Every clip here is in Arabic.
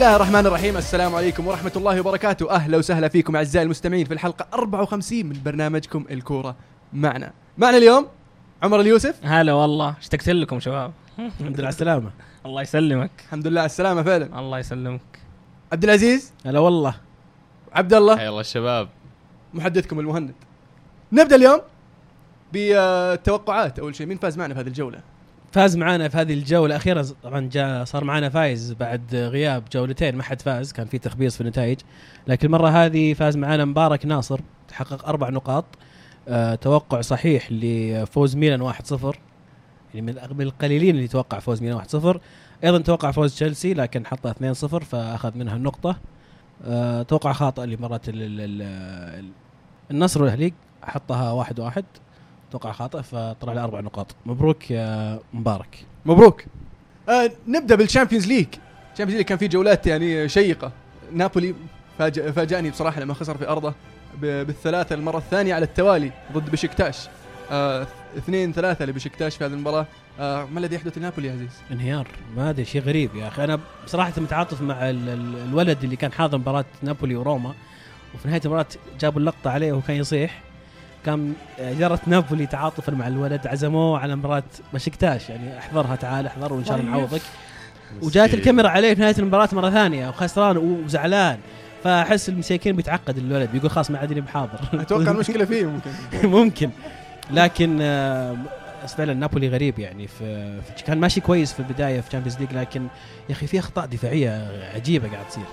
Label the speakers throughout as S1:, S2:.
S1: بسم الله الرحمن الرحيم. السلام عليكم ورحمة الله وبركاته. أهلا وسهلا فيكم أعزائي المستمعين في الحلقة 54 من برنامجكم الكورة معنا. معنا اليوم عمر اليوسف.
S2: هلا والله. اشتقت لكم شباب.
S3: الحمد لله على السلامة.
S2: الله يسلمك.
S1: الحمد لله على السلامة فعلا.
S2: الله يسلمك.
S1: عبد العزيز.
S3: هلا والله.
S1: عبد الله.
S4: حيا الله الشباب.
S1: محدثكم المهند. نبدأ اليوم بالتوقعات أول شيء. مين فاز معنا في هذه الجولة؟
S3: فاز معانا في هذه الجولة الأخيرة. طبعا جاء صار معانا فايز بعد غياب جولتين ما حد فاز كان في تخبيص في النتائج. لكن المرة هذه فاز معانا مبارك ناصر تحقق أربع نقاط. أه توقع صحيح لفوز ميلان 1-0 يعني من القليلين اللي توقع فوز ميلان 1-0 أيضا توقع فوز تشيلسي لكن حطها 2-0 فأخذ منها النقطة. أه توقع خاطئ ال- النصر والأهلي حطها واحد واحد. توقع خاطئ فطلع له أربع نقاط. مبروك يا مبارك.
S1: مبروك. آه نبدأ بال Champions League. ال Champions League كان في جولات يعني شيقة. نابولي فاجأ فاجأني بصراحة لما خسر في أرضه ب- بالثلاثة المرة الثانية على التوالي ضد بشكتاش آه اثنين ثلاثة لبشكتاش في هذه المباراة. آه ما الذي يحدث لنابولي يا عزيز؟
S3: انهيار. ما أدري شيء غريب يا أخي. أنا بصراحة متعاطف مع ال- ال- الولد اللي كان حاضر مباراة نابولي وروما وفي نهاية المباراة جابوا اللقطة عليه وهو كان يصيح. كان إدارة نابولي تعاطفا مع الولد عزموه على مباراة بشكتاش يعني احضرها تعال احضر وإن شاء الله نعوضك. وجات
S4: مسكين.
S3: الكاميرا عليه في نهاية المباراة مرة ثانية وخسران وزعلان. فأحس المساكين بيتعقد الولد بيقول خلاص ما عاد لي بحاضر
S1: أتوقع المشكلة فيه ممكن.
S3: ممكن. لكن آه، بس فعلا نابولي غريب يعني في, في كان ماشي كويس في البداية في Champions League لكن يا أخي في أخطاء دفاعية عجيبة قاعد تصير.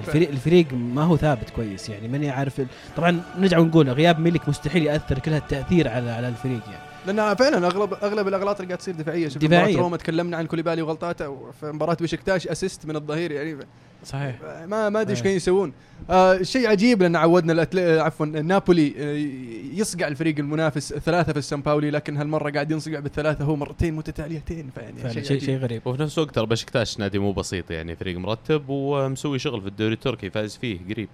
S3: الفريق الفريق ما هو ثابت كويس يعني ماني عارف طبعا نرجع ونقول غياب ميلك مستحيل يأثر كل هالتأثير على على الفريق يعني.
S1: لأن فعلا أغلب أغلب الأغلاط اللي قاعد تصير دفاعية. شوف
S3: دفاعية.
S1: مباراة روما تكلمنا عن كوليبالي وغلطاته وفي مباراة بشكتاش أسيست من الظهير يعني.
S3: صحيح.
S1: ما ما أدري إيش
S3: إيه.
S1: كانوا يسوون. آه شيء عجيب لأن عودنا الأتل... آه، عفوا نابولي آه يصقع الفريق المنافس ثلاثة في السان باولي لكن هالمرة قاعد ينصقع بالثلاثة هو مرتين متتاليتين. فيعني شيء
S3: شيء. شيء غريب.
S4: وفي نفس الوقت ترى بشكتاش نادي مو بسيط يعني فريق مرتب ومسوي شغل في الدوري التركي فاز فيه قريب.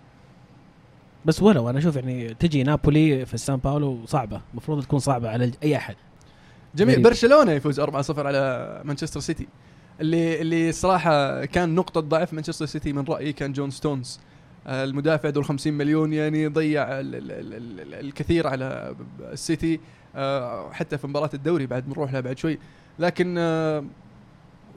S3: بس ولو أنا أشوف يعني تجي نابولي في السان باولو صعبة المفروض تكون صعبة على أي أحد.
S1: جميل. برشلونة يفوز 4-0 على مانشستر سيتي. اللي اللي صراحة كان نقطة ضعف مانشستر سيتي من رأيي كان جون ستونز. آه، المدافع ذو ال 50 مليون يعني ضيع ال ال ال ال الكثير على السيتي آه، حتى في مباراة الدوري بعد بنروح لها بعد شوي. لكن آه،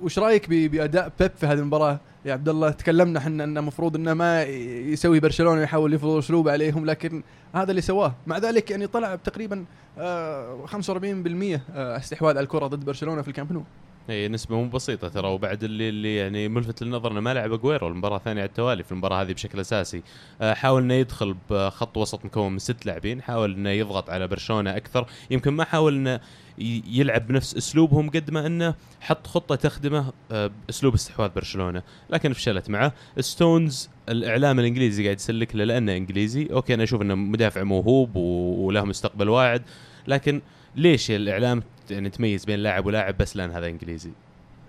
S1: وش رأيك بأداء بيب في هذه المباراة؟ يا عبد الله تكلمنا إحنا إنه المفروض إنه ما يسوي برشلونة يحاول يفرض اسلوبه عليهم لكن هذا اللي سواه. مع ذلك يعني طلع تقريبا آه، 45% آه، استحواذ على الكرة ضد برشلونة في الكامب نو.
S4: هي نسبة مو بسيطة ترى. وبعد اللي, اللي يعني ملفت للنظر إنه ما لعب أجويرو المباراة الثانية على التوالي في المباراة هذه بشكل أساسي. آه، حاول إنه يدخل بخط وسط مكون من ست لاعبين حاول إنه يضغط على برشلونة أكثر. يمكن ما حاول إنه يلعب بنفس أسلوبهم قد ما إنه حط خطة تخدمه آه، بأسلوب استحواذ برشلونة. لكن فشلت معه. ستونز الإعلام الإنجليزي قاعد يسلك له لأنه إنجليزي. okay أنا أشوف إنه مدافع موهوب وله مستقبل واعد. لكن ليش الإعلام يعني تميز بين لاعب ولاعب بس لأن هذا إنجليزي؟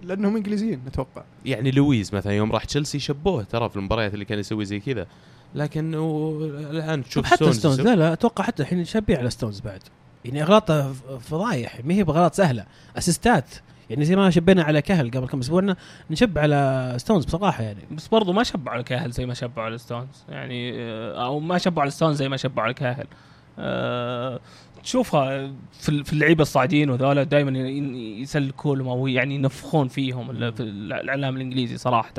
S1: لأنهم إنجليزيين أتوقع.
S4: يعني لويز مثلا يوم راح تشيلسي شبوه ترى في المباريات اللي كان يسوي زي كذا. لكن و- الآن
S3: شوف
S4: تشوف
S3: حتى
S4: ستونز
S3: لا لا أتوقع حتى الحين شبيه على ستونز بعد. يعني إغلاطه فضايح ما هي باغلاط سهلة. أسيستات يعني زي ما شبينا على كاهيل قبل كم أسبوع نشب على ستونز بصراحة يعني.
S2: بس برضو ما شبوا على كاهيل زي ما شبوا على ستونز يعني آه، أو ما شبوا على ستونز زي ما شبوا على كاهيل أه تشوفها في ال- في اللعيبة الصاعدين وذولا دائما يسلكوا لهم أو يعني ينفخون فيهم ال- في الإعلام الإنجليزي صراحة.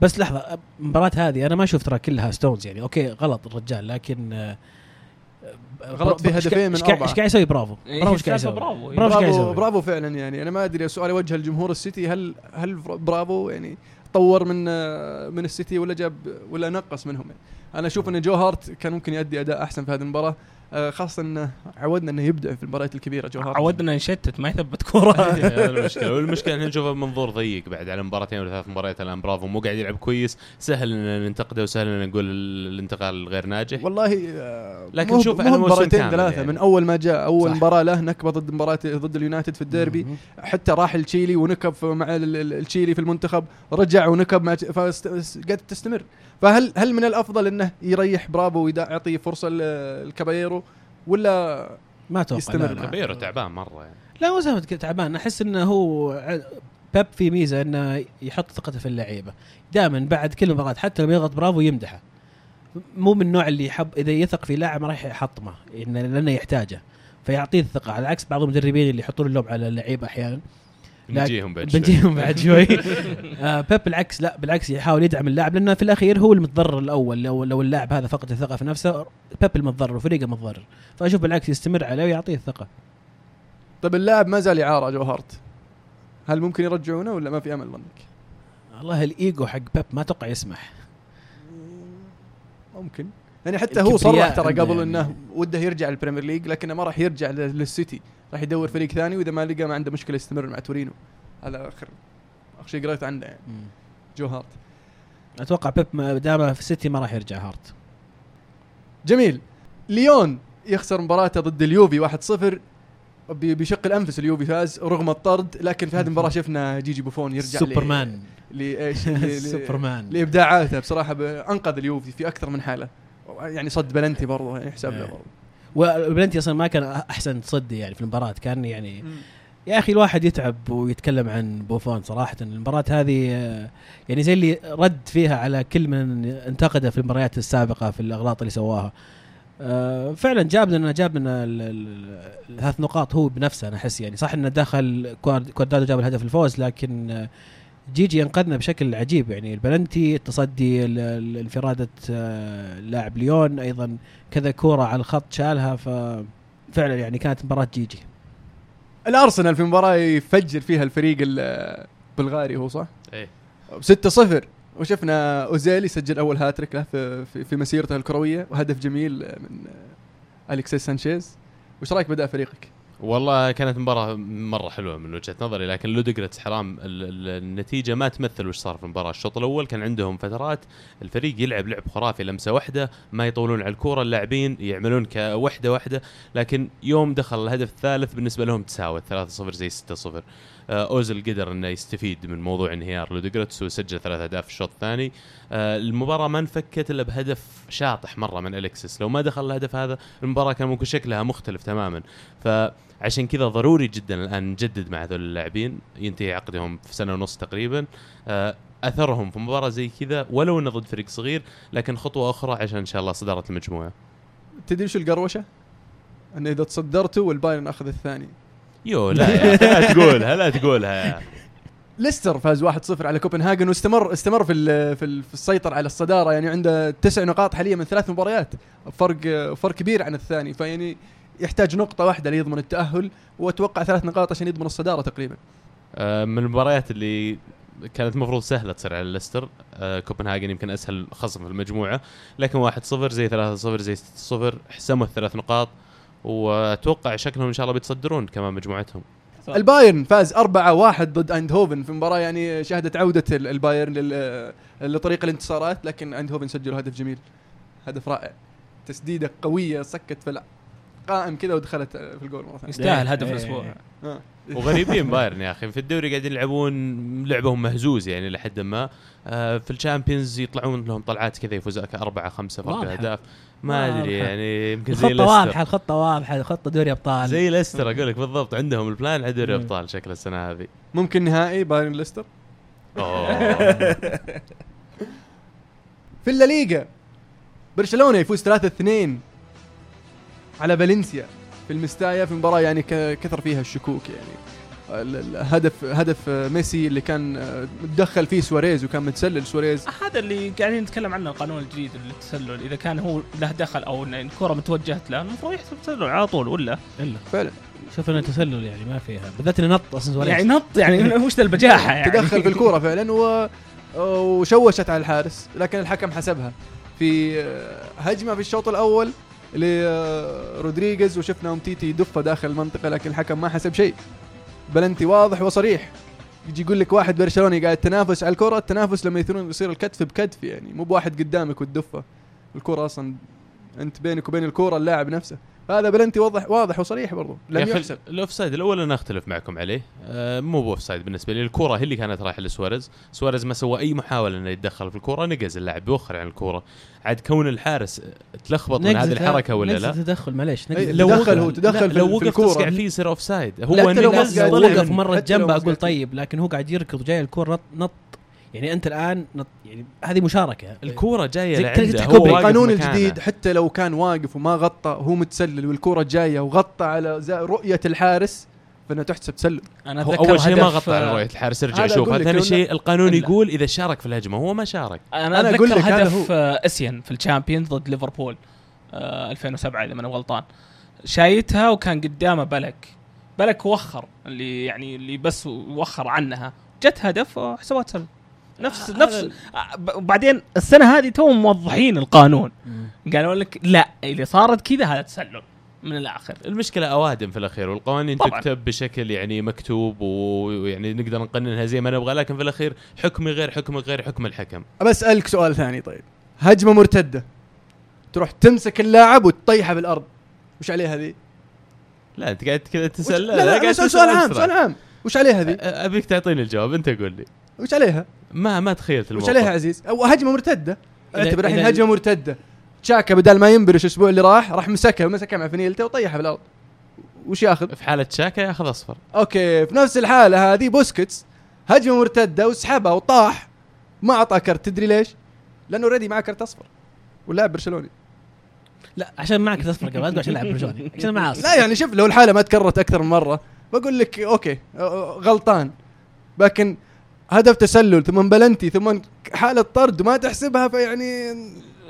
S3: بس لحظة المباراة هذه أنا ما أشوف ترى كلها ستونز يعني. okay غلط الرجال لكن آه،
S1: غلط في
S3: برا- إيش
S1: هدفين
S3: قاعد-
S1: من أربعة.
S3: إيش قاعد يسوي؟ برافو.
S2: إيه،
S3: برافو إيش قاعد يسوي؟
S2: برافو.
S3: برافو إيش قاعد
S1: برافو
S3: يسوي؟
S1: برافو فعلا يعني. أنا ما أدري سؤال وجه الجمهور السيتي هل هل برافو يعني طور من آه، من السيتي ولا جاب ولا نقص منهم يعني. أنا أشوف إن جو هارت كان ممكن يؤدي أداء أحسن في هذه المباراة. خاصة انه عودنا إنه يبدع في المباريات الكبيرة جو هارت
S2: عودنا نشتت ما يثبت كورة.
S4: هذا المشكلة. والمشكلة إحنا نشوفه بمنظور ضيق بعد على مباراتين ولا ثلاث مباريات الآن. برافو مو قاعد يلعب كويس. سهل إن ننتقده وسهل إن نقول الانتقال غير ناجح.
S1: والله آه،
S4: لكن شوف موسم
S1: مباراتين ثلاثة.
S4: يعني.
S1: من أول ما جاء أول
S3: صح.
S1: مباراة له نكبة ضد مباراه ضد اليونايتد في الديربي. حتى راح لتشيلي ونكب مع ال- ال- التشيلي في المنتخب. رجع ونكب مع قاعد تستمر. فهل هل من الأفضل إنه يريح برافو ويعطي فرصة لكابايرو ولا
S3: ما أتوقع
S1: يستمر.
S4: كبيرو تعبان مرة يعني.
S3: لا مو تعبان. أحس إنه هو بيب في ميزة إنه يحط ثقته في اللعيبة. دائما بعد كل مباراة حتى لما يضغط برافو يمدحه. مو من النوع اللي يحب إذا يثق في لاعب ما راح يحطمه لأنه يحتاجه. فيعطيه الثقة على عكس بعض المدربين اللي يحطون اللوم على اللعيبة أحيانا. لا،
S4: نجيهم بعد شوي.
S3: بنجيهم بعد شوي. آه بيب بالعكس لا بالعكس يحاول يدعم اللاعب لأنه في الأخير هو المتضرر الأول. لو لو اللاعب هذا فقد الثقة في نفسه بيب المتضرر وفريقه المتضرر فأشوف بالعكس يستمر عليه ويعطيه الثقة.
S1: طيب اللاعب ما زال اعاره جو هارت. هل ممكن يرجعونه ولا ما في أمل ظنك؟
S3: والله الإيجو حق بيب ما أتوقع يسمح.
S1: ممكن. يعني حتى هو صرح ترى قبل
S3: يعني.
S1: إنه وده يرجع لل Premier League لكنه ما راح يرجع لل- للسيتي. راح يدور فريق ثاني وإذا ما لقى ما عنده مشكلة يستمر مع تورينو. هذا اخر آخر شيء قريت عنه يعني. جو هارت.
S3: أتوقع بيب ما دام في السيتي ما راح يرجع هارت.
S1: جميل. ليون يخسر مباراته ضد اليوفي 1-0 ب- بشق الأنفس اليوفي فاز رغم الطرد لكن في هذه المباراة شفنا جيجي بوفون يرجع
S3: سوبرمان.
S1: لايش
S3: سوبرمان.
S1: لإبداعاته. بصراحة أنقذ اليوفي في أكثر من حالة. يعني صد بلنتي برضه يعني يحسب له
S3: إيه.
S1: برضه
S3: والبلنتي أصلا ما كان أحسن تصدي يعني في المباراة. كان يعني يا أخي الواحد يتعب ويتكلم عن بوفون صراحة. المباراة هذه آه، يعني زي اللي رد فيها على كل من انتقده في المباريات السابقة في الأغلاط اللي سواها. آه، فعلا جاب لنا جاب لنا ال- ال- الثلاث نقاط هو بنفسه أنا أحس يعني. صح إنه دخل كوادر- كوادرادو جاب الهدف الفوز لكن جيجي انقذنا بشكل عجيب. يعني البلنتي التصدي ال- ال- انفرادة آه، لاعب ليون أيضا كذا كورة على الخط شالها ففعلا يعني كانت مباراة جيجي.
S1: الأرسنال في مباراة يفجر فيها الفريق البلغاري هو صح؟
S4: إيه.
S1: 6-0 وشفنا اوزيل يسجل أول هاتريك له في, في, في مسيرته الكروية وهدف جميل من أليكسيس سانشيز. وش رأيك بأداء فريقك؟
S4: والله كانت مباراة مرة حلوة من وجهة نظري لكن لودجريتس حرام ال- ال- النتيجة ما تمثل وش صار في المباراة، الشوط الأول كان عندهم فترات الفريق يلعب لعب خرافي لمسة واحدة ما يطولون على الكورة اللاعبين يعملون كوحدة واحدة لكن يوم دخل الهدف الثالث بالنسبة لهم تساوت 3-0 زي 6-0 آه، أوزيل قدر إنه يستفيد من موضوع انهيار لودجريتس وسجل ثلاث أهداف في الشوط الثاني. آه، المباراة ما انفكت إلا بهدف شاطح مرة من أليكسيس لو ما دخل الهدف هذا المباراة كان ممكن شكلها مختلف تماما. فعشان كذا ضروري جدا الآن نجدد مع هذول اللاعبين. ينتهي عقدهم في سنة ونص تقريبا. آه، أثرهم في مباراة زي كذا ولو إنه ضد فريق صغير لكن خطوة أخرى عشان إن شاء الله صدارة المجموعة.
S1: تدري شو القروشة؟ انه إذا تصدرتوا والبايرن أخذ الثاني.
S4: يو لا لا تقولها لا تقولها. يا
S1: ليستر فاز 1-0 على كوبنهاجن واستمر استمر في في ال- في السيطرة على الصدارة. يعني عنده تسع نقاط حاليا من ثلاث مباريات. فرق فرق كبير عن الثاني. فيعني يحتاج نقطة واحدة ليضمن التأهل وأتوقع ثلاث نقاط عشان يضمن الصدارة تقريبا.
S4: آه، من المباريات اللي كانت المفروض سهلة تصير على ليستر آه، كوبنهاجن يمكن أسهل خصم في المجموعة لكن 1-0 زي 3-0 زي 6-0 حسموا الثلاث نقاط وأتوقع شكلهم إن شاء الله بيتصدرون كمان مجموعتهم
S1: البايرن فاز 4-1 ضد أيندهوفن في مباراة يعني شهدت عودة ال- البايرن لطريق الانتصارات لكن أيندهوفن سجلوا هدف جميل. هدف رائع. تسديدة قوية صكت في القائم كذا ودخلت في الجول مرة ثانية.
S2: يستاهل هدف
S3: إيه.
S2: الأسبوع
S1: آه.
S4: وغريبين بايرن يا أخي في الدوري قاعدين يلعبون لعبهم مهزوز يعني لحد ما آه، في ال Champions يطلعون لهم طلعات كذا يفوزوا أربعة خمسة فرق. أهداف ما
S3: أدري.
S4: يعني يمكن زي
S3: الخطه
S4: واضحة
S3: الخطه واضحة الخطه دوري أبطال
S4: زي ليستر أقول لك بالضبط عندهم ال plan على دوري. أبطال شكل السنة هذه
S1: ممكن نهائي بايرن ليستر. في الليغا برشلونة يفوز 3-2 على فالنسيا في المستايا في مباراة يعني كثر فيها الشكوك يعني. ال- ال- هدف هدف ميسي اللي كان آه، متدخل فيه سواريز وكان متسلل. سواريز
S2: هذا اللي قاعدين نتكلم عنه القانون الجديد للتسلل إذا كان هو له دخل أو إن الكرة متوجهت له المفروض يحسب تسلل على طول ولا؟
S3: إلا.
S1: فعلا.
S3: شوف إنه تسلل يعني ما فيها. بالذات إنه نط أصلا سواريز.
S2: يعني نط يعني وش ذا البجاحة يعني؟
S1: تدخل في الكورة فعلا و وشوشت على الحارس لكن الحكم حسبها. في آه، هجمة في الشوط الأول لرودريغيز وشفنا أومتيتي يدفها داخل المنطقة لكن الحكم ما حسب شيء. بلنتي واضح وصريح. يجي يقول لك واحد برشلوني قاعد تنافس على الكرة التنافس لما يثيرون يصير الكتف بكتف يعني. مو بواحد قدامك وتدفه. الكرة أصلا أنت بينك وبين الكوره اللاعب نفسه. هذا بلنتي واضح واضح وصريح برضو. لم يحسب.
S4: ال offside الأول أنا أختلف معكم عليه. آه مو ب offside بالنسبة لي الكورة هي اللي كانت رايحة لسواريز. سواريز ما سوى أي محاولة إنه يتدخل في الكورة نقز اللاعب بيوخر عن الكورة. عاد كون الحارس تلخبط من هذه الحركة ولا لا؟
S3: تدخل معليش
S1: لو
S3: تدخل.
S1: هو تدخل
S4: لو
S1: في- في
S4: وقف
S1: الكورة.
S4: تصقع فيه يصير offside هو نقز
S3: وقف
S1: مرة
S3: جنبه
S1: أقول
S3: طيب لكن هو قاعد يركض وجاي الكورة نط نط يعني أنت الآن نط يعني هذه مشاركة.
S4: الكورة جاية
S3: زي
S4: لعنده هو
S1: القانون. الجديد حتى لو كان واقف وما غطى وهو متسلل والكرة جاية وغطى على زا- رؤية الحارس فانها تحسب تسلل.
S2: أنا
S4: هو
S2: أتذكر
S4: أول شيء ما غطى على رؤية الحارس ارجع شوف. ثاني شيء القانون. يقول إذا شارك في الهجمة هو ما شارك.
S1: أنا,
S2: أنا أتذكر
S1: لك
S2: هدف
S1: هو.
S2: آه، إسيان في الشامبيونز ضد ليفربول آه 2007 إذا ما أنا غلطان. شايتها وكان قدامه بلك. بلك وخر اللي يعني اللي بس وخر عنها. جت هدف وحسبوها تسلل. نفس
S3: آه،
S2: نفس
S3: هذا-
S2: آه، ب- وبعدين السنة هذه تو موضحين القانون. قالوا لك لا اللي صارت كذا هذا تسلل من الآخر.
S4: المشكلة اوادم في الأخير والقوانين
S2: طبعاً.
S4: تكتب بشكل يعني مكتوب ويعني نقدر نقننها زي ما نبغى لكن في الأخير حكمي غير حكمك غير حكم الحكم.
S1: بسألك سؤال ثاني طيب. هجمة مرتدة. تروح تمسك اللاعب وتطيحه بالارض وش عليها ذي؟
S4: لا أنت قاعد كذا تسال
S1: لا لا,
S4: قاعد
S1: أنا سؤال,
S4: تسأل
S1: سؤال عام. سؤال عام. وش عليها ذي؟
S4: أ- أبيك تعطيني الجواب أنت قول لي.
S1: وش عليها؟
S4: ما ما تخيلت
S1: وش
S4: الموقف.
S1: عليها عزيز؟ أو هجمة مرتدة.
S3: إذا-
S1: أعتبر الحين هجمة مرتدة. تشاكا بدل ما ينبرش الأسبوع اللي راح راح مسكها مسكها مع فنيلته وطيحها بالأرض. وش ياخذ؟
S4: في حالة شاكا ياخذ أصفر.
S1: أوكي في نفس الحالة هذه بوسكيتس هجمة مرتدة وسحبها وطاح. ما اعطاه كرت. تدري ليش؟ لأنه already معاه كرت أصفر. واللاعب برشلوني.
S3: لا عشان معك تصفر قبل لا تقول عشان لاعب برشلوني. عشان معاه
S1: لا يعني شوف لو الحالة ما تكررت أكثر من مرة بقول لك أوكي غلطان. لكن هدف تسلل ثم بلنتي ثم حالة طرد وما تحسبها فيعني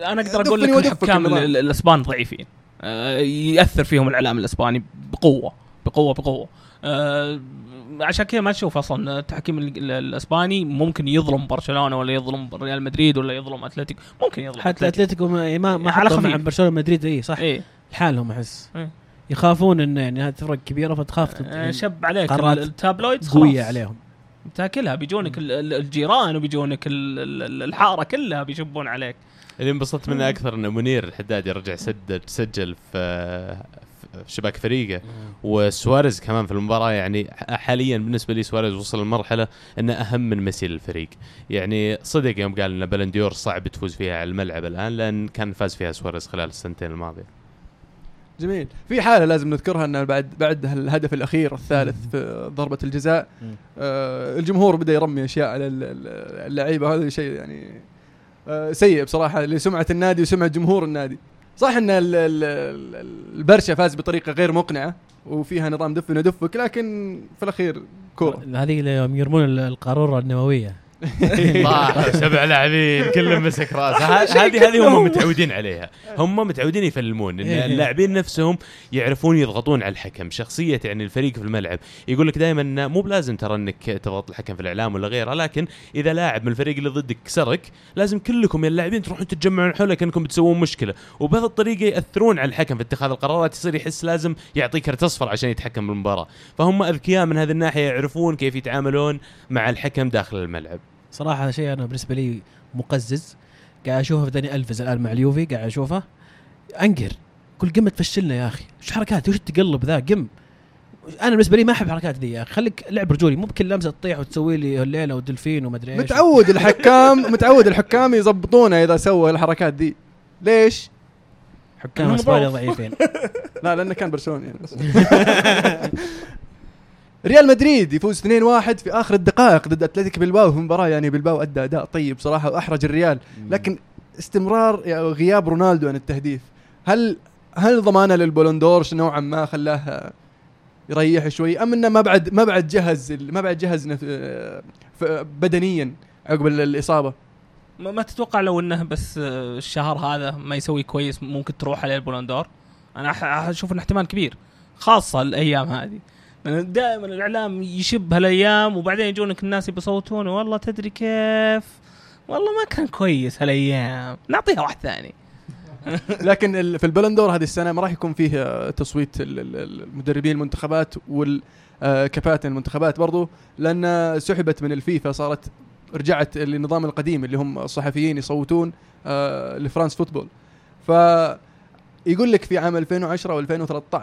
S2: أنا أقدر أقول لك الحكام الأسبان ضعيفين. آه، يأثر فيهم الإعلام الأسباني بقوة بقوة بقوة. آه، عشان كذا ما تشوف أصلا التحكيم ال- ال- الأسباني ممكن يظلم برشلونة ولا يظلم ريال مدريد ولا يظلم اتلتيك ممكن يظلم
S3: حتى أتلتيكو. ما ما, ما
S2: على
S3: مع
S2: خفيف.
S3: برشلونة مدريد إي صح.
S2: إيه
S3: لحالهم أحس.
S2: إيه.
S3: يخافون ان يعني هذه فرق كبيرة فتخاف
S2: آه، شب عليك ال
S3: tabloids
S2: قوية.
S3: عليهم.
S2: تاكلها بيجونك ال- ال- الجيران وبيجونك ال- ال- الحارة كلها بيشبون عليك.
S4: اللي انبسطت منه أكثر إنه منير الحدادي رجع سدد سجل في في شباك فريقه. وسواريز كمان في المباراة يعني حاليا بالنسبة لي سواريز وصل لمرحلة إنه أهم من ميسي للفريق. يعني صدق يوم قال ان بلنديور صعب تفوز فيها على الملعب الآن لأن كان فاز فيها سواريز خلال السنتين الماضية.
S1: جميل. في حالة لازم نذكرها ان بعد بعد الهدف الأخير الثالث في ضربة الجزاء. آه الجمهور بدأ يرمي أشياء على ال- ال- اللعيبة. هذا شيء يعني آه سيء بصراحة لسمعة النادي وسمعة جمهور النادي. صح إن ال- ال- ال- البرشا فاز بطريقة غير مقنعة وفيها نظام دفن ودفك لكن في الأخير كورة.
S3: هذه اللي يوم يرمون ال- القارورة النووية.
S4: طاح. سبع لاعبين كلهم مسك راسه. هذه هذه هم متعودين عليها. هم متعودين يفلمون إن
S3: إيه.
S4: اللاعبين نفسهم يعرفون يضغطون على الحكم. شخصية يعني الفريق في الملعب يقول لك دائما مو بلازم ترى إنك تضغط الحكم في الإعلام ولا غيره لكن إذا لاعب من الفريق اللي ضدك كسرك لازم كلكم يا اللاعبين تروحون تتجمعون حوله كانكم بتسوون مشكلة. وبهذه الطريقة يأثرون على الحكم في اتخاذ القرارات. يصير يحس لازم يعطي كرت أصفر عشان يتحكم بالمباراة. فهم أذكياء من هذه الناحية يعرفون كيف يتعاملون مع الحكم داخل الملعب.
S3: صراحة شيء أنا بالنسبة لي مقزز. قاعد أشوفه في داني الفز الآن مع اليوفي قاعد أشوفه. أنقر. كل قمة تفشلنا يا أخي. وش حركات وش التقلب ذا؟ قم. أنا بالنسبة لي ما أحب الحركات ذي يا أخي. خليك لعب رجولي. مو بكل لمسة تطيح وتسوي لي الليلة ودلفين ومدري إيش.
S1: متعود الحكام متعود الحكام يضبطونه إذا سوى الحركات دي ليش؟
S3: حكام
S2: إسبانيا.
S3: ضعيفين.
S1: لا لأنه كان برشلوني يعني بس. ريال مدريد يفوز 2-1 في آخر الدقائق ضد أتلتيك بلباو. في مباراة يعني بلباو أدى أداء طيب صراحة وأحرج الريال. لكن استمرار يعني غياب رونالدو عن التهديف هل هل ضمانة للبولندورش نوعا ما خلاه يريح شوي؟ أم إنه ما بعد ما بعد جهز ما بعد جهز بدنيا عقب ال- الإصابة؟
S2: ما, تتوقع لو إنه بس الشهر هذا ما يسوي كويس ممكن تروح عليه البولندور أنا أشوف إنه احتمال كبير خاصة الأيام هذه. دائما الإعلام يشب هالأيام وبعدين يجونك الناس بيصوتون والله تدري كيف؟ والله ما كان كويس هالأيام. نعطيها واحد ثاني.
S1: لكن في البلندور هذه السنة ما راح يكون فيه آه، تصويت ال- ال- المدربين المنتخبات والكباتن المنتخبات برضو لأن سحبت من الفيفا صارت رجعت للنظام القديم اللي هم الصحفيين يصوتون آه، لفرانس فوتبول. ف يقول لك في عام 2010 و2013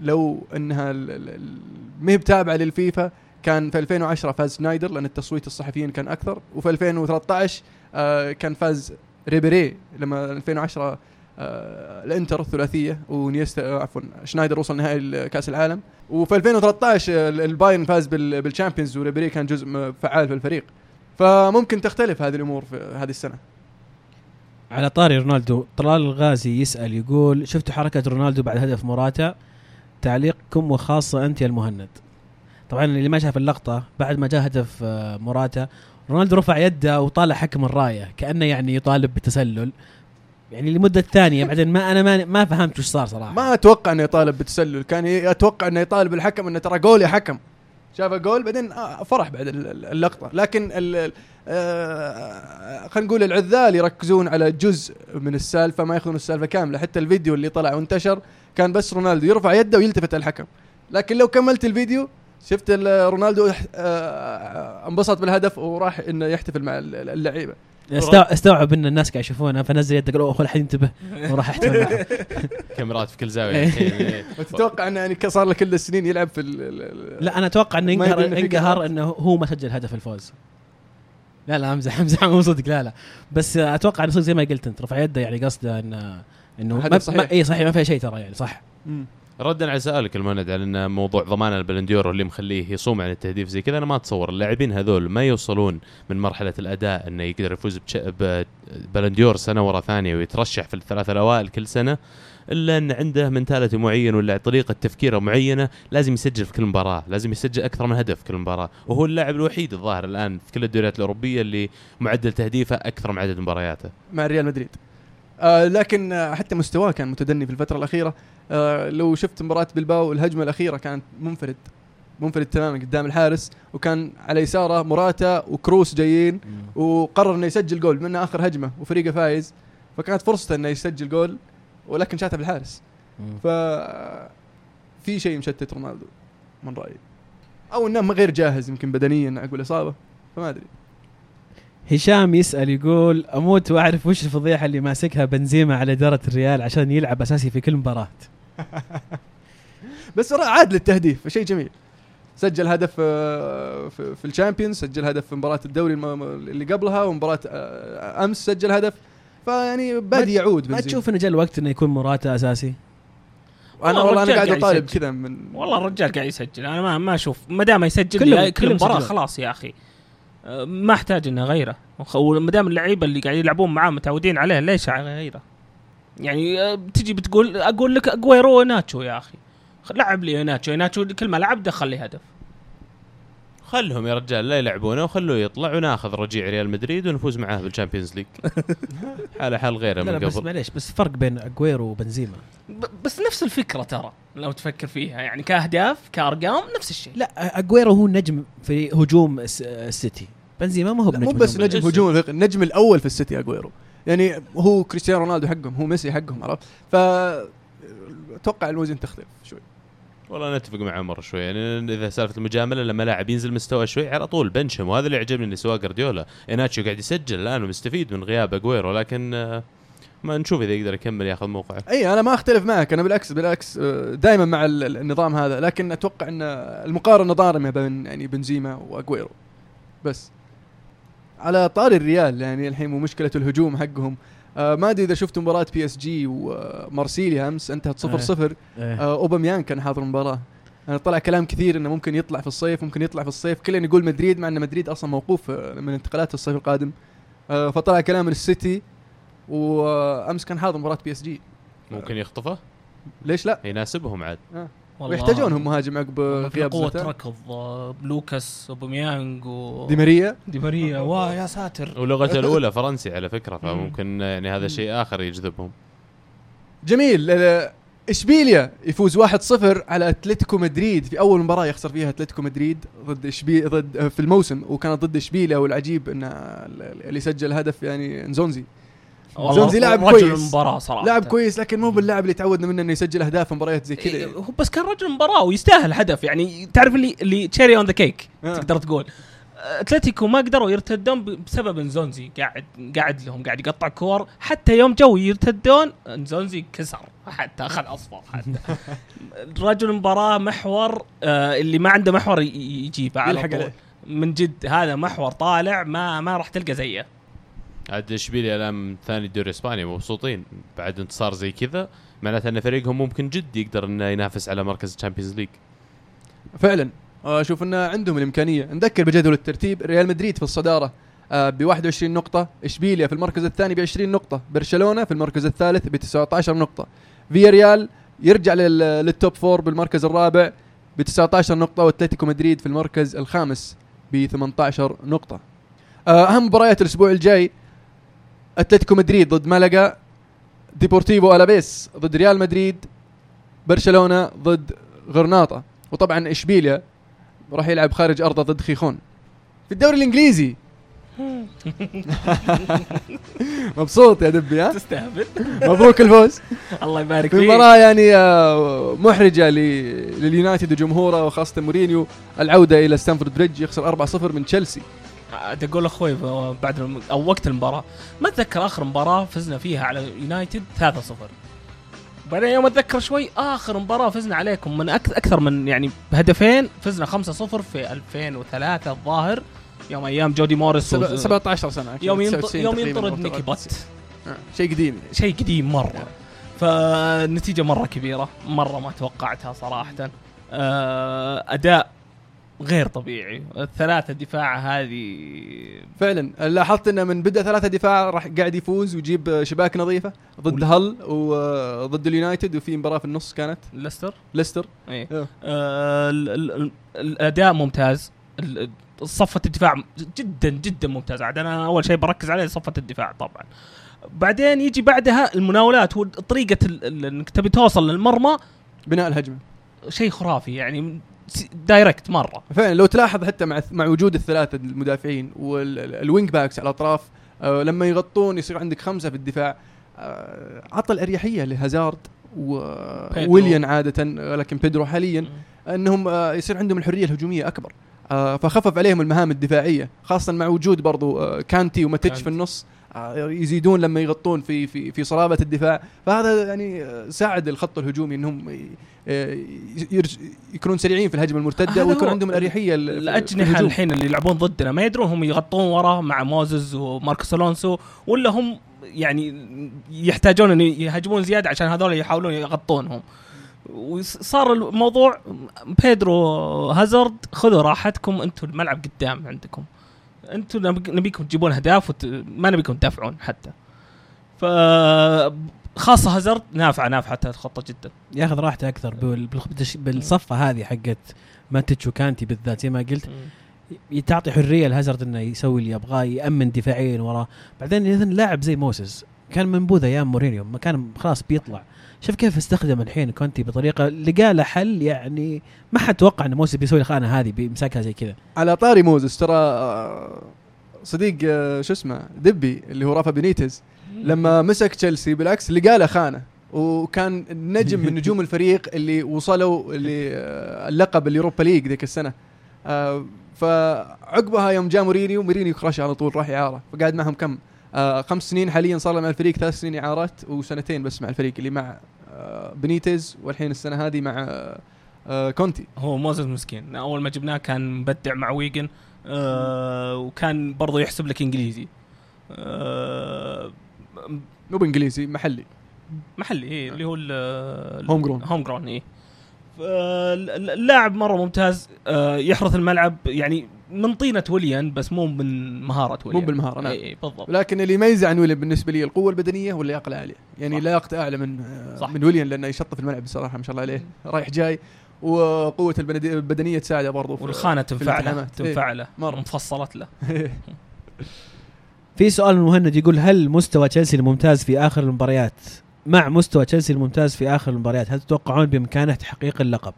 S1: لو انها ما هي بتابعة للفيفا كان في 2010 فاز سنايدر لأن التصويت الصحفيين كان أكثر. وفي 2013 آه كان فاز ريبيري لما 2010 آه الإنتر الثلاثية ونيستا آه عفوا سنايدر وصل نهائي كاس العالم. وفي 2013 ال- البايرن فاز بال- بال Champions وريبيري كان جزء فعال في الفريق. فممكن تختلف هذه الأمور في هذه السنة.
S3: على طاري رونالدو طلال الغازي يسأل يقول شفتوا حركة رونالدو بعد هدف موراتا؟ تعليقكم وخاصة أنت يا المهند. طبعا اللي ما شاف اللقطة بعد ما جاء هدف آه، موراتا رونالدو رفع يده وطالع حكم الراية كأنه يعني يطالب بالتسلل يعني لمدة ثانية بعدين ما أنا ما ما فهمت وش صار صراحة.
S1: ما أتوقع إنه يطالب بالتسلل كان أتوقع إنه يطالب الحكم إنه ترى جول يا حكم. شاف جول بعدين آه، فرح بعد ال- ال- اللقطة. لكن آه، خلينا نقول العذال يركزون على جزء من السالفة ما ياخذون السالفة كاملة. حتى الفيديو اللي طلع وانتشر كان بس رونالدو يرفع يده ويلتفت الحكم. لكن لو كملت الفيديو شفت ال- رونالدو آه، انبسط بالهدف وراح إنه يحتفل مع ال- اللعيبة.
S3: استوعب, استوعب إن الناس قاعد يشوفونها فنزل يده قال اوه الحين انتبه وراح احتفل.
S4: كاميرات في كل زاوية الحين إيه.
S1: وتتوقع إنه يعني صار له كل السنين يلعب في
S3: لا أنا
S1: أتوقع إنه ينقهر
S3: انقهر. إنه هو ما سجل هدف الفوز لا لا امزح امزح مو صدق لا لا بس أتوقع إنه صدق زي ما قلت أنت رفع يده يعني قصده انه إنه
S1: هدف
S3: ما
S1: صحيح.
S3: ما اي صحيح ما فيها شيء ترى يعني صح.
S4: ردا على سؤالك المهند على إن موضوع ضمان البلنديور اللي مخليه يصوم عن التهديف زي كذا أنا ما أتصور اللاعبين هذول ما يوصلون من مرحلة الأداء إنه يقدر يفوز ببلنديور سنة ورا ثانية ويترشح في الثلاثه الأوائل كل سنة إلا إن عنده mentality معين ولا طريقة تفكير معينة لازم يسجل في كل مباراة، لازم يسجل أكثر من هدف في كل مباراة، وهو اللاعب الوحيد الظاهر الآن في كل الدوريات الأوروبية اللي معدل تهديفه أكثر من عدد مبارياته.
S1: مع ريال مدريد آه لكن حتى مستواه كان متدني في الفترة الأخيرة. آه لو شفت مباراة بلباو الهجمة الأخيرة كانت منفرد منفرد تماما قدام الحارس وكان على يساره موراتا وكروس جايين وقرر إنه يسجل جول بما إنه آخر هجمة وفريقه فايز. فكانت فرصته إنه يسجل جول ولكن شاتها بالحارس. ف في شيء مشتت رونالدو من رأيي. أو إنه غير جاهز يمكن بدنيا أقول إصابة فما أدري.
S3: هشام يسأل يقول أموت وأعرف وش الفضيحة اللي ماسكها بنزيما على إدارة الريال عشان يلعب أساسي في كل مباراة.
S1: بس عاد للتهديف فشيء جميل. سجل هدف آه، في في ال Champions سجل هدف في مباراة الدوري اللي قبلها ومباراة آه، أمس سجل هدف. فيعني بادي يعود
S3: ما
S1: بنزيما.
S3: تشوف إنه جاء الوقت إنه يكون موراتا أساسي؟
S1: أنا
S2: والله أنا
S1: قاعد أطالب
S2: يسجل.
S1: كذا من
S2: والله الرجال قاعد يسجل. أنا ما ما أشوف. ما دام يسجل كل, كل مباراه. خلاص يا أخي. ما أحتاج إنه اغيره وما دام اللعيبة اللي قاعد يلعبون معاه متعودين عليه ليش أغيره؟ يعني بتجي بتقول أقول لك اجويرو إناتشو يا أخي. لعب لي إناتشو. إناتشو كل ما لعب دخل لي هدف.
S4: خلهم يا رجال لا يلعبونه وخلوه يطلع وناخذ رجيع ريال مدريد ونفوز معاه بال Champions League. حالة حال غيره من
S3: بس
S4: قبل.
S3: معليش بس فرق بين أجويرو وبنزيما.
S2: بس نفس الفكرة ترى لو تفكر فيها يعني كأهداف كأرقام نفس الشيء.
S3: لا أجويرو هو نجم في هجوم الس- السيتي. بنزيما ما هو بنجم
S1: مو بس. نجم هجوم النجم الأول في السيتي أجويرو. يعني هو كريستيانو رونالدو حقهم هو ميسي حقهم عرفت؟ ف أتوقع الوزن تختلف شوي.
S4: والله نتفق مع عمر شوي. يعني إذا سالفة المجاملة لما لاعب ينزل مستوى شوي على طول bench. وهذا اللي يعجبني اللي سواه جارديولا إناتشو قاعد يسجل الآن ومستفيد من غياب اجويرو لكن آه، ما نشوف إذا يقدر يكمل ياخذ موقعه.
S1: إي أنا ما أختلف معك. أنا بالعكس بالعكس دائما مع ال- ال- النظام هذا. لكن أتوقع إن المقارنة ظالمة بين يعني بنزيما واجويرو بس. على طاري الريال يعني الحين مو مشكلة الهجوم حقهم. آه ما أدري إذا شفتوا مباراة PSG ومارسيليا أمس انتهت 0 0
S3: إيه.
S1: آه اوباميان كان حاضر المباراة. أنا طلع كلام كثير إنه ممكن يطلع في الصيف ممكن يطلع في الصيف. كلنا يقول مدريد مع إن مدريد أصلا موقوف آه، من انتقالات الصيف القادم. آه فطلع كلام من السيتي وأمس كان حاضر مباراة PSG
S4: ممكن يخطفه؟
S1: ليش لا؟
S4: يناسبهم عاد.
S2: والله
S1: ويحتاجونهم مهاجم عقب غياب
S2: قوة. ركض آه، لوكاس أوباميانج و
S1: دي ماريا.
S2: دي ماريا. يا ساتر.
S4: ولغته الأولى فرنسي على فكرة فممكن يعني هذا شيء آخر يجذبهم.
S1: جميل. إشبيليا يفوز 1-0 على أتلتيكو مدريد. في أول مباراة يخسر فيها أتلتيكو مدريد ضد اشبي ضد آه، في الموسم وكانت ضد إشبيليا والعجيب إن اللي سجل هدف يعني نزونزي. زونزي لاعب
S2: رجل
S1: كويس.
S2: المباراة صراحة.
S1: لاعب كويس لكن مو باللاعب اللي تعودنا منه إنه يسجل أهداف في مباريات زي
S2: إيه،
S1: كذا
S2: هو بس كان رجل مباراة ويستاهل هدف. يعني تعرف اللي اللي cherry on the
S1: cake.
S2: تقدر تقول. أتلتيكو ما قدروا يرتدون بسبب إنزونزي. قاعد قاعد لهم قاعد يقطع كور. حتى يوم جو يرتدون إنزونزي كسر. حتى أخذ أصفر حتى. رجل مباراة محور آه اللي ما عنده محور يجيبه على طول. من جد هذا محور طالع ما ما راح تلقى زيه.
S4: عاد اشبيليا الآن ثاني دوري اسبانيا مبسوطين. بعد انتصار زي كذا معناته أن فريقهم ممكن جد يقدر إنه ينافس على مركز ال Champions League
S1: فعلا. أشوف ان عندهم الإمكانية. نذكر بجدول الترتيب ريال مدريد في الصدارة ب 21 نقطة، إشبيليا في المركز الثاني ب 20 نقطة، برشلونة في المركز الثالث ب 19 نقطة، فياريال يرجع لل- لل top four بالمركز الرابع ب 19 نقطة وأتلتيكو مدريد في المركز الخامس ب 18 نقطة. آه، أهم مباريات الأسبوع الجاي أتلتيكو مدريد ضد مالاغا، ديبورتيفو ألابيس ضد ريال مدريد، برشلونة ضد غرناطة، وطبعا إشبيليا راح يلعب خارج أرضه ضد خيخون. في الدوري الإنجليزي. مبسوط يا دبي ها؟
S2: تستهبل.
S1: مبروك الفوز.
S2: الله يبارك
S1: في
S2: فيك.
S1: مباراة يعني آه، محرجة لليونايتد وجمهوره وخاصة مورينيو. العودة إلى ستانفورد بريدج يخسر 4-0 من تشيلسي.
S2: عاد أقول أخوي بعد الم- أو وقت المباراة. ما أتذكر آخر مباراة فزنا فيها على يونايتد 3-0 بعدين يوم أتذكر شوي آخر مباراة فزنا عليكم. من أكثر من يعني بهدفين فزنا 5-0 في 2003 الظاهر. يوم أيام جودي موريس
S1: سبع-
S2: و-
S1: 17 سنة
S2: يوم ينط...
S1: 99
S2: يوم ينطرد نيكي
S1: 93.
S2: بوت
S1: آه، شيء قديم.
S2: شيء قديم مرة.
S1: نعم.
S2: فالنتيجه مرة كبيرة مرة ما توقعتها صراحة. آه، أداء غير طبيعي. الثلاثة دفاع هذه
S1: فعلا. لاحظت إنه من بدا ثلاثة دفاع راح قاعد يفوز ويجيب شباك نظيفة ضد
S2: ول-
S1: هل وضد اليونايتد وفي مباراة في النص كانت.
S2: ليستر؟
S1: ليستر.
S2: إيه.
S1: إيه.
S2: آه ال- الأداء ممتاز. صفة الدفاع جدا جدا ممتاز. عاد أنا أول شيء بركز عليه صفة الدفاع طبعا. بعدين يجي بعدها المناولات وطريقة إنك تبي توصل للمرمى.
S1: بناء الهجمة.
S2: شيء خرافي يعني. direct مرة.
S1: فعلا لو تلاحظ حتى مع مع وجود الثلاثة المدافعين وال wing backs على الاطراف آه، لما يغطون يصير عندك خمسة في الدفاع آه، عطى الاريحية لهازارد وويليان عادة آه، لكن بيدرو حاليا إنهم آه، يصير عندهم الحرية الهجومية أكبر. فخفف عليهم المهام الدفاعية خاصة مع وجود برضو كانتي وماتيتش. في النص. يزيدون لما يغطون في في في صلابة الدفاع. فهذا يعني آه، ساعد الخط الهجومي إنهم آه، يكونون سريعين في الهجمة
S2: المرتدة
S1: ويكون عندهم
S2: الأريحية
S1: الأجنحة.
S2: الحين اللي يلعبون ضدنا. ما يدرون هم يغطون وراه مع موزز وماركوس ألونسو ولا هم يعني يحتاجون إن يهاجمون زيادة عشان هذول يحاولون يغطونهم. وصار الموضوع بيدرو هازارد خذوا راحتكم أنتم الملعب قدام عندكم. أنتم نبي- نبيكم تجيبون اهداف وت... ما نبيكم تدافعون حتى. ف خاصة هازارد نافعه نافعه الخطة جدا.
S3: ياخذ راحته أكثر بال- بالخ- بالصفة هذه حقت ماتيتش وكانتي بالذات زي ما قلت ي- تعطي حرية لهازارد إنه يسوي اللي يبغاه يأمن دفاعيا وراه. بعدين اذا لاعب زي موسس كان منبوذ أيام مورينيو ما كان خلاص بيطلع. شوف كيف استخدم الحين كونتي بطريقة لقى له حل يعني ما حد توقع إن موسس بيسوي الخانة هذه بيمسكها زي كذا.
S1: على طاري موزس ترى آه، صديق آه، شو اسمه دبي اللي هو رافا بينيتز لما مسك تشيلسي بالعكس لقى له خانة وكان نجم من نجوم الفريق اللي وصلوا للقب ال Europa League ذيك السنة. آه، فعقبها يوم جاء مورينيو مورينيو كرشه على طول راح اعاره فقعد معهم كم آه، خمس سنين حاليا صار له مع الفريق ثلاث سنين إعارات وسنتين بس مع الفريق اللي مع آه، بنيتز والحين السنة هذه مع آه، آه، كونتي.
S2: هو موزز مسكين. أول ما جبناه كان مبدع مع ويجن آه وكان برضو يحسب لك إنجليزي. آه
S1: مو بإنجليزي محلي.
S2: محلي إيه اللي هو
S1: هوم جرون.
S2: هوم جرون إيه. اللاعب مرة ممتاز آه يحرث الملعب يعني من طينة وليان بس مو من مهارة
S1: مو
S2: وليان
S1: بالمهارة نعم
S2: إيه إيه بالضبط
S1: لكن اللي يميزه عن ويليان بالنسبة لي القوة البدنية واللياقه العالية يعني. لياقته أعلى من
S2: صح.
S1: من ويليان لأنه يشطف الملعب بصراحة ما شاء الله عليه رايح جاي وقوة البدنية تساعده برضو في-
S2: والخانة تنفع له
S1: الالتحامات.
S2: تنفع له. مفصلت له
S3: في سؤال من مهند يقول هل مستوى تشيلسي الممتاز في آخر المباريات مع مستوى تشيلسي الممتاز في آخر المباريات هل تتوقعون بإمكانه تحقيق اللقب؟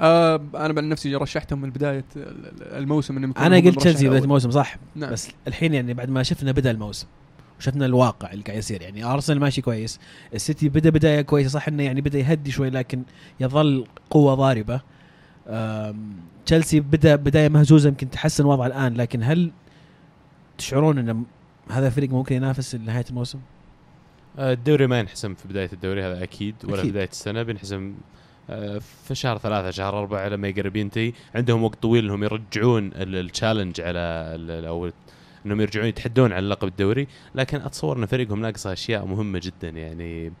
S1: آه أنا عن نفسي رشحتهم من بداية ال- ال- الموسم إنهم يكونوا أنا
S3: قلت تشيلسي
S1: بداية.
S3: الموسم صح
S1: نعم.
S3: بس الحين يعني بعد ما شفنا بدا الموسم وشفنا الواقع اللي قاعد يصير يعني أرسنال ماشي كويس السيتي بدأ بداية كويسة صح إنه يعني بدأ يهدي شوي لكن يظل قوة ضاربة تشيلسي بدأ بداية مهزوزة يمكن تحسن وضعه الآن لكن هل تشعرون إن هذا الفريق ممكن ينافس لنهاية الموسم؟
S4: آه، الدوري ما ينحسم في بداية الدوري هذا أكيد ولا
S3: أكيد.
S4: بداية السنة بينحسم في شهر ثلاثة شهر أربعة لما يقرب ينتهي عندهم وقت طويل إنهم يرجعون ال- التشالنج على أو إنهم يرجعون يتحدون على لقب الدوري. لكن أتصور إن فريقهم ناقصه أشياء مهمة جدا. يعني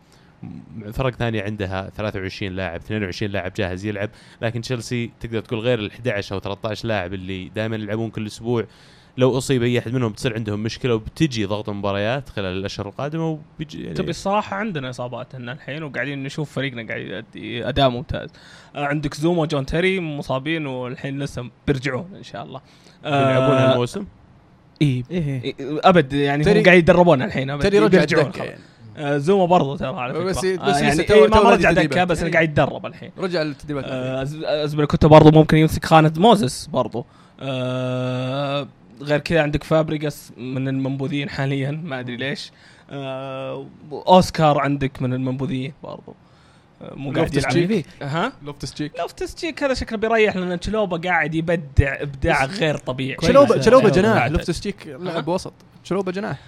S4: فرق ثانية عندها 23 لاعب 22 لاعب جاهز يلعب. لكن تشيلسي تقدر تقول غير ال 11 أو 13 لاعب اللي دائما يلعبون كل أسبوع. لو أصيب أي أحد منهم بتصير عندهم مشكلة وبتجي ضغط مباريات خلال الأشهر القادمة وبيجي يعني
S2: تبي الصراحة عندنا إصابات هنا الحين وقاعدين نشوف فريقنا قاعد يؤدي أداء ممتاز. آه، عندك زوما وجون تيري مصابين والحين لسه بيرجعون إن شاء الله.
S4: يلعبون
S2: آه،
S4: هالموسم؟
S2: اي
S3: إيه.
S2: إيه، أبد يعني هم قاعد يدربون الحين أبد
S1: ترى رجع الدكه. يعني
S2: آه، زوما برضو ترى على فكرة.
S1: بس-
S2: آه،
S1: بس
S2: يعني
S1: لسه
S2: إيه
S1: تو-
S2: ما رجع دكه. بس. قاعد يتدرب الحين.
S1: رجع التدريبات
S2: آه، ازبلكوتا برضو ممكن يمسك خانة موزس برضو. آه، غير كذا عندك فابريجاس من المنبوذين حاليا ما أدري ليش آه، أوسكار عندك من المنبوذين برضو آه، مو قاعد يلعب
S1: تشيك.
S2: ها
S1: لوفتس تشيك
S2: لوفتس تشيك هذا شكله بيريح لأن تشلوبا قاعد يبدع إبداع غير طبيعي.
S1: شلوبه
S3: كويس.
S1: جناح. لوفتس تشيك لاعب وسط شلوبه جناح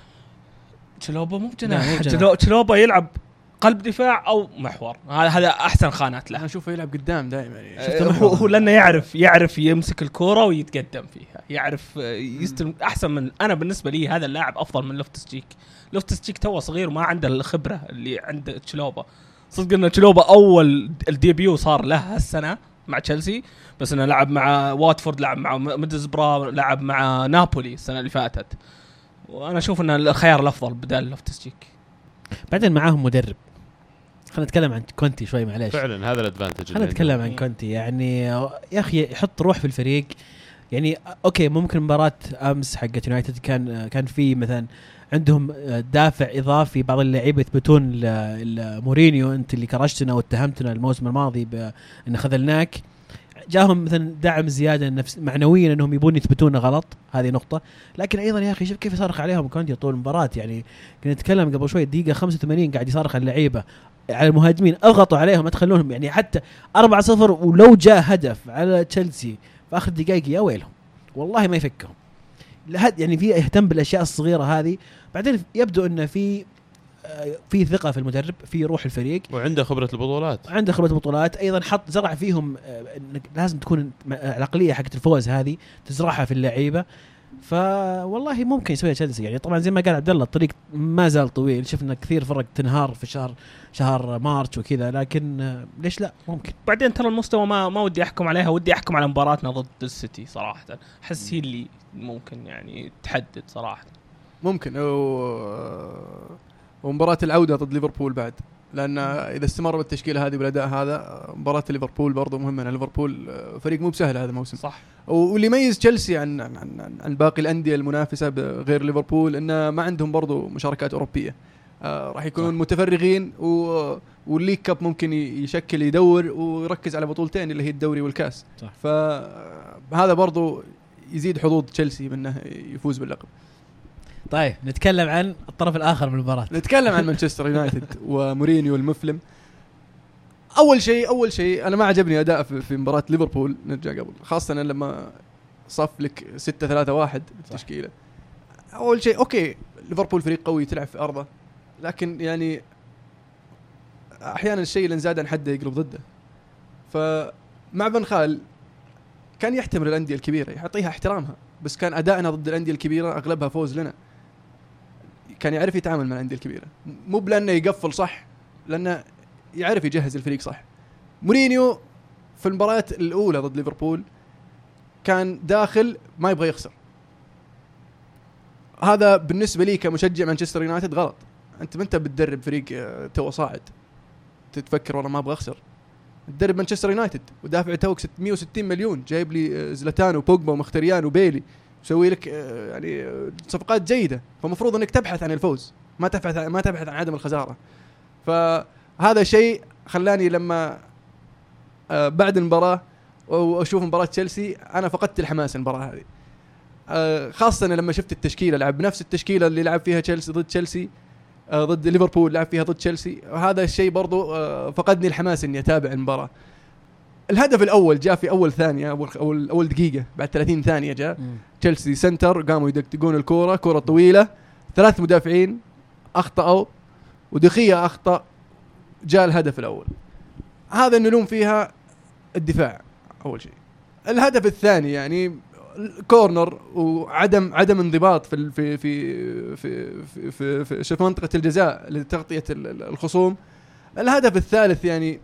S2: تشلوبا مو بجناح
S3: بجناح.
S2: تشلو- تشلوبا يلعب قلب دفاع أو محور. هذا هذا أحسن خانات له.
S1: أنا أشوفه يلعب قدام دائما. يعني
S2: هو هو لأنه يعرف يعرف يمسك الكورة ويتقدم فيها. يعرف آه، يستلم أحسن من أنا بالنسبة لي هذا اللاعب أفضل من لوفتس تشيك لوفتس تشيك توه صغير وما عنده الخبرة اللي عند تشلوبا. صدق إن تشلوبا أول ال debut صار له هالسنة مع تشيلسي بس إنه لعب مع واتفورد لعب مع ميدلزبره لعب مع نابولي السنة اللي فاتت. وأنا أشوف إن الخيار الأفضل بدال لوفتس تشيك
S3: بعدين معاهم مدرب. خلينا نتكلم عن كونتي شوي معليش.
S4: فعلا هذا ال advantage
S3: خلينا نتكلم عن كونتي. يعني يا أخي يحط روح في الفريق. يعني okay ممكن مباراة أمس حقت يونايتد كان كان في مثلا عندهم دافع إضافي بعض اللعيبة يثبتون لمورينيو أنت اللي كرشتنا واتهمتنا الموسم الماضي بأن خذلناك. جاهم مثلا دعم زيادة نفس معنويا إنهم يبون يثبتون غلط. هذه نقطة. لكن أيضا يا أخي شوف كيف يصرخ عليهم كونتي طول المباراه يعني كنا نتكلم قبل شوي دقيقة 85 قاعد يصرخ على اللعيبة. على المهاجمين أضغطوا عليهم ما تخلونهم. يعني حتى 4-0 ولو جاء هدف على تشيلسي في آخر دقائق يا ويلهم. والله ما يفكهم. يعني في يهتم بالأشياء الصغيرة هذه. بعدين يبدو انه في في ثقة في المدرب في روح الفريق.
S4: وعنده خبرة البطولات.
S3: عنده خبرة بطولات أيضا حط زرع فيهم آه، إنك لازم تكون العقلية حقت الفوز هذه تزرعها في اللعيبة. فوالله ممكن يسويها تشيلسي يعني. طبعا زي ما قال عبد الله الطريق ما زال طويل. شفنا كثير فرق تنهار في شهر شهر مارس وكذا لكن آه، ليش لا؟ ممكن.
S2: بعدين ترى المستوى ما ما ودي أحكم عليها. ودي أحكم على مباراتنا ضد السيتي صراحة. أحس هي اللي ممكن يعني تحدد صراحة.
S1: ممكن. و... ومباراة العودة ضد ليفربول بعد. لأن إذا استمر بالتشكيلة هذه والأداء هذا مباراة ليفربول برضه مهمة لأن ليفربول فريق مو بسهل هذا الموسم.
S2: صح.
S1: واللي يميز تشيلسي عن عن, عن, عن باقي الأندية المنافسة غير ليفربول إنه ما عندهم برضه مشاركات أوروبية. آه راح يكونون
S3: صح.
S1: متفرغين و... وال League Cup ممكن يشكل يدور ويركز على بطولتين اللي هي الدوري والكاس.
S3: صح.
S1: فهذا برضه يزيد حظوظ تشيلسي بأنه يفوز باللقب.
S3: طيب نتكلم عن الطرف الآخر من المباراة.
S1: نتكلم عن مانشستر يونايتد ومورينيو المفلم. أول شيء أول شيء أنا ما عجبني أداء في, مباراة ليفربول نرجع قبل خاصة لما صف لك 6 3 1 التشكيله أول شيء أوكي ليفربول فريق قوي تلعب في أرضه لكن يعني أحيانا الشيء اللي انزاد عن حده يقلب ضده. فمع بن خال كان يحتمل الأندية الكبيرة يعطيها احترامها بس كان أدائنا ضد الأندية الكبيرة أغلبها فوز لنا. كان يعرف يتعامل مع الأندية الكبيرة. مو بلأنه يقفل صح لأنه يعرف يجهز الفريق صح. مورينيو في المباريات الأولى ضد ليفربول كان داخل ما يبغى يخسر. هذا بالنسبة لي كمشجع مانشستر يونايتد غلط. أنت ما أنت بتدرب فريق آه، تو صاعد؟ تتفكر والله ما أبغى أخسر. تدرب مانشستر يونايتد ودافع توك 660 مليون جايب لي آه، زلاتان وبوجبا ومخيتاريان وبيلي. مسوي لك آه، يعني صفقات جيدة. فمفروض إنك تبحث عن الفوز ما تبحث ما تبحث عن عدم الخسارة. فهذا شيء خلاني لما آه، بعد المباراة وأشوف مباراة تشيلسي أنا فقدت الحماس المباراة هذه. آه، خاصة لما شفت التشكيلة. لعب بنفس التشكيلة اللي لعب فيها تشيلسي ضد تشيلسي ضد ليفربول لعب فيها ضد تشيلسي. هذا الشيء برضو فقدني الحماس إني أتابع المباراة. الهدف الأول جاء في أول ثانية أول أول دقيقة بعد 30 ثانية جاء. تشيلسي center قاموا يدقدقون الكورة كره طويلة ثلاث مدافعين أخطأوا ودي خيا أخطأ جاء الهدف الأول. هذا نلوم فيها الدفاع أول شيء. الهدف الثاني يعني corner وعدم عدم انضباط في في في في في, في, في, في منطقة الجزاء لتغطية ال- ال- الخصوم. الهدف الثالث يعني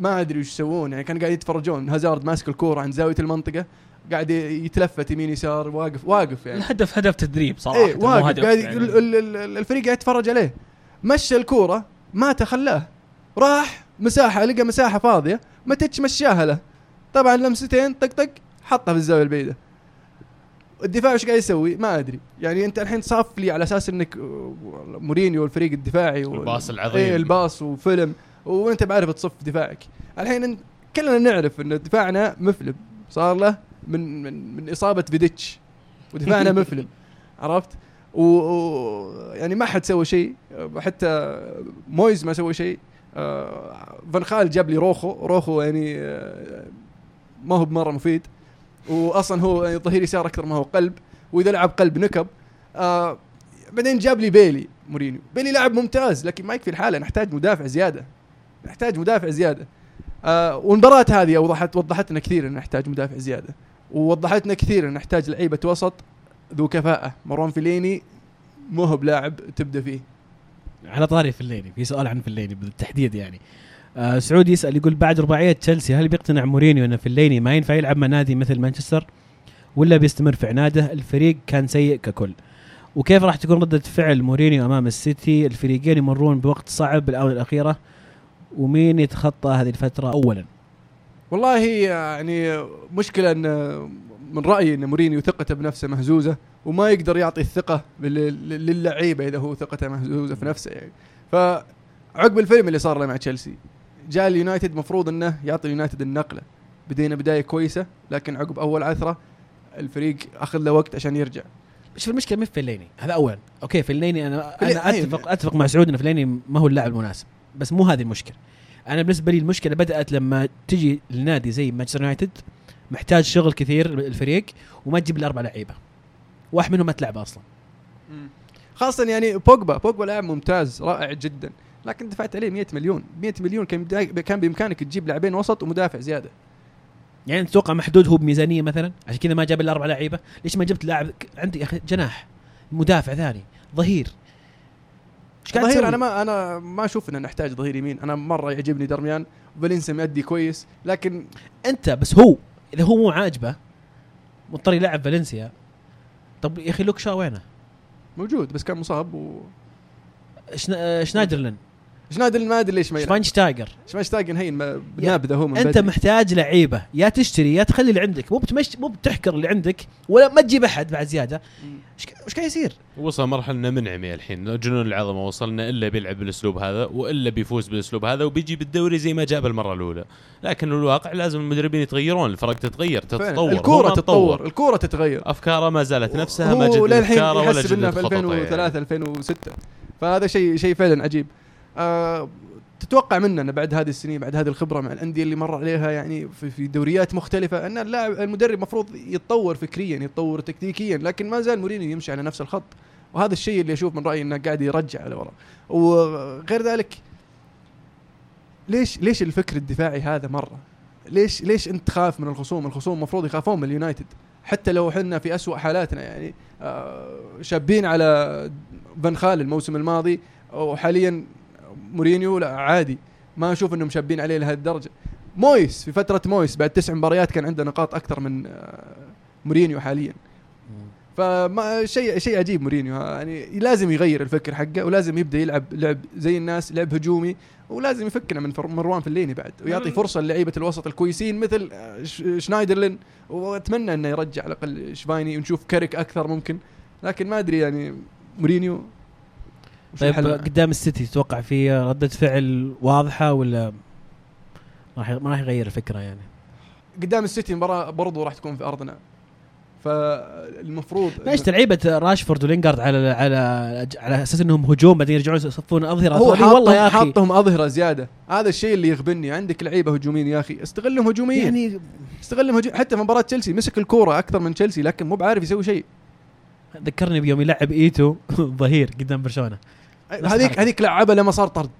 S1: ما أدري وش يسوون يعني كانوا قاعد يتفرجون. هازارد ماسك الكورة عند زاوية المنطقة. قاعد يتلفت يمين يسار واقف واقف يعني.
S2: الهدف هدف تدريب صراحة
S1: إيه
S2: مو
S1: واقف.
S2: هدف
S1: قاعد
S2: يعني.
S1: ال- ال- ال- الفريق قاعد يتفرج عليه. مشى الكورة ما تخلاه. راح مساحة لقى مساحة فاضية ما مشاها له. طبعا لمستين طق طق حطها في الزاوية البعيدة. الدفاع إيش قاعد يسوي؟ ما أدري، يعني أنت الحين صاف لي على أساس إنك مورينيو والفريق الدفاعي وال-
S4: والباص العظيم.
S1: إيه الباص وفيلم وأنت بعرف تصف دفاعك، الحين كلنا نعرف إن دفاعنا مفلم. صار له من من من إصابة فيديتش. ودفاعنا مفلم. عرفت؟ و و- يعني ما حد سوى شيء. حتى مويز ما سوى شيء. آه، فان خال جاب لي روخو. روخو يعني آه، ما هو بمرة مفيد. واصلا هو يعني ظهير يسار أكثر ما هو قلب. وإذا لعب قلب نكب آه بعدين جاب لي بيلي مورينيو. بيلي لاعب ممتاز لكن ما يكفي الحالة. نحتاج مدافع زيادة. نحتاج مدافع زيادة. آه والمباراة هذه اوضحت وضحت لنا كثير ان نحتاج مدافع زيادة. ووضحت لنا كثير إن نحتاج لعيبة وسط ذو كفاءة. مروان فيليني مو هو بلاعب تبدأ فيه.
S3: على طاري فليني في سؤال عن فليني بالتحديد يعني. آه سعود يسأل يقول بعد رباعية تشيلسي هل بيقتنع مورينيو إن فليني ما ينفع يلعب مع نادي مثل مانشستر؟ ولا بيستمر في عناده؟ الفريق كان سيء ككل. وكيف راح تكون ردة فعل مورينيو أمام السيتي؟ الفريقين يمرون بوقت صعب بالاونه الأخيرة. ومين يتخطى هذه الفترة اولا؟
S1: والله يعني مشكلة إن من رأيي إن مورينيو ثقته بنفسه مهزوزة وما يقدر يعطي الثقة لل- للعيبة إذا هو ثقته مهزوزة في نفسه. يعني فعقب الفيلم اللي صار له مع تشيلسي جاء اليونايتد مفروض إنه يعطي اليونايتد النقلة. بدينا بداية كويسة لكن عقب أول عثرة الفريق أخذ له وقت عشان يرجع.
S3: شوف المشكلة مش في فليني هذا اولا okay فليني
S1: أنا
S3: أنا
S1: أيوة.
S3: اتفق أتفق مع سعود إن فليني ما هو اللاعب المناسب بس مو هذه المشكلة. أنا بالنسبة لي المشكلة بدأت لما تجي لنادي زي مانشستر يونايتد محتاج شغل كثير الفريق وما تجيب الأربع لعيبة. واحد منهم ما تلعب أصلا.
S1: خاصة يعني بوجبا بوجبا لاعب ممتاز رائع جدا. لكن دفعت عليه 100 مليون. 100 مليون كان كان بإمكانك تجيب لاعبين وسط ومدافع زيادة.
S3: يعني تتوقع محدود هو بميزانية مثلا؟ عشان كذا ما جاب إلا أربع لعيبة. ليش ما جبت لاعب؟ عندي جناح. مدافع ثاني. ظهير. إيش قاعد
S1: ظهير؟ أنا ما أنا ما أشوف ان نحتاج ظهير يمين أنا مرة يعجبني درميان فالنسيا مؤدي كويس لكن
S3: أنت بس هو إذا هو مو عاجبه مضطر يلعب فالنسيا طب يا أخي لوك شا وينه؟
S1: موجود بس كان مصاب و
S3: شنا...
S1: شنايدر ما أدري ليش ما يلعب
S3: شفاينشتايجر
S1: شمايشتايجن هين ما- نابذه هو من
S3: أنت
S1: بدري.
S3: محتاج لعيبة يا تشتري يا تخلي اللي عندك مو بتمش مو بتحكر اللي عندك ولا ما تجيب أحد بعد زيادة. إيش قاعد يصير؟
S4: وصل مرحلة إنه منعمي الحين جنون العظمة وصلنا إلا بيلعب بالأسلوب هذا وإلا بيفوز بالأسلوب هذا وبيجي بالدوري زي ما جاب المرة الأولى لكن الواقع لازم المدربين يتغيرون الفرق تتغير. تتطور الكورة
S1: تتطور الكورة تتغير
S4: أفكاره ما زالت نفسها ما جدد أفكاره ولا جدد
S1: في
S4: خططه
S1: 2003
S4: يعني.
S1: 2006 فهذا شيء شيء فعلا عجيب آه تتوقع منا انه بعد هذه السنين بعد هذه الخبرة مع الأندية اللي مر عليها يعني في, دوريات مختلفة إن اللاعب المدرب المفروض يتطور فكريا يتطور تكتيكيا لكن ما زال مورينيو يمشي على نفس الخط. وهذا الشيء اللي أشوف من رأيي إنه قاعد يرجع لورا وغير ذلك ليش ليش الفكر الدفاعي هذا مرة؟ ليش ليش أنت تخاف من الخصوم؟ الخصوم المفروض يخافون من اليونايتد. حتى لو إحنا في أسوأ حالاتنا يعني آه، شابين على فان خال الموسم الماضي وحاليا مورينيو لا عادي. ما أشوف إنهم شابين عليه لهذه الدرجة. مويس في فترة مويس بعد تسع مباريات كان عنده نقاط أكثر من آه، مورينيو حاليا. فما شيء شيء عجيب مورينيو. يعني لازم يغير الفكر حقه ولازم يبدأ يلعب لعب زي الناس لعب هجومي ولازم يفكنا من فر- مروان فليني بعد ويعطي فرصة للعيبة الوسط الكويسين مثل آه، ش- شنايدرلين. وأتمنى إنه يرجع على الأقل شفايني ونشوف كاريك أكثر ممكن. لكن ما أدري يعني مورينيو
S3: طيب؟ قدام السيتي تتوقع في ردة فعل واضحة ولا راح ما راح يغير الفكرة يعني؟
S1: قدام السيتي مباراة برضو راح تكون في أرضنا. فالمفروض
S3: ليش لعيبة راشفورد ولينجارد على على على أساس إنهم هجوم بعدين يرجعون يصفون أظهرة؟
S1: هو
S3: هذول والله يا
S1: حاطهم
S3: أخي.
S1: حاطهم أظهرة زيادة. هذا الشيء اللي يغبني. عندك لعيبة هجوميين يا أخي. استغلهم هجوميا يعني
S3: يعني
S1: استغلهم هجوم حتى في مباراة تشيلسي مسك الكورة أكثر من تشيلسي لكن مو بعارف يسوي شيء.
S3: ذكرني بيوم يلعب إيتو ظهير قدام برشلونة.
S1: هذيك. هذيك لعبة لما صار طرد.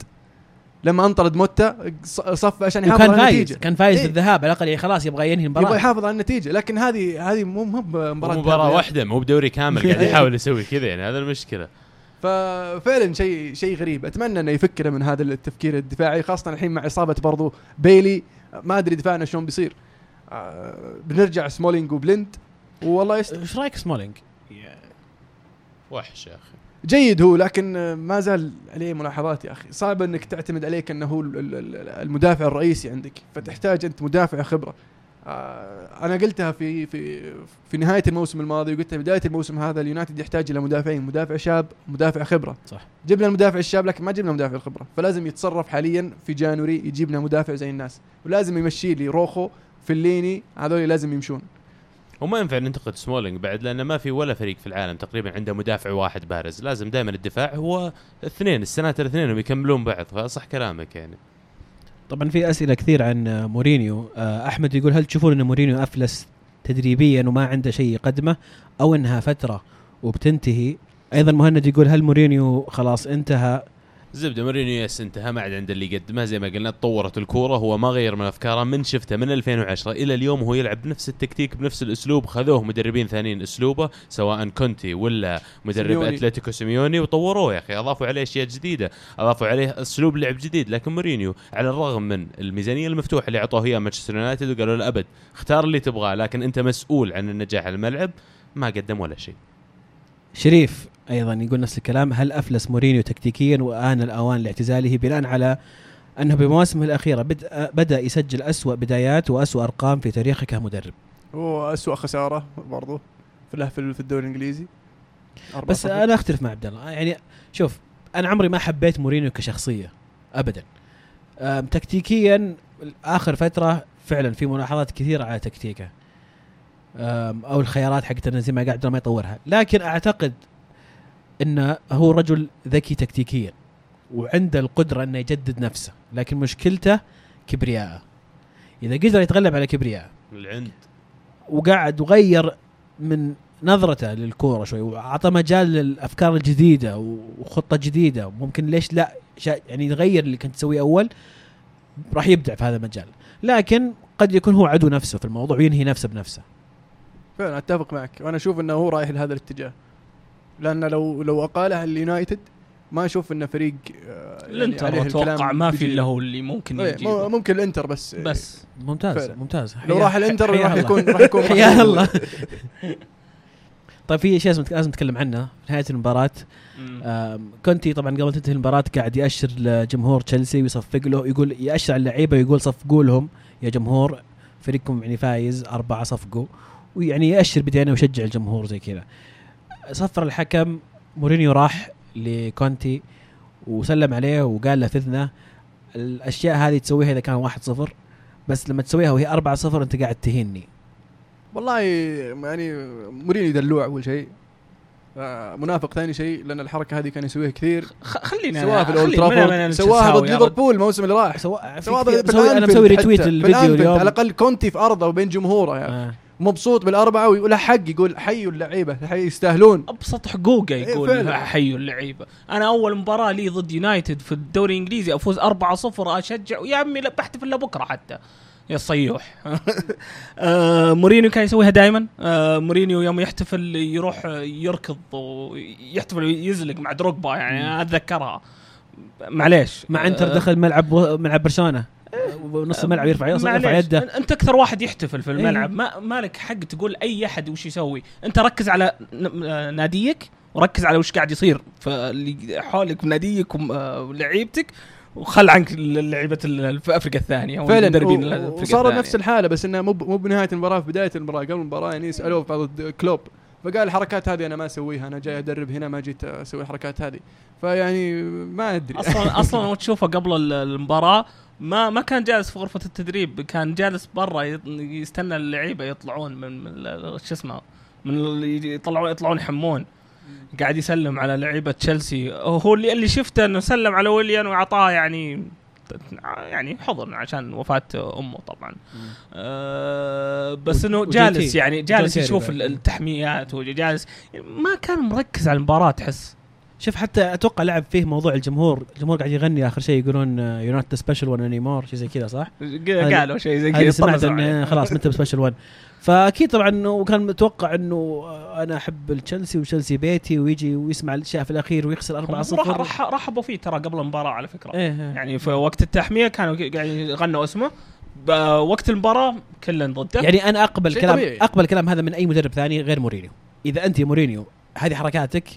S1: لما انطرد موتا ص- صف عشان يحافظ على
S3: فايز
S1: النتيجة.
S3: كان فايز
S1: إيه.
S3: بالذهاب على الأقل يعني خلاص يبغى ينهي
S1: يبغى
S3: المباراه
S1: يحافظ على النتيجة. لكن هذه هذه مو مو بمباراه
S4: مباراة
S1: ذهاب.
S4: واحدة مو بدوري كامل قاعد يحاول يسوي كذا يعني هذا المشكلة.
S1: ففعلا شيء شيء غريب. أتمنى إنه يفكر من هذا التفكير الدفاعي خاصة الحين مع إصابة برضو بيلي. ما أدري دفاعنا شلون بيصير. آه، بنرجع سمولينج وبلند والله يست...
S3: إيش رأيك سمولينج؟
S4: وحش يا أخي.
S1: جيد هو لكن ما زال عليه ملاحظات يا أخي. صعب إنك تعتمد عليه كأنه هو ال- ال- ال- المدافع الرئيسي عندك. فتحتاج أنت مدافع خبرة. آه، أنا قلتها في في في نهاية الموسم الماضي وقلتها بداية الموسم هذا اليونايتد يحتاج إلى مدافعين مدافع شاب مدافع خبرة.
S3: صح.
S1: جبنا المدافع الشاب لكن ما جبنا مدافع الخبرة. فلازم يتصرف حاليا في جانوري يجيب لنا مدافع زي الناس. ولازم يمشي لي روخو فليني هذول لازم يمشون.
S4: وما ينفع ننتقد سمولينج بعد لأنه ما في ولا فريق في العالم تقريبا عنده مدافع واحد بارز. لازم دائما الدفاع هو اثنين السنات الاثنين ويكملون بعض فصح كلامك يعني.
S3: طبعا في أسئلة كثير عن مورينيو. آه، أحمد يقول هل تشوفون أن مورينيو أفلس تدريبيا وما عنده شيء يقدمه؟ أو أنها فترة وبتنتهي؟ أيضا مهند يقول هل مورينيو خلاص انتهى
S4: زبدة مورينيو yes انتهى ما عاد عنده اللي يقدمه. زي ما قلنا تطورت الكورة هو ما غير من أفكاره من شفته من 2010 إلى اليوم هو يلعب بنفس التكتيك بنفس الأسلوب. خذوه مدربين ثانيين أسلوبه سواء كونتي ولا مدرب. أتلتيكو سيميوني وطوروه يا أخي. أضافوا عليه أشياء جديدة أضافوا عليه أسلوب لعب جديد. لكن مورينيو على الرغم من الميزانية المفتوحة اللي أعطوه اياها مانشستر يونايتد وقالوا له أبد اختار اللي تبغاه. لكن أنت مسؤول عن النجاح على الملعب ما قدم ولا شيء.
S3: شريف أيضا يقول نفس الكلام هل أفلس مورينيو تكتيكيا وآن الأوان لاعتزاله بناء على أنه بمواسمه الأخيرة بدا بدأ يسجل أسوأ بدايات وأسوأ أرقام في تاريخه كمدرب؟
S1: هو اسوء خسارة برضو في في الدوري الإنجليزي.
S3: بس
S1: صفر.
S3: أنا أختلف مع عبد الله. يعني شوف أنا عمري ما حبيت مورينيو كشخصية ابدا. تكتيكيا آخر فترة فعلا في ملاحظات كثيرة على تكتيكه. أو الخيارات حقت زي ما قاعد ما يطورها. لكن أعتقد إنه هو رجل ذكي تكتيكيا وعنده القدرة إنه يجدد نفسه لكن مشكلته كبرياءه إذا قدر يتغلب على كبرياءه
S4: العند.
S3: وقاعد وغير من نظرته للكورة شوي وأعطى مجال للأفكار الجديدة وخطة جديدة ممكن ليش لا؟ يعني يغير اللي كنت تسويه أول راح يبدع في هذا المجال. لكن قد يكون هو عدو نفسه في الموضوع وينهي نفسه بنفسه.
S1: فعلا أتفق معك وأنا أشوف إنه هو رايح لهذا الاتجاه. لأن لو لو أقالها اليونايتد ما أشوف انه فريق آه، يعني
S2: الإنتر
S1: عليه
S2: أتوقع
S1: الكلام
S2: ما في. إلا هو اللي ممكن
S1: إيه،
S2: يجيبه
S1: ممكن الإنتر بس
S2: بس
S3: ممتاز
S1: فعلا.
S3: ممتاز
S1: لو راح
S3: الإنتر
S1: راح. يكون راح يكون
S3: حيا
S1: محظوظ.
S3: الله طيب في شيء لازم لازم نتكلم عنه في
S2: نهاية
S3: المباراة كونتي طبعا قبل تنتهي المباراة قاعد يأشر لجمهور تشيلسي ويصفق له يقول يأشر على اللعيبة ويقول صفقوا لهم يا جمهور فريقكم يعني فايز أربعة صفقوا ويعني يأشر بدينا ويشجع الجمهور زي كذا صفر الحكم مورينيو راح لكونتي وسلم عليه وقال له في اذنه الأشياء هذه تسويها إذا كان واحد صفر بس لما تسويها وهي أربعة صفر أنت قاعد تهيني
S1: والله يعني مورينيو دلوع أول شيء آه، منافق ثاني شيء لأن الحركة هذه كان يسويها كثير
S2: خلينا
S1: سواها في
S2: الأولد
S1: ترافورد سواها ضد. ليفربول الموسم اللي راح
S3: سواء
S1: سواها
S3: مسوي
S1: أنا
S3: مسوي. retweet
S1: في
S3: الفيديو. اليوم
S1: على الأقل كونتي في أرضه وبين جمهوره يعني
S3: آه.
S1: مبسوط بالأربعة ويقول حق يقول حيوا اللعيبة حي يستاهلون.
S2: أبسط حقوقه
S1: إيه
S2: يقول. حيوا اللعيبة. أنا أول مباراة لي ضد يونايتد في الدوري الإنجليزي أفوز 4-0 أشجع. يا عمي لا بحتفل لبكره حتى. يا صيوح. آه مورينيو كان يسويها دائما آه مورينيو يوم يحتفل يروح يركض ويحتفل يزلق مع دروجبا يعني أتذكرها. معليش.
S3: مع إنتر
S2: آه،
S3: دخل ملعب ملعب برشلونة. ونص الملعب يرفع يرفع. يده.
S2: أنت أكثر واحد يحتفل في الملعب.
S3: إيه.
S2: ما مالك حق تقول أي أحد وش يسوي؟ أنت ركز على ن- آه، ناديك وركز على وش قاعد يصير. فاللي حولك بناديك وم- آه، ولعيبتك وخل عنك لعيبة ال- في افريقيا الثانية
S1: فعلا. وصارت. نفس الحالة بس إنه مو ب- مو بنهاية المباراة في بداية المباراة قبل المباراة يعني سالوه بعض كلوب. فقال الحركات هذه أنا ما أسويها أنا جاي أدرب هنا ما جيت أسوي الحركات هذه. فيعني ما أدري.
S2: أصلا أصلا لو تشوفه قبل ال- المباراة ما ما كان جالس في غرفة التدريب كان جالس برا يستنى اللعيبة يطلعون من, شو اسمه من يطلعون يطلعون يحمون. قاعد يسلم على لعيبة تشيلسي. هو اللي اللي شفته إنه سلم على ويليان واعطاه يعني يعني حضن عشان وفاة أمه طبعا. آه بس
S3: إنه
S2: جالس. يعني جالس يشوف التحميات وجالس. ما كان مركز على المباراة تحس.
S3: شوف حتى أتوقع لعب فيه موضوع الجمهور. الجمهور قاعد يغني آخر شيء يقولون you're not the special one anymore شيء زي كذا صح؟
S2: قالوا شيء زي كذا
S3: سمعت إنه
S2: عليه.
S3: خلاص مانت ب special 1 فأكيد طبعا وكان متوقع إنه أنا أحب التشيلسي وتشيلسي بيتي ويجي ويسمع الاشياء في الأخير ويخسر 4
S2: راح
S3: 0
S2: راح رحبوا فيه ترى قبل المباراة على فكرة.
S3: إيه
S2: يعني في وقت التحمية كانوا قاعد يغنوا اسمه. وقت المباراة كلن ضده.
S3: يعني أنا
S1: أقبل
S3: كلام
S1: طبيعي.
S3: أقبل كلام هذا من أي مدرب ثاني غير مورينيو. إذا أنت مورينيو هذه حركاتك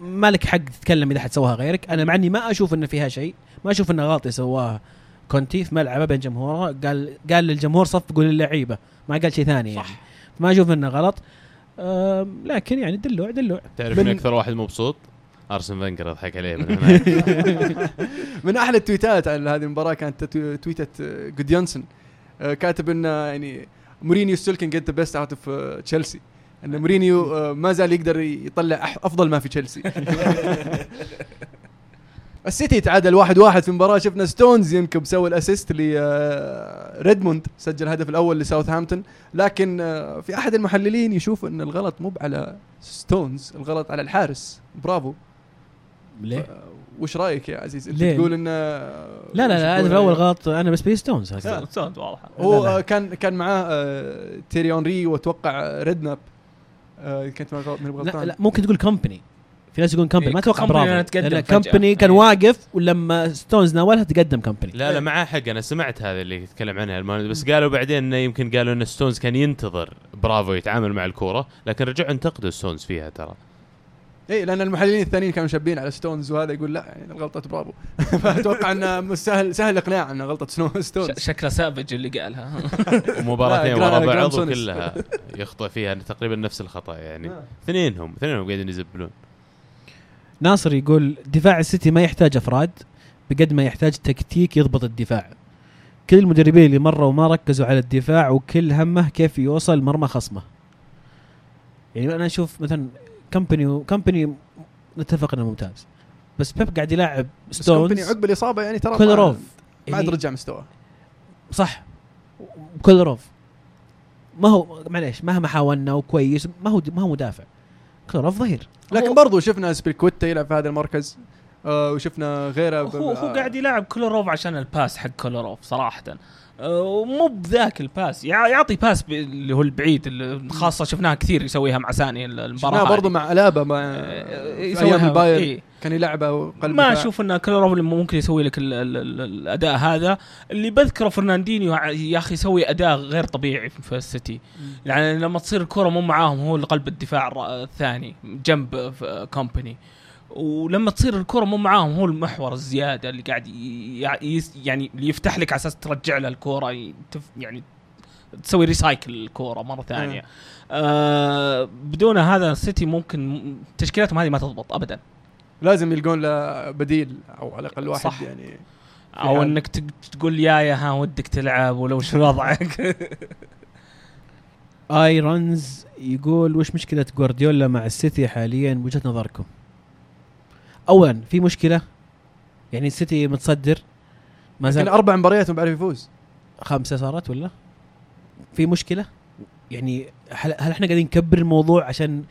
S3: ما لك حق تتكلم إذا حد سواها غيرك. أنا مع إني ما أشوف انه فيها شيء. ما أشوف انه غلط سواه كونتي في ملعبه بين جمهوره. قال قال للجمهور صفقوا للعيبه ما قال شيء ثاني يعني.
S2: صح.
S3: ما أشوف إنه غلط. لكن يعني دلوع دلوع.
S4: تعرف
S1: من-
S4: أكثر واحد مبسوط أرسن فينجر أضحك عليه من هناك
S1: من أحلى التويتات عن هذه المباراة كانت تو- تويتة آه، جوديونسون آه، كاتب إنه يعني مورينيو still can get the best out of Chelsea إن مورينيو آه، ما زال يقدر يطلع أح- أفضل ما في تشيلسي السيتي تعادل واحد واحد في مباراة شفنا ستونز ينكب سوى الأسيست لريدموند سجل الهدف الأول لساوثهامبتون لكن آه، في أحد المحللين يشوف إن الغلط مو على ستونز الغلط على الحارس برافو
S3: ليه؟
S1: آه، وش رأيك يا عزيز أنت
S3: ليه؟
S1: تقول انه
S3: لا لا لا
S1: وش
S3: هذا
S1: تقول
S3: أول
S1: يعني؟
S3: غلط أنا بس بي ستونز هذا.
S2: صوت واضحة
S1: هو. آه، كان كان معاه آه، تيري اونري وأتوقع ريدناب آه، كنت من
S3: لا,
S1: غلطان
S3: لا ممكن تقول كومباني في ناس يقولون كومباني
S2: إيه،
S3: ما
S2: أتوقع
S3: برافو. كومباني كان
S2: إيه.
S3: واقف ولما ستونز ناولها تقدم كومباني
S4: لا لا معاه حق. أنا سمعت هذا اللي يتكلم عنها. بس قالوا بعدين إنه يمكن قالوا إن ستونز كان ينتظر برافو يتعامل مع الكورة لكن رجعوا انتقدوا ستونز فيها ترى.
S1: اي لأن المحللين الثانيين كانوا شابين على ستونز وهذا يقول لا يعني غلطة برافو. فأتوقع انه سهل سهل الاقناع انه غلطة سنو ستونز.
S2: شكله سافج اللي قالها.
S4: ومباراتين ورا بعض. وكلها يخطئ فيها تقريبا نفس الخطأ يعني.
S1: آه.
S4: اثنينهم اثنينهم قاعدين يزبلون.
S3: ناصر يقول دفاع السيتي ما يحتاج أفراد بقد ما يحتاج تكتيك يضبط الدفاع. كل المدربين اللي مروا ما ركزوا على الدفاع وكل همه كيف يوصل مرمى خصمه. يعني أنا أشوف مثلا كمباني كمباني نتفق انه ممتاز. بس بيب قاعد يلاعب ستونز
S1: عقب الإصابة يعني ترى
S3: كولاروف
S1: ما عاد
S3: يعني
S1: رجع مستواه.
S3: صح. كولاروف ما هو معليش مهما حاولنا وكويس ما هو ما هو مدافع. كولاروف ظهير.
S1: لكن برضو شفنا ازبيليكويتا يلعب في هذا المركز. آه وشفنا غيره
S2: هو هو قاعد يلعب كولاروف عشان ال pass حق كولاروف صراحة. ومو بذاك ال pass يع- يعطي pass اللي هو البعيد اللي خاصة شفناها كثير يسويها مع ساني المباراة
S1: شفناه برضو
S2: هذه.
S1: مع ألابا مع في
S2: يسويها
S1: أيام البايرن
S2: إيه.
S1: كان يلعبه قلب
S2: ما. أشوف إن كولاروف اللي ممكن يسوي لك ال ال ال الأداء هذا اللي بذكره فرناندينيو يا أخي يسوي أداء غير طبيعي في السيتي يعني لما تصير الكرة مو معاهم هو اللي قلب الدفاع الثاني جنب كومباني ولما تصير الكرة مو معاهم هو المحور الزيادة اللي قاعد ي- يع- يس- يعني اللي يفتح لك على أساس ترجع له الكوره ي- تف- يعني تسوي recycle الكوره مرة ثانية آه بدون هذا السيتي ممكن تشكيلتهم هذه ما تضبط ابدا
S1: لازم يلقون له بديل أو على الأقل واحد
S2: صح.
S1: يعني أو.
S2: إنك تق- تقول يا يا ها ودك تلعب ولو شو وضعك
S3: ايرونز يقول وش مشكلة جوارديولا مع السيتي حاليا بوجهة نظركم؟ اولا في مشكلة يعني السيتي متصدر ما
S1: لكن
S3: زال
S1: أربع مباريات ما بيعرف يفوز
S3: خمسة صارت ولا؟ في مشكلة؟ يعني هل, هل إحنا قاعدين نكبر الموضوع عشان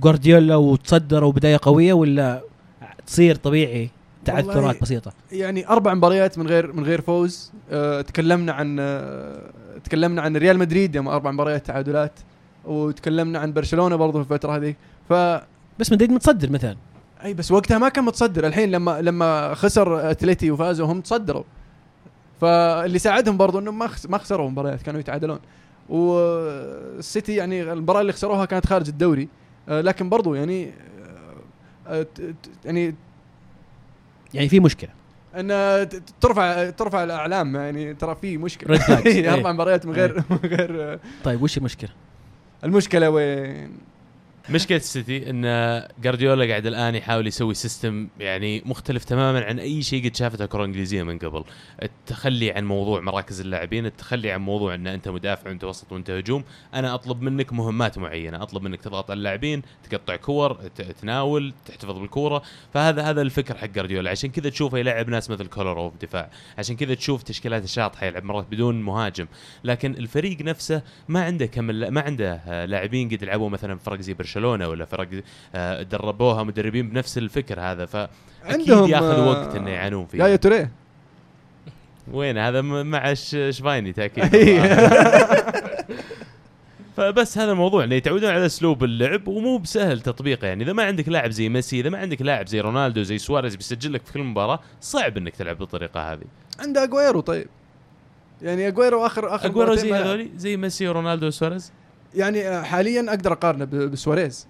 S3: جوارديولا وتصدر وبداية قوية ولا تصير طبيعي تعثرات بسيطة؟
S1: يعني أربع مباريات من غير من غير فوز أه تكلمنا عن أه تكلمنا عن ريال مدريد يوم أربع مباريات تعادلات وتكلمنا عن برشلونة برضو في الفترة هذه ف
S3: بس مدريد متصدر مثلا
S1: أي بس وقتها ما كان متصدر الحين لما لما خسر أتلتي وفازوا هم تصدروا فاللي ساعدهم برضو إنهم ما خس- ما خسروا مباريات كانوا يتعادلون والسيتي يعني المباراة اللي خسروها كانت خارج الدوري أه لكن برضو يعني ت- ت- يعني
S3: يعني في
S1: مشكلة إن ترفع ترفع الأعلام يعني ترى في
S3: مشكلة flags. إيه.
S1: أربع مباريات من غير من غير
S3: طيب وش المشكلة؟
S1: المشكلة وين؟
S4: مشكلة السيتي إن جارديولا قاعد الآن يحاول يسوي system يعني مختلف تماما عن أي شيء قد شافته الكره الانجليزيه من قبل. التخلي عن موضوع مراكز اللاعبين التخلي عن موضوع إن أنت مدافع وأنت وسط وأنت هجوم. أنا أطلب منك مهمات معينة. أطلب منك تضغط على اللاعبين تقطع كور تناول تحتفظ بالكورة. فهذا هذا الفكر حق جارديولا. عشان كذا تشوفه يلعب ناس مثل كولورو في دفاع. عشان كذا تشوف تشكيلات الشاطحة يلعب مرات بدون مهاجم. لكن الفريق نفسه ما عنده كم ما عنده آه، لاعبين قد لعبوا مثلا فرق زي برشلونة. ولا فرق آه، دربوها مدربين بنفس الفكر هذا فأكيد ياخذ
S1: آه،
S4: وقت إنه يعانون فيه
S1: يا توريه.
S4: وين؟ هذا مع شفايني تأكيد.
S1: إيه.
S4: فبس هذا الموضوع انه يتعودون على أسلوب اللعب ومو بسهل تطبيقه. يعني إذا ما عندك لاعب زي ميسي إذا ما عندك لاعب زي رونالدو زي سواريز بيسجل لك في كل مباراة صعب إنك تلعب بالطريقة هذه.
S1: عنده اجويرو طيب. يعني اجويرو آخر آخر
S4: اجويرو زي. هذولي؟ زي ميسي ورونالدو وسواريز؟
S1: يعني آه، حاليا أقدر أقارنه بسواريز.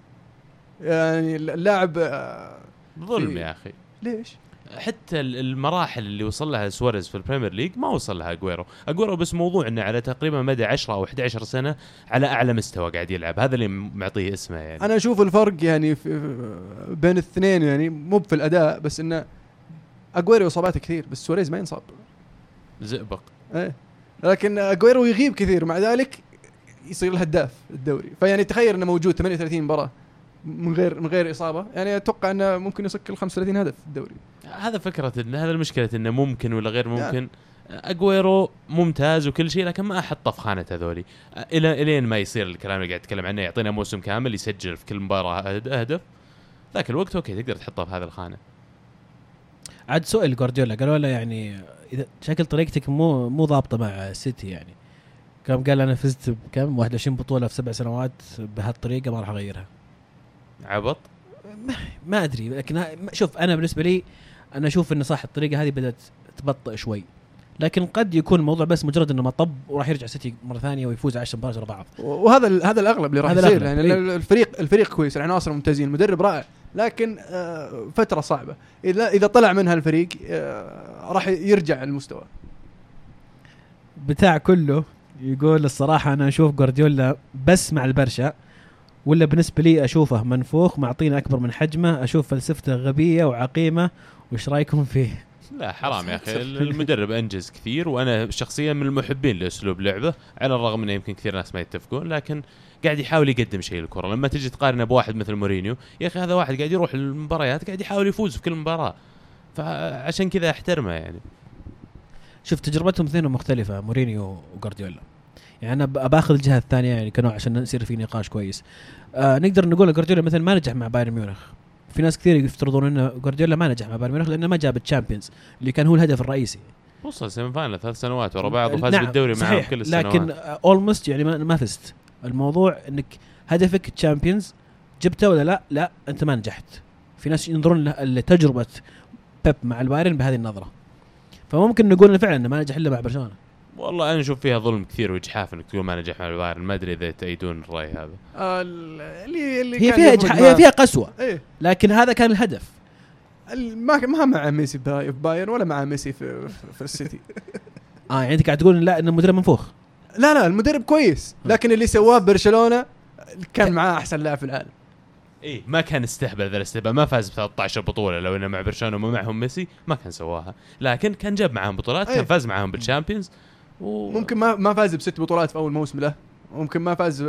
S1: يعني اللاعب آه،
S4: ظلم يا أخي.
S1: ليش؟
S4: حتى ال- المراحل اللي وصل لها سواريز في ال Premier League ما وصل لها أجويرو. أجويرو بس موضوع إنه على تقريبا مدى 10 أو 11 سنة على أعلى مستوى قاعد يلعب. هذا اللي معطيه اسمه يعني.
S1: أنا أشوف الفرق يعني في بين الاثنين يعني مو في الأداء بس إنه أجويرو إصاباته كثير بس سواريز ما ينصاب.
S4: زئبق.
S1: إيه. لكن أجويرو يغيب كثير. مع ذلك يصير الهداف الدوري. فيعني تخيل إنه موجود 38 مباراة من غير من غير إصابة. يعني أتوقع إنه ممكن يسجل 35 هدف في الدوري.
S4: هذا فكرة هذا المشكلة إنه ممكن ولا غير ممكن. أجويرو ممتاز وكل شيء لكن ما أحطه في خانة هذولي. إلى إلين ما يصير الكلام اللي قاعد اتكلم عنه يعطينا موسم كامل يسجل في كل مباراة هد- هدف. ذاك الوقت أوكي تقدر تحطه في هذه الخانة.
S3: عاد سؤال جوارديولا قالوا له يعني إذا شكل طريقتك مو مو ضابطة مع سيتي يعني. كم قال أنا فزت بكم؟ 21 بطولة في سبع سنوات بهالطريقة ما راح أغيرها.
S4: عبط؟
S3: ما أدري لكن ها- شوف أنا بالنسبة لي أنا أشوف انه صح الطريقة هذه بدأت تبطئ شوي. لكن قد يكون الموضوع بس مجرد إنه مطب وراح يرجع سيتي مرة ثانية ويفوز 10 مباريات ورا بعض.
S1: وهذا ال- هذا الأغلب اللي راح يصير.
S3: الأغلب،
S1: يعني
S3: إيه.
S1: الفريق الفريق كويس العناصر ممتازين المدرب رائع لكن آه، فترة صعبة. إذا إذا طلع منها الفريق آه، راح يرجع المستوى.
S3: بتاع كله يقول الصراحة أنا أشوف جوارديولا بس مع البرشا ولا بالنسبة لي أشوفه منفوخ معطينا أكبر من حجمه أشوف فلسفته غبية وعقيمة وش رأيكم فيه؟
S4: لا حرام يا أخي. المدرب أنجز كثير وأنا شخصيا من المحبين لأسلوب لعبه على الرغم انه يمكن كثير ناس ما يتفقون لكن قاعد يحاول يقدم شيء للكرة. لما تجي تقارنه بواحد مثل مورينيو يا أخي هذا واحد قاعد يروح المباريات قاعد يحاول يفوز في كل مباراة. فعشان كذا أحترمه يعني.
S3: شوف تجربتهم اثنين مختلفة مورينيو وجوارديولا. يعني أنا باخذ الجهة الثانية يعني كنوع عشان يصير في نقاش كويس. آه نقدر نقول جوارديولا مثلا ما نجح مع بايرن ميونخ. في ناس كثير يفترضون إنه جوارديولا ما نجح مع بايرن ميونخ لأنه ما جاب ال Champions اللي كان هو الهدف الرئيسي.
S4: وصل semi-final ثلاث سنوات ورا بعض وفاز
S3: نعم،
S4: بالدوري
S3: صحيح
S4: كل السنوات.
S3: لكن almost يعني ما, ما فزت. الموضوع إنك هدفك Champions جبته ولا لا؟ لا أنت ما نجحت. في ناس ينظرون لتجربة بيب مع البايرن بهذه النظرة. فممكن نقول إنه فعلا ما نجح إلا مع برشلونة.
S4: والله أنا أشوف فيها ظلم كثير واجحاف إنك تقول ما نجح مع البايرن ما أدري إذا تأيدون الرأي هذا.
S1: آه، اللي اللي
S3: هي
S1: كان
S3: فيها إجح- هي فيها قسوة.
S1: إيه.
S3: لكن هذا كان الهدف.
S1: ال- ما ما مع ميسي باي- في بايرن ولا مع ميسي في, في السيتي.
S3: آه يعني أنت قاعد تقول لا إن المدرب منفوخ.
S1: لا لا المدرب كويس. لكن اللي سواه برشلونة كان معاه أحسن لاعب في العالم.
S4: إيه ما كان استهبل ذا الاستهبال. ما فاز ب 13 بطولة. لو إنه مع برشلونة وما معهم ميسي ما كان سواها. لكن كان جاب معاهم بطولات. كان فاز معاهم بال Champions.
S1: ممكن ما ما فاز بست بطولات في أول موسم له. ممكن ما فاز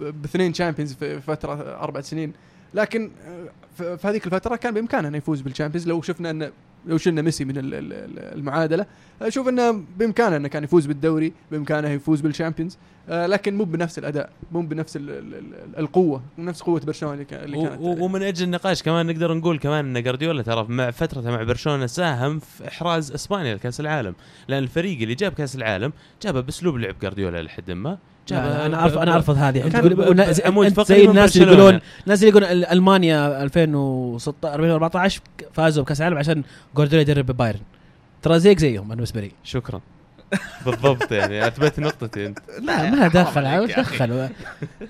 S1: باثنين Champions في فترة أربع سنين. لكن في هذيك الفترة كان بإمكانه إنه يفوز بال Champions لو شفنا انه لو شلنا ميسي من ال- ال- ال- المعادلة أشوف إنه بإمكانه إنه كان يفوز بالدوري بإمكانه يفوز بالشامبيونز لكن مو بنفس الأداء مو بنفس ال- ال- ال- القوة نفس قوة برشلونة اللي كانت.
S4: ومن أجل النقاش كمان نقدر نقول كمان إن جارديولا ترى مع فترته مع برشلونة ساهم في إحراز إسبانيا لكأس العالم. لأن الفريق اللي جاب كأس العالم جابه بأسلوب لعب جارديولا لحد ما. أنا
S3: ارفض أنا ارفض هذه. ولا- زي- الناس اللي. يقولون الناس اللي يقولون ال- ألمانيا 2016 2014 فازوا بكأس العالم عشان جوارديولا يدرب بايرن. ترى زيك زيهم أنا بالنسبة لي.
S4: شكرا. بالضبط يعني اثبت نقطتي أنت.
S3: لا ما دخل. دخل؟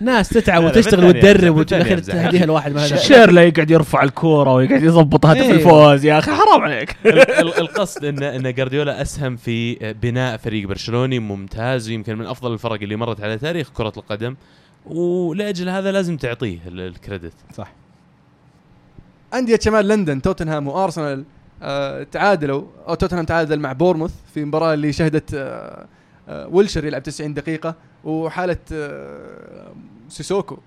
S3: ناس تتعب
S4: لا، لا،
S3: وتشتغل
S4: بالثانية
S3: وتدرب وتاخر
S4: أمزح.
S3: تهديها لواحد ما هذا
S2: شورله يقعد يرفع الكورة ويقعد يضبط هدف
S3: إيه.
S2: الفوز يا أخي حرام عليك.
S4: ال- ال- القصد ان إن جارديولا أسهم في بناء فريق برشلوني ممتاز ويمكن من أفضل الفرق اللي مرت على تاريخ كرة القدم. ولأجل هذا لازم تعطيه ال- credit.
S3: صح.
S1: أندية شمال لندن توتنهام وأرسنال. آه تعادلوا. أو توتنهام تعادل مع بورموث في المباراه اللي شهدت آه آه ويلشر يلعب 90 دقيقة وحالة آه سيسوكو.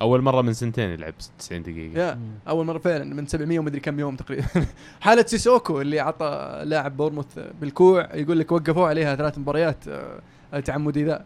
S4: أول مرة من سنتين يلعب 90 دقيقة.
S1: يا أول مرة فعلا من 700 ومدري كم يوم تقريبا. حالة سيسوكو اللي عطى لاعب بورموث بالكوع يقول لك وقفوه عليها ثلاث مباريات تعمدي ذا.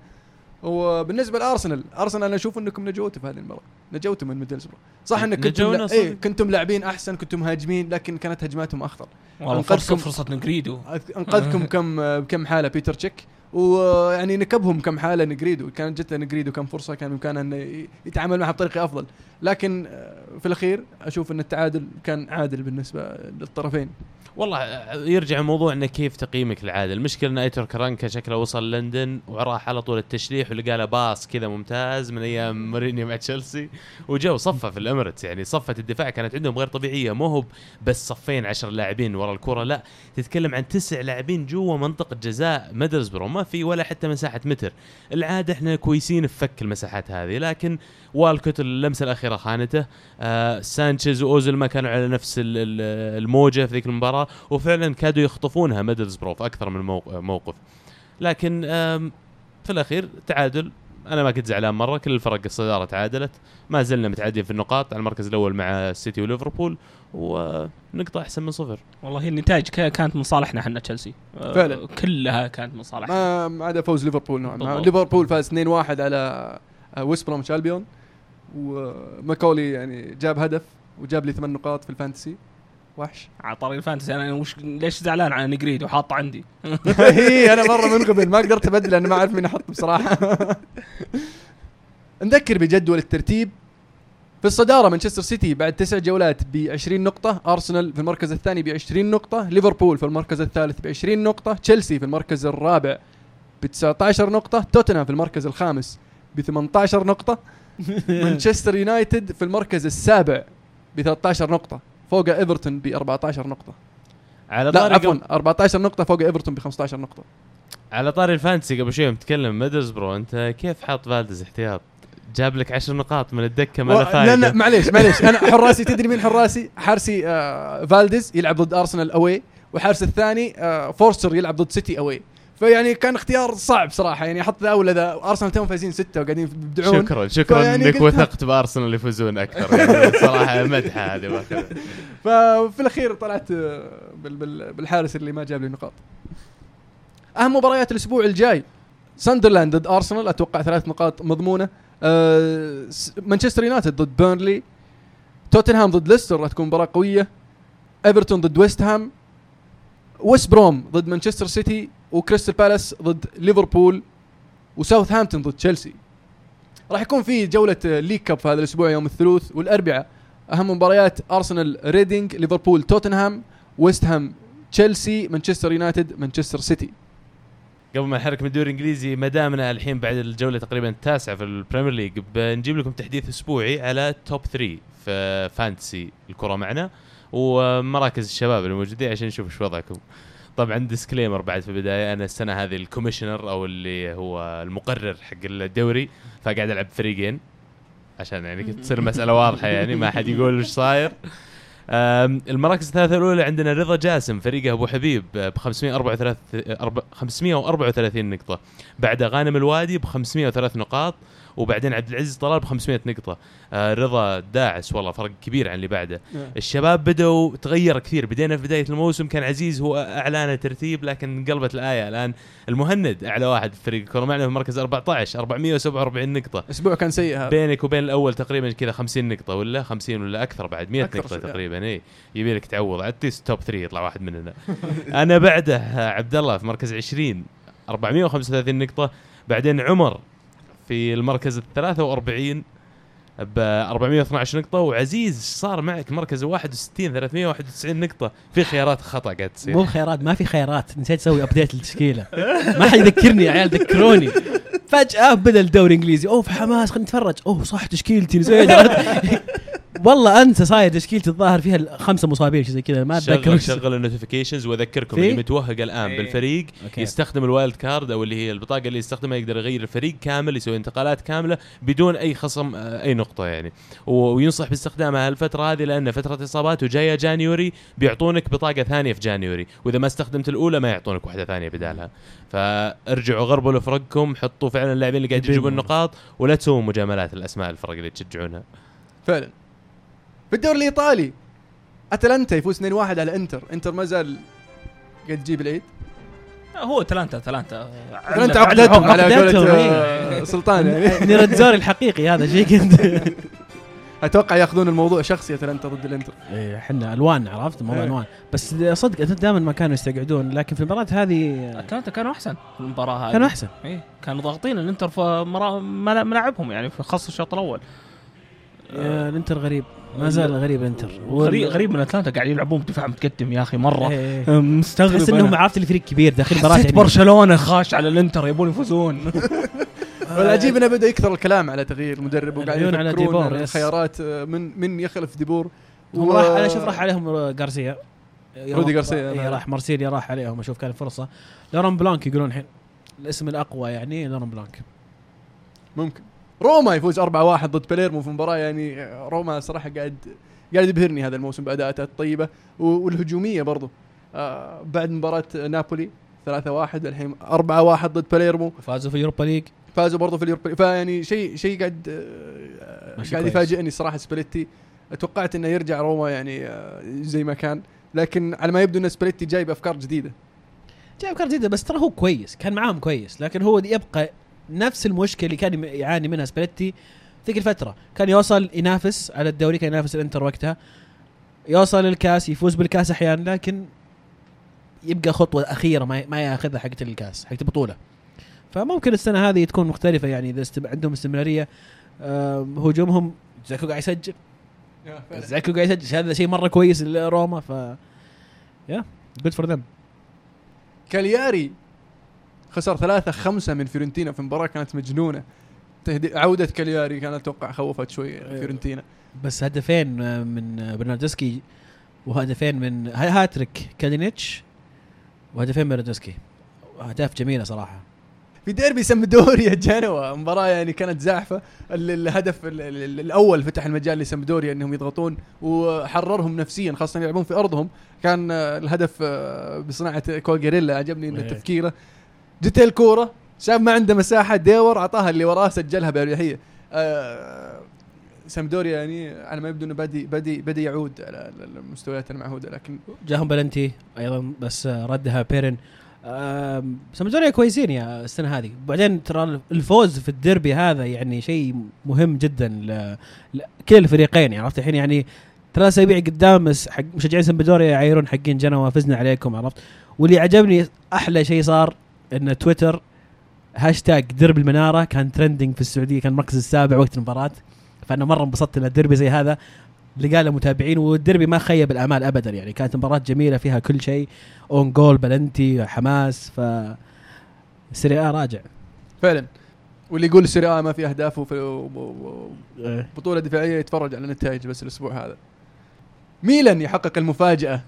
S1: وبالنسبة لأرسنال أرسنال أنا أشوف إنكم نجوتوا في هذه المباراة. نجوتوا من ميدلسبرو صح انك كنتم لا... إيه كنتم لاعبين أحسن كنتم مهاجمين لكن كانت هجماتهم أخطر.
S2: والله فرصه فرصة نجريدو
S1: أنقذكم كم بكم حالة بيتر تشيك. ويعني نكبهم كم حالة نجريدو. كانت جت نجريدو كم فرصة كان بإمكانه إنه يتعامل معها بطريقة أفضل. لكن آه، في الأخير أشوف إن التعادل كان عادل بالنسبة للطرفين.
S4: والله يرجع موضوع إنه كيف تقييمك للعاده المشكلة إن إيتور كرانكا شكله وصل لندن وراح على طول التشليح ولقى له pass كذا ممتاز من أيام مورينيو مع تشيلسي. وجو صفه في الاميريتس يعني صفة الدفاع كانت عندهم غير طبيعية. مو هو بس صفين عشر لاعبين ورا الكرة لا تتكلم عن تسع لاعبين جوا منطقة جزاء ميدلسبرو. ما في ولا حتى مساحة متر. العادة إحنا كويسين في فك المساحات هذه لكن والكوت اللمسة الأخيرة خانته. آه سانشيز واوزل ما كانوا على نفس ال- ال- الموجة في ذيك المباراة وفعلا كادوا يخطفونها ميدلسبرو في أكثر من موق- موقف. لكن في الأخير تعادل. أنا ما كنت زعلان مرة كل الفرق الصداره تعادلت. ما زلنا متعادلين في النقاط على المركز الأول مع السيتي وليفربول ونقطة أحسن من صفر.
S2: والله النتائج كا- كانت من صالحنا إحنا تشيلسي. آه،
S1: فعلا.
S2: كلها كانت من صالحنا.
S1: ما ما عدا فوز ليفربول نوعا ما. ليفربول فاز 2-1 على آه، ويست برومش ألبيون. وماكولي يعني جاب هدف وجاب لي ثمان نقاط في ال fantasy. وحش.
S2: على طاري ال fantasy. أنا وش ليش زعلان على نجريدو حاطه عندي؟
S1: هي أنا مرة منقبل ما قدرت أبدل لأن ما أعرف مين أحط بصراحة. نذكر بجدول الترتيب. في الصدارة مانشستر سيتي بعد تسع جولات ب 20 نقطة، أرسنال في المركز الثاني ب 20 نقطة، ليفربول في المركز الثالث ب 20 نقطة، تشيلسي في المركز الرابع ب 19 نقطة، توتنهام في المركز الخامس ب 18 نقطة، مانشستر يونايتد في المركز السابع ب 13 نقطة، فوق إيفرتون ب 14 نقطة.
S4: على
S1: لا
S4: طاري
S1: عفوا
S4: قبل-
S1: 14 نقطة فوق إيفرتون ب 15 نقطة.
S4: على طاري الفانتسي قبل شوي متكلم ميدلسبرو أنت كيف حاط فالدز احتياط؟ جاب لك عشر نقاط من الدكة ما له
S1: لا
S4: فايده
S1: لا معليش معليش أنا حراسي تدري مين حراسي؟ حارسي آه فالديز يلعب ضد أرسنال أوي وحارس الثاني آه فورستر يلعب ضد سيتي أوي فيعني كان اختيار صعب صراحة. يعني أحط ذا ولا ذا أرسنال توهم فايزين ستة وقاعدين يبدعون.
S4: شكرا شكرا
S1: إنك
S4: وثقت بأرسنال يفوزون أكثر. يعني صراحة مدحه هذه.
S1: ففي الأخير طلعت بال- بال- بالحارس اللي ما جاب لي نقاط. أهم مباريات الأسبوع الجاي. ساندرلاند ضد أرسنال أتوقع ثلاث نقاط مضمونة. س- مانشستر يونايتد ضد بيرنلي. توتنهام ضد ليستر راح تكون مباراة قوية. إيفرتون ضد ويست هام. ويست بروم ضد مانشستر سيتي. وكريستال بالاس ضد ليفربول وساوثهامبتون ضد تشيلسي. راح يكون في جولة آه، league cup في هذا الأسبوع يوم الثلاث والأربعاء. أهم مباريات أرسنال ريدينج ليفربول توتنهام ويست هام تشيلسي مانشستر يونايتد مانشستر سيتي.
S4: قبل ما نحرك من الدوري الإنجليزي ما دامنا الحين بعد الجولة تقريبا التاسعة في ال Premier League بنجيب لكم تحديث أسبوعي على top 3 في fantasy الكرة معنا. ومراكز الشباب الموجودين عشان نشوف إيش وضعكم. طبعا disclaimer بعد في البداية. أنا السنة هذه ال commissioner أو اللي هو المقرر حق الدوري فقاعد ألعب فريقين. عشان يعني تصير المساله واضحة يعني ما حد يقول إيش صاير. المراكز الثلاثة الأولى عندنا رضا جاسم فريقه أبو حبيب ب 534 534 نقطة. بعد غانم الوادي ب 503 نقاط. وبعدين عبد العزيز طلال ب 500 نقطة. آه رضا داعس والله فرق كبير عن اللي بعده. الشباب بدأوا تغير كثير. بدينا في بداية الموسم كان عزيز هو أعلى ترتيب لكن قلبت الآية. الآن المهند أعلى واحد في فريق الكرة معنا في مركز 14 447 نقطة.
S1: أسبوع كان سيء هذا.
S4: بينك وبين الأول تقريبا كذا 50 نقطة ولا 50 ولا أكثر بعد؟ 100
S1: أكثر
S4: نقطة
S1: شوي.
S4: تقريبا اي يبي لك تعوض. اتليست توب 3 يطلع واحد مننا. أنا بعده عبد الله في مركز 20 435 نقطة. بعدين عمر في المركز ال 43 ب 412 نقطة وعزيز صار معك مركز 61 391 نقطة. في خيارات خطأ قاعد تصير.
S3: مو خيارات ما في خيارات. نسيت أسوي update للتشكيلة. ما حد يذكرني يا عيال ذكروني. فجأة بدأ الدوري الإنجليزي. oh في حماس خلينا نتفرج. oh صح تشكيلتي نسيت والله انسى صاير تشكيلتي الظاهر فيها خمسه مصابين شيء زي كذا ما أتذكر
S4: شغل شغل ال notifications
S3: واذكركم؟
S4: اللي متوهق الآن
S2: إيه.
S4: بالفريق
S3: okay.
S4: يستخدم ال wild card أو اللي هي البطاقة اللي يستخدمها يقدر يغير الفريق كامل يسوي انتقالات كاملة بدون أي خصم آه، أي نقطة يعني وينصح باستخدامها هالفترة هذه لأن فترة اصابات وجاية January بيعطونك بطاقة ثانية في جانيوري وإذا ما استخدمت الأولى ما يعطونك واحدة ثانية بدالها فارجعوا غربلوا فرقكم حطوا فعلا اللاعبين اللي قاعد يجيبوا
S3: يبيعوا.
S4: النقاط ولا تسووا مجاملات الأسماء الفرق اللي تشجعونها
S1: فعلا في الدوري الإيطالي. أتلانتا يفوز 2-1 على إنتر. إنتر ما زال قاعد تجيب العيد.
S2: هو تلانتا تلانتا
S1: أتلانتا عقدتهم على قولة
S3: إيه.
S1: آه، سلطان يعني.
S3: نيرتزوري الحقيقي هذا شيء كنت.
S1: أتوقع يأخذون الموضوع شخصي أتلانتا ضد الإنتر.
S3: إيه، إحنا ألوان عرفت؟ موضوع
S1: إيه.
S3: ألوان. بس صدق دائما ما كانوا يستقعدون لكن في المباراة هذه
S2: أتلانتا كانوا أحسن في المباراة هذه.
S3: كانوا أحسن.
S2: إيه كانوا ضاغطين الإنتر في ملاعبهم يعني في خاصه الشوط الأول.
S3: آه، الانتر غريب. ما زال غريب الانتر.
S2: غريب غريب من أتلانتا قاعد يلعبون بدفاع متقدم يا أخي مرة.
S3: إيه.
S2: أه، مستغرب
S3: تحس
S2: إنهم.
S3: عرفت الفريق كبير داخل مباراة
S2: حسيت
S3: يعني.
S2: برشلونة خاش على الانتر يبون يفوزون.
S1: والعجيب إنه بدأ يكثر الكلام على تغيير المدرب وقاعد
S3: على
S1: دي
S3: بور،.
S1: الخيارات آه، من من يخلف دي بور؟
S3: هم
S1: و-
S3: راح أنا شوف راح عليهم غارسيا.
S1: رودي غارسيا،
S3: إيه،
S1: نعم.
S3: راح مارسيليا راح عليهم أشوف كان فرصه لوران بلانك يقولون الحين الاسم الأقوى يعني لوران بلانك.
S1: ممكن. روما يفوز 4-1 ضد باليرمو في مباراة يعني روما صراحة قاعد قاعد يبهرني هذا الموسم باداءاته الطيبة. والهجومية برضو. آه بعد مباراة نابولي 3-1 الحين 4-1 ضد باليرمو
S3: فازوا في Europa League؟
S1: فازوا برضو في ال Europa فيعني شيء شيء قاعد آه، قاعد. يفاجئني صراحة سباليتي توقعت إنه يرجع روما يعني آه، زي ما كان. لكن على ما يبدو إن سباليتي جايب أفكار جديدة.
S3: جاي أفكار جديدة بس ترى هو كويس كان معاهم كويس لكن هو يبقى نفس المشكلة اللي كان يعاني منها سباليتي ذيك الفترة. كان يوصل ينافس على الدوري كان ينافس الإنتر وقتها. يوصل الكاس يفوز بالكاس أحيانا لكن يبقى خطوة أخيرة ما ما يأخذها حقت الكاس حقت البطولة. فممكن السنة هذه تكون مختلفة يعني إذا استم... عندهم استمرارية. هجومهم دزيكو قاعد يسجل. دزيكو قاعد يسجل. هذا شيء مرة كويس لروما ف yeah good for them
S1: كالياري خسر ثلاثة خمسة من فيورنتينا في مباراة كانت مجنونة. تهدي عودة كالياري كانت أتوقع خوفت شوي فيورنتينا.
S3: بس هدفين آه، من آه، برناردسكي وهدفين من ها- هاتريك كالينيتش وهدفين من برنارديسكي. أهداف جميلة صراحة.
S1: في ديربي سمدوريا جنوا مباراة يعني كانت زاحفة. ال- الهدف ال- ال- الأول فتح المجال لسمدوريا أنهم يضغطون وحررهم نفسيا خاصة يلعبون في أرضهم. كان آه، الهدف بصناعة كوالياريلا عجبني
S3: إيه.
S1: تفكيره. جت الكورة شاف ما عنده مساحة ديور أعطاها اللي وراه سجلها بأريحية آه، سمدوريا يعني على ما يبدو إنه بدي بدي بدي يعود على المستويات المعهوده لكن
S3: جاهم بلنتي أيضا بس آه، ردها بيرن. آم، سامدوريا كويسين يا السنة هذه. بعدين ترى الفوز في الديربي هذا يعني شيء مهم جدا ل- لكلا الفريقين. يعني عرفت الحين يعني ثلاث اسابيع قدام حق مشجعين سامدوريا يعايرون حقين جنوا فزنا عليكم عرفت؟ واللي عجبني أحلى شيء صار إن تويتر هاشتاج ديربي المنارة كان trending في السعودية كان المركز السابع وقت المباراة. فأنا مرة انبسطت إن الديربي زي هذا لقى له متابعين والديربي ما خيب الامال ابدا يعني. كانت مباراة جميلة فيها كل شيء own goal penalty حماس ف Serie A راجع.
S1: فعلا. واللي يقول ال Serie A ما في أهداف وفي و- بطولة دفاعية يتفرج على النتائج بس الأسبوع هذا. ميلان يحقق المفاجأة.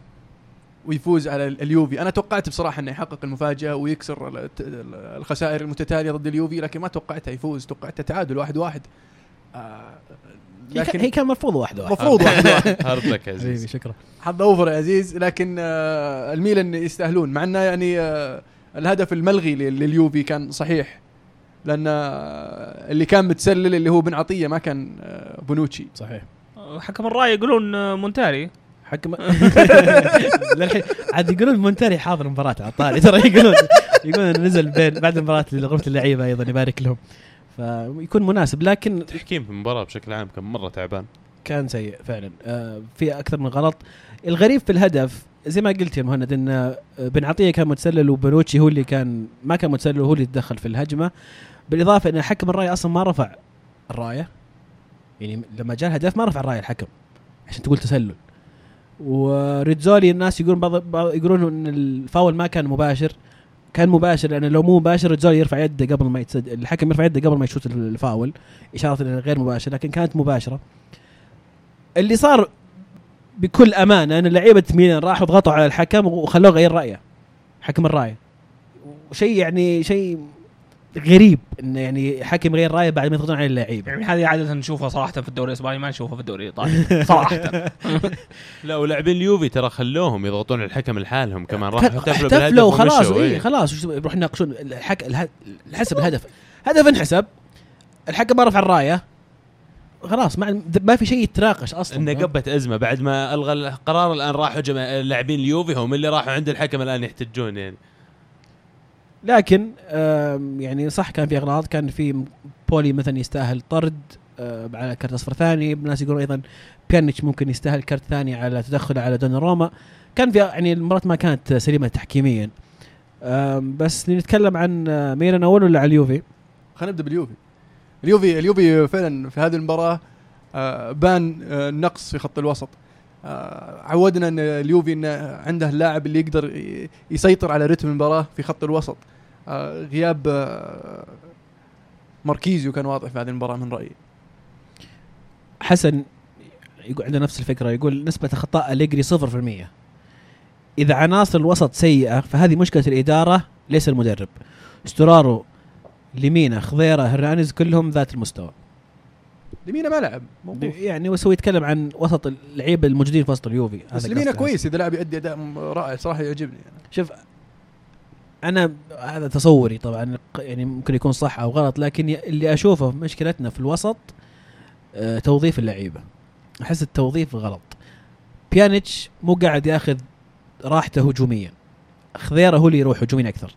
S1: ويفوز على ال- اليوفي. أنا توقعت بصراحة أنه يحقق المفاجأة ويكسر الخسائر المتتالية ضد اليوفي لكن ما توقعتها يفوز. توقعته تعادل واحد واحد. آه
S3: هي, كان- هي
S1: لكن
S3: كان مفروض واحد واحد.
S1: مفروض واحد واحد.
S4: hard luck يا عزيز.
S3: شكرا.
S1: حظ أوفر يا عزيز. لكن آه الميلان يستاهلون مع إنه يعني آه الهدف الملغي لل- لليوفي كان صحيح. لأن اللي كان متسلل اللي هو بن عطية ما كان بونوتشي
S3: صحيح.
S2: حكم الراي يقولون مونتاري.
S3: حكم للحين عاد يقولون مونتاري حاضر المباراة على الطاري. ترى يقولون يقولون نزل بين بعد المباراة لغرفة اللعيبة أيضا يبارك لهم. فيكون مناسب لكن
S4: التحكيم في المباراة بشكل عام كان مرة تعبان.
S3: كان سيء فعلا. آه في أكثر من غلط. الغريب في الهدف زي ما قلت يا مهند إن آه، بن عطية كان متسلل وبنوتشي هو اللي كان ما كان متسلل وهو اللي تدخل في الهجمة. بالإضافة إن حكم الرايه أصلا ما رفع الراية. يعني لما جاء الهدف ما رفع الراية الحكم عشان تقول تسلل. وريتزولي الناس يقولون بعض يقولون إن الفاول ما كان مباشر. كان مباشر لأن لو مو مباشر ريتزولي يرفع يده قبل ما يتسد الحكم يرفع يده قبل ما يشوت الفاول إشارة إنه غير مباشر لكن كانت مباشرة. اللي صار بكل أمانة إن لعيبة ميلان راحوا ضغطوا على الحكم وخلوه يغير رأيه حكم الراية. شيء يعني شيء غريب إنه يعني حكم يغير رايه بعد ما يضغطون على اللعيبة.
S2: يعني هذه عادة نشوفها صراحة في الدوري الإسباني ما نشوفها في الدوري الإيطالي. صراحة.
S4: لا ولاعبين اليوفي ترى خلوهم يضغطون على الحكم لحالهم كمان. راحوا احتفلوا
S3: احتفلوا
S4: بالهدف
S3: وخلاص
S4: ومشوا،
S3: اي
S4: إيه.
S3: خلاص وش- يروح يناقشون. الحك... اله- حسب الهدف. هدف انحسب الحكم ما رفع الراية خلاص ما ما في شيء يتناقش أصلا
S4: إنه قبت أزمة بعد ما ألغى القرار الآن راحوا جماعة لاعبين اليوفي هم اللي راحوا عند الحكم الآن يحتجون يعني.
S3: لكن يعني صح كان في اغلاط كان في بولي مثلا يستأهل طرد آه، على كرت أصفر ثاني. الناس يقولون أيضا بيانيتش ممكن يستأهل كرت ثاني على تدخل على دوناروما. كان في يعني المباراة ما كانت سليمة تحكيميا. بس نتكلم عن آه، ميلان أول ولا على اليوفي؟
S1: خلينا نبدأ باليوفي. اليوفي اليوفي فعلا في هذه المباراة آه، بان آه، نقص في خط الوسط. آه، عودنا إن اليوفي انه عنده اللاعب اللي يقدر يسيطر على رتم المباراة في خط الوسط. آه، غياب آه، ماركيزيو كان واضح في هذه المباراة من رأيي.
S3: حسن يقول عنده نفس الفكرة يقول نسبة اخطاء أليجري 0% إذا عناصر الوسط سيئة فهذه مشكلة الإدارة ليس المدرب. ستورارو ليمينا خضيرة هرنانيز كلهم ذات المستوى.
S1: لمينا ما لعب.
S3: يعني وسوي يتكلم عن وسط اللعيبة الموجودين في وسط اليوفي
S1: بس لمينا. كويس إذا لاعب يؤدي أداء رائع صراحة يعجبني يعني.
S3: شوف أنا هذا تصوري طبعا يعني ممكن يكون صح أو غلط لكن اللي أشوفه مشكلتنا في الوسط آه توظيف اللعيبة أحس التوظيف غلط بيانيتش مو قاعد ياخذ راحته هجوميا خضيره هو اللي يروح هجوميا أكثر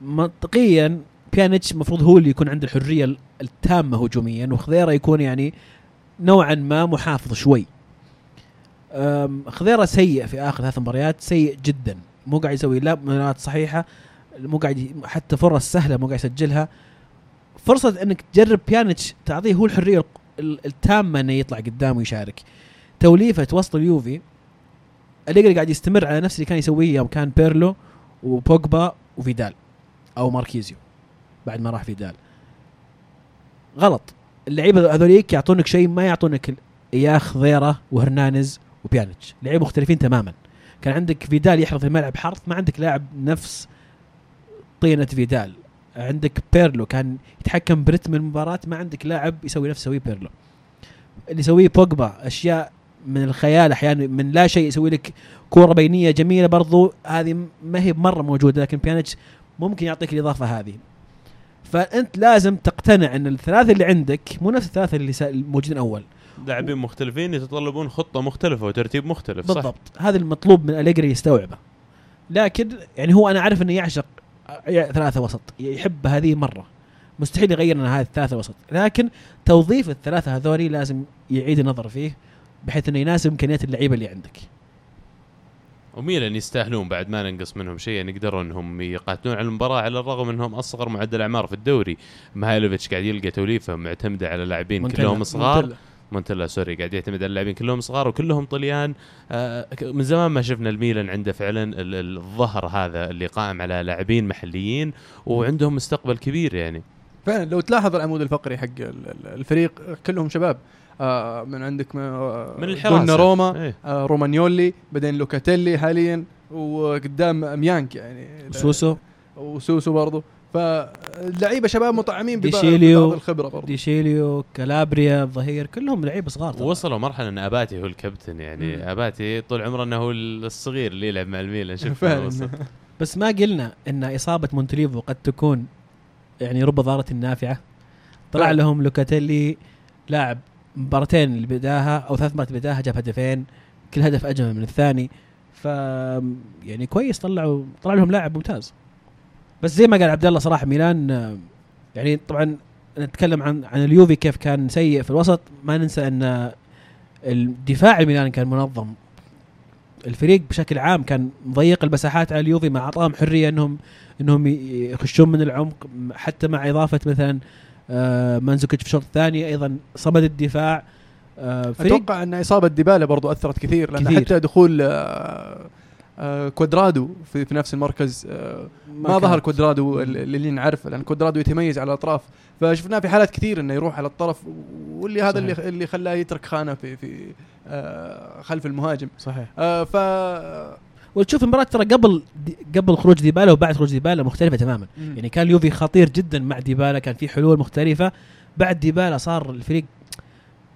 S3: منطقيا بيانيتش المفروض هو اللي يكون عنده الحرية ال- التامة هجوميا وخضيره يكون يعني نوعا ما محافظ شوي. أم، خضيره سيء في آخر ثلاث مباريات سيء جدا. مو قاعد يسوي لا مباريات صحيحة مو قاعد حتى فرص سهلة مو قاعد يسجلها. فرصة إنك تجرب بيانيتش تعطيه هو الحرية التامة إنه يطلع قدام ويشارك. توليفة وسط اليوفي اللي قاعد يستمر على نفس اللي كان يسويه يوم كان بيرلو وبوجبا وفيدال أو ماركيزيو. بعد ما راح فيدال. غلط. اللعيبة هذوليك يعطونك شيء ما يعطونك اياه خضيره وهرنانيز وبيانيتش. لعيبة مختلفين تماما. كان عندك فيدال يحرث في الملعب حرث ما عندك لاعب نفس طينة فيدال. عندك بيرلو كان يتحكم برتم المباراة ما عندك لاعب يسوي نفس يسويه بيرلو. اللي يسويه بوجبا أشياء من الخيال أحيانا من لا شيء يسوي لك كورة بينية جميلة برضو. هذه ما هي مرة موجودة لكن بيانيتش ممكن يعطيك الإضافة هذه. فأنت لازم تقتنع إن الثلاثة اللي عندك مو نفس الثلاثة اللي الموجودين اول
S4: لاعبين مختلفين يتطلبون خطة مختلفة وترتيب مختلف صح.
S3: بالضبط. هذا المطلوب من أليجري يستوعبه. لكن يعني هو أنا عارف إنه يعشق ثلاثة وسط يحب هذه مرة. مستحيل يغير لنا هذه الثلاثة وسط. لكن توظيف الثلاثة هذولي لازم يعيد النظر فيه بحيث إنه يناسب إمكانيات اللعيبة اللي عندك.
S4: وميلان يستاهلون بعد ما ننقص منهم شيء؟ يعني يقدروا إنهم يقاتلون على المباراة على الرغم إنهم أصغر معدل أعمار في الدوري. مهايلوفيتش قاعد يلقى توليفة معتمدة على لاعبين. كلهم صغار.
S1: مونتيلا.
S4: مونتلا سوري قاعد يعتمد على اللاعبين كلهم صغار وكلهم طليان. آه من زمان ما شفنا الميلان عنده فعلا ال- ال- الظهر هذا اللي قائم على لاعبين محليين وعندهم مستقبل كبير يعني.
S1: فعلا لو تلاحظ العمود الفقري حق ال- ال- الفريق كلهم شباب. آه من عندك آه
S4: من الحراسة
S1: دوناروما
S4: إيه.
S1: آه رومانيولي بعدين لوكاتيلي حاليا وقدام نيانغ يعني
S3: سوسو
S1: وسوسو برضو فاللعيبه شباب مطعمين ببعض الخبرة برضو
S3: ديشيليو كالابريا الظهير كلهم لعيبة صغار طبعاً.
S4: وصلوا مرحلة إن أباتي هو الكابتن يعني
S1: مم.
S4: أباتي طول عمره إنه هو الصغير اللي يلعب مع الميلان وصل.
S3: بس ما قلنا إن إصابة مونتوليفو قد تكون يعني رب ضارة نافعه طلع. لهم لوكاتيلي لاعب مباراتين اللي بداها أو ثلاث مرات بداها جاب هدفين كل هدف أجمل من الثاني. ف يعني كويس طلعوا طلع لهم لاعب ممتاز. بس زي ما قال عبد الله صراحة ميلان يعني طبعا نتكلم عن عن اليوفي كيف كان سيء في الوسط. ما ننسى أن الدفاع الميلان كان منظم. الفريق بشكل عام كان مضيق المساحات على اليوفي ما أعطاهم حرية انهم إنهم يخشون من العمق حتى مع إضافة مثلا مانزوكيتش في الشوط الثاني أيضا صمد الدفاع آه،
S1: أتوقع أن إصابة ديبالا برضو أثرت كثير لأن
S3: كثير.
S1: حتى دخول آه، آه كوادرادو في, في نفس المركز آه ما, ما ظهر. كوادرادو ال- اللي نعرفه لأن كوادرادو يتميز على الأطراف فشفناه في حالات كثير إنه يروح على الطرف واللي هذا
S3: صحيح.
S1: اللي اللي خلاه يترك خانة في في آه خلف المهاجم
S3: صحيح
S1: آه ف
S3: وتشوف المباراة ترى قبل قبل خروج ديبالا وبعد خروج ديبالا مختلفة تماما. يعني كان اليوفي خطير جدا مع ديبالا كان في حلول مختلفة. بعد ديبالا صار الفريق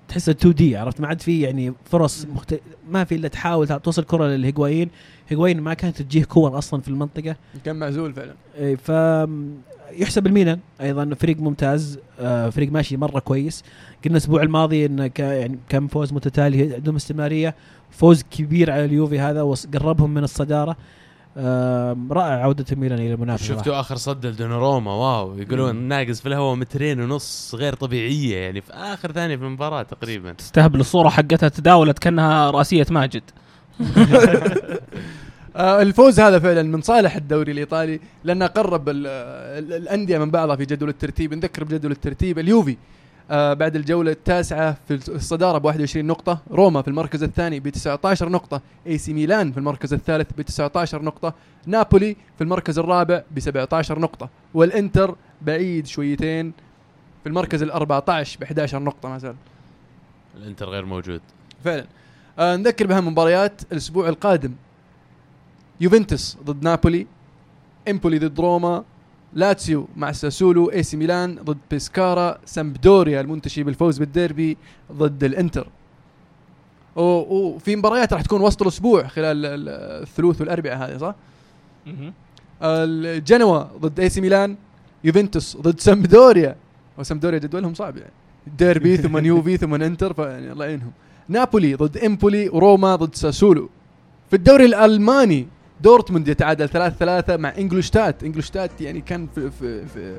S3: تحسه 2 دي عرفت؟ ما عاد في يعني فرص
S1: مم.
S3: مخت... ما في إلا تحاول توصل كرة للهيغوايين. هيغوايين ما كانت تجيه كور أصلا في المنطقة.
S1: كان معزول فعلا.
S3: إيه، ف يحسب الميلان أيضا فريق ممتاز آه، فريق ماشي مرة كويس. قلنا الأسبوع الماضي انه ك- يعني كم فوز متتالي عندهم استمرارية. فوز كبير على اليوفي هذا وقربهم من الصدارة. رائع عودة الميلان إلى المنافسة. صراحة.
S4: شفتوا آخر صد لدوناروما؟ واو. يقولون ناقص في الهواء مترين ونص غير طبيعية يعني في آخر ثانية في المباراة تقريبا.
S2: تستهبل الصورة حقتها تداولت كأنها رأسية ماجد.
S1: الفوز هذا فعلا من صالح الدوري الإيطالي لأنه قرب ال- ال- الأندية من بعضها في جدول الترتيب. نذكر بجدول الترتيب اليوفي آه بعد الجولة التاسعة في الصدارة ب 21 نقطة روما في المركز الثاني ب 19 نقطة إي سي ميلان في المركز الثالث ب 19 نقطة نابولي في المركز الرابع ب 17 نقطة والإنتر بعيد شويتين في المركز ال 14 ب 11 نقطة ما زال.
S4: الإنتر غير موجود.
S1: فعلا. آه نذكر بأهم مباريات الأسبوع القادم. يوفنتوس ضد نابولي إمبولي ضد روما لاتسيو مع ساسولو إي سي ميلان ضد بيسكارا سامبدوريا المنتشي بالفوز بالديربي ضد الإنتر. وفي مباريات راح تكون وسط الأسبوع خلال ال- الثلوث والأربعاء هذه صح؟ الجنوا ضد إي سي ميلان يوفنتوس ضد سامبدوريا. وسامبدوريا جدولهم صعب يعني. ديربي ثم يوفي ثم إنتر فيعني الله يعينهم نابولي ضد إمبولي وروما ضد ساسولو. في الدوري الألماني دورتموند يتعادل 3 3 مع انجلوشتات انجلوشتات يعني كان في في في,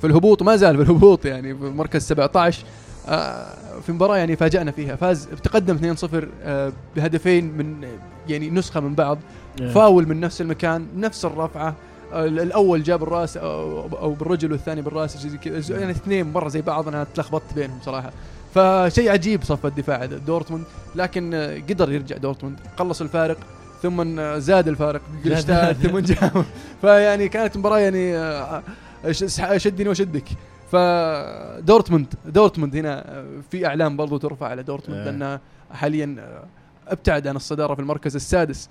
S1: في الهبوط وما زال في الهبوط يعني في مركز 17 آه، في مباراة يعني فاجأنا فيها. فاز تقدم 2-0 آه، بهدفين من يعني نسخة من بعض.
S3: إيه.
S1: فاول من نفس المكان نفس الرفعة. الأول جاب الرأس أو بالرجل والثاني بالرأس زي كذا. يعني اثنين مرة زي بعض أنا تلخبطت بينهم صراحة. فشيء عجيب صف الدفاع دورتموند. لكن آه، قدر يرجع دورتموند. قلص الفارق. ثم زاد الفارق انجلوشتات ثم جاب فيعني كانت مباراة يعني آه، شدني وشدك فدورتموند دورتموند هنا آه، في إعلام برضو ترفع على دورتموند
S3: إيه.
S1: لأنه حاليا آه، ابتعد عن الصدارة في المركز السادس.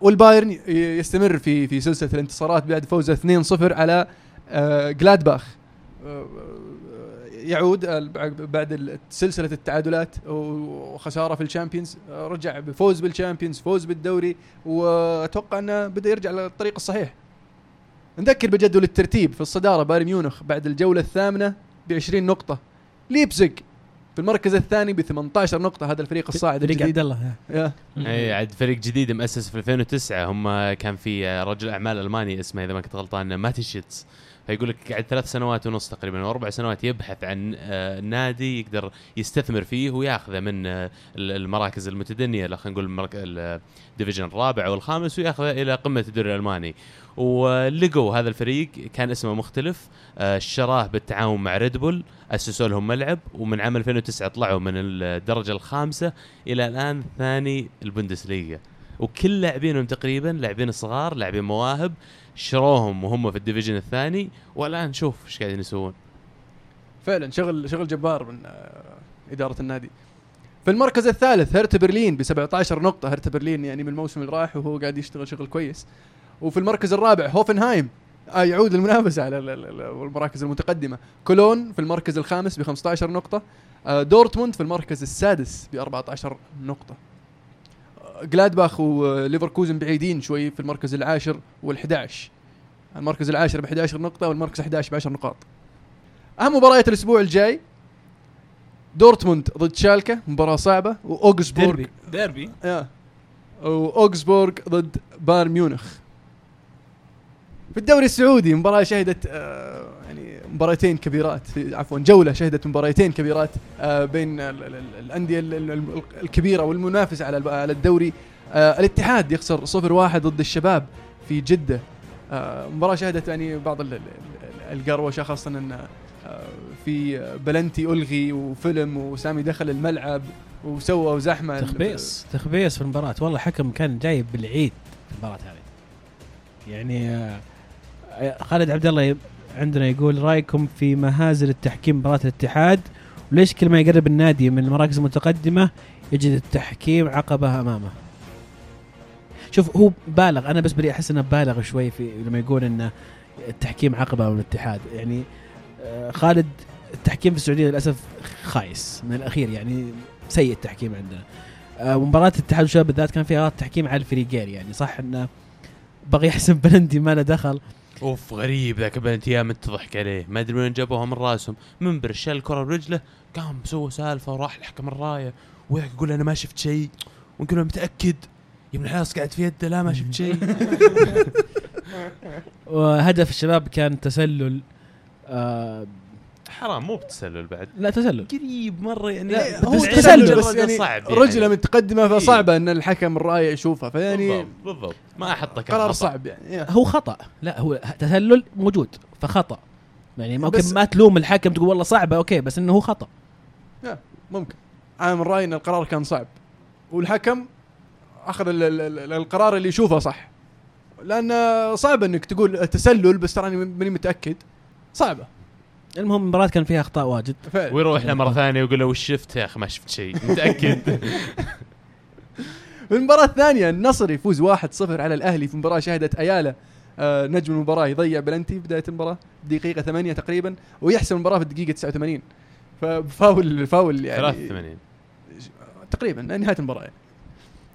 S1: والبايرن يستمر في في سلسلة الانتصارات بعد فوزه 2-0 على جلادباخ. يعود آه، بعد- بعد سلسلة التعادلات وخسارة في ال Champions. آه، رجع بفوز بال Champions فوز بالدوري وأتوقع إنه بدأ يرجع للطريق الصحيح. نذكر بجدول الترتيب في الصدارة بايرن ميونخ بعد الجولة الثامنة ب 20 نقطة ليبزيج في المركز الثاني ب 18 نقطة هذا الفريق الصاعد
S3: فريق
S1: الجديد.
S3: عبد الله.
S4: اي عاد فريق جديد مؤسس في 2009 هم كان في رجل أعمال ألماني اسمه إذا ما كنت غلطان ماتيشيتس. فيقول لك قاعد ثلاث سنوات ونص تقريبا أو أربع سنوات يبحث عن آه، نادي يقدر يستثمر فيه وياخذه من آه، ال- المراكز المتدنية خلينا نقول ال division الرابع أو الخامس وياخذه إلى قمة الدوري الألماني. ولقوا هذا الفريق كان اسمه مختلف آه، شراه بالتعاون مع Red Bull أسسوا لهم ملعب ومن عام 2009 طلعوا من الدرجة الخامسة إلى الآن ثاني البوندسليغا. وكل لاعبينهم تقريبا لاعبين صغار لاعبين مواهب شروهم وهم في ال division الثاني والآن شوف إيش قاعدين يسوون.
S1: فعلا شغل شغل جبار من آه، إدارة النادي. في المركز الثالث هرت برلين ب 17 نقطة. هرت برلين يعني من الموسم اللي راح وهو قاعد يشتغل شغل كويس. وفي المركز الرابع هوفنهايم آه يعود للمنافسة على ال- ال- ال- المراكز المتقدمة. كولون في المركز الخامس ب 15 نقطة. آه دورتموند في المركز السادس ب 14 نقطة. جلادباخ وليفركوزن بعيدين شوي في المركز العاشر وال11 المركز العاشر ب 11 نقطة والمركز 11 ب 10 نقاط. أهم مباريات الأسبوع الجاي دورتموند ضد شالكة مباراة صعبة واوغسبورغ
S3: ديربي.
S2: ديربي.
S1: يا واوغسبورغ ضد بايرن ميونخ. في الدوري السعودي مباراة شهدت آه مباراتين كبيرات عفوا جولة شهدت مباراتين كبيرات آه بين ال- ال- ال- الأندية ال- ال- ال- الكبيرة والمنافسه على على الدوري. آه الاتحاد يخسر 0-1 ضد الشباب في جدة. آه مباراة شهدت يعني بعض ال- ال- ال- القروشة خاصة إن في بلنتي الغي وفيلم وسامي دخل الملعب وسوى زحمه
S3: تخبيص تخبيص في المباراة. والله حكم كان جايب بالعيد في المباراة هذه. يعني خالد عبد الله عندنا يقول رأيكم في مهازل التحكيم مباراة الاتحاد وليش كل ما يقرب النادي من المراكز المتقدمة يجد التحكيم عقبة أمامه؟ شوف هو بالغ أنا بس بري أحس إنه بالغ شوي في لما يقول إنه التحكيم عقبة من الاتحاد. يعني آه، خالد التحكيم في السعودية للأسف خايس من الأخير يعني سيء التحكيم عندنا آه، مباراة الاتحاد والشباب بالذات كان فيها تحكيم على الفريقين يعني صح إنه بغى يحسب بلندي ما له دخل.
S4: أوف غريب ذاك بنت أيام تضحك عليه. ما أدري وين جابوها من راسهم. منبر شال الكره برجله قام سوى سالفة وراح لحكم الراية. وذاك يقول أنا ما شفت شيء. ونقول له متأكد يا ابن الحلاس قاعد في يده لا ما شفت شيء.
S3: وهدف الشباب كان تسلل آه
S4: حرام مو بتسلل بعد.
S3: لا تسلل.
S4: قريب مرة يعني
S3: لا،
S1: هو
S3: تسلل
S1: بس يعني
S4: صعب
S1: رجله متقدمة
S4: إيه.
S1: فصعبة إن الحكم الرايه يشوفها فيعني
S4: بالضبط بالضبط. ما أحطه
S1: قرار. صعب يعني
S3: هو خطأ. لا هو تسلل موجود فخطأ. يعني ممكن ما تلوم الحكم تقول والله صعبة أوكي بس إنه هو خطأ.
S1: ممكن. أنا من رأيي إن القرار كان صعب. والحكم أخذ ال- ال- ال- القرار اللي يشوفه صح. لأن صعب إنك تقول تسلل بس تراني ماني متأكد. صعبة.
S3: المهم المباراة كان فيها أخطاء واجد.
S1: فعلا.
S4: ويروح له مرة ثانية ويقول له وش شفت يا أخي؟ ما شفت شيء. متأكد.
S1: في المباراة الثانية النصر يفوز 1-0 على الأهلي في مباراة شهدت أيالا آه نجم المباراة يضيع بلنتي في بداية المباراة دقيقة 8 تقريبا ويحسم المباراة في الدقيقة 89 ففاول فاول يعني
S4: 83
S1: تقريبا نهاية المباراة يعني.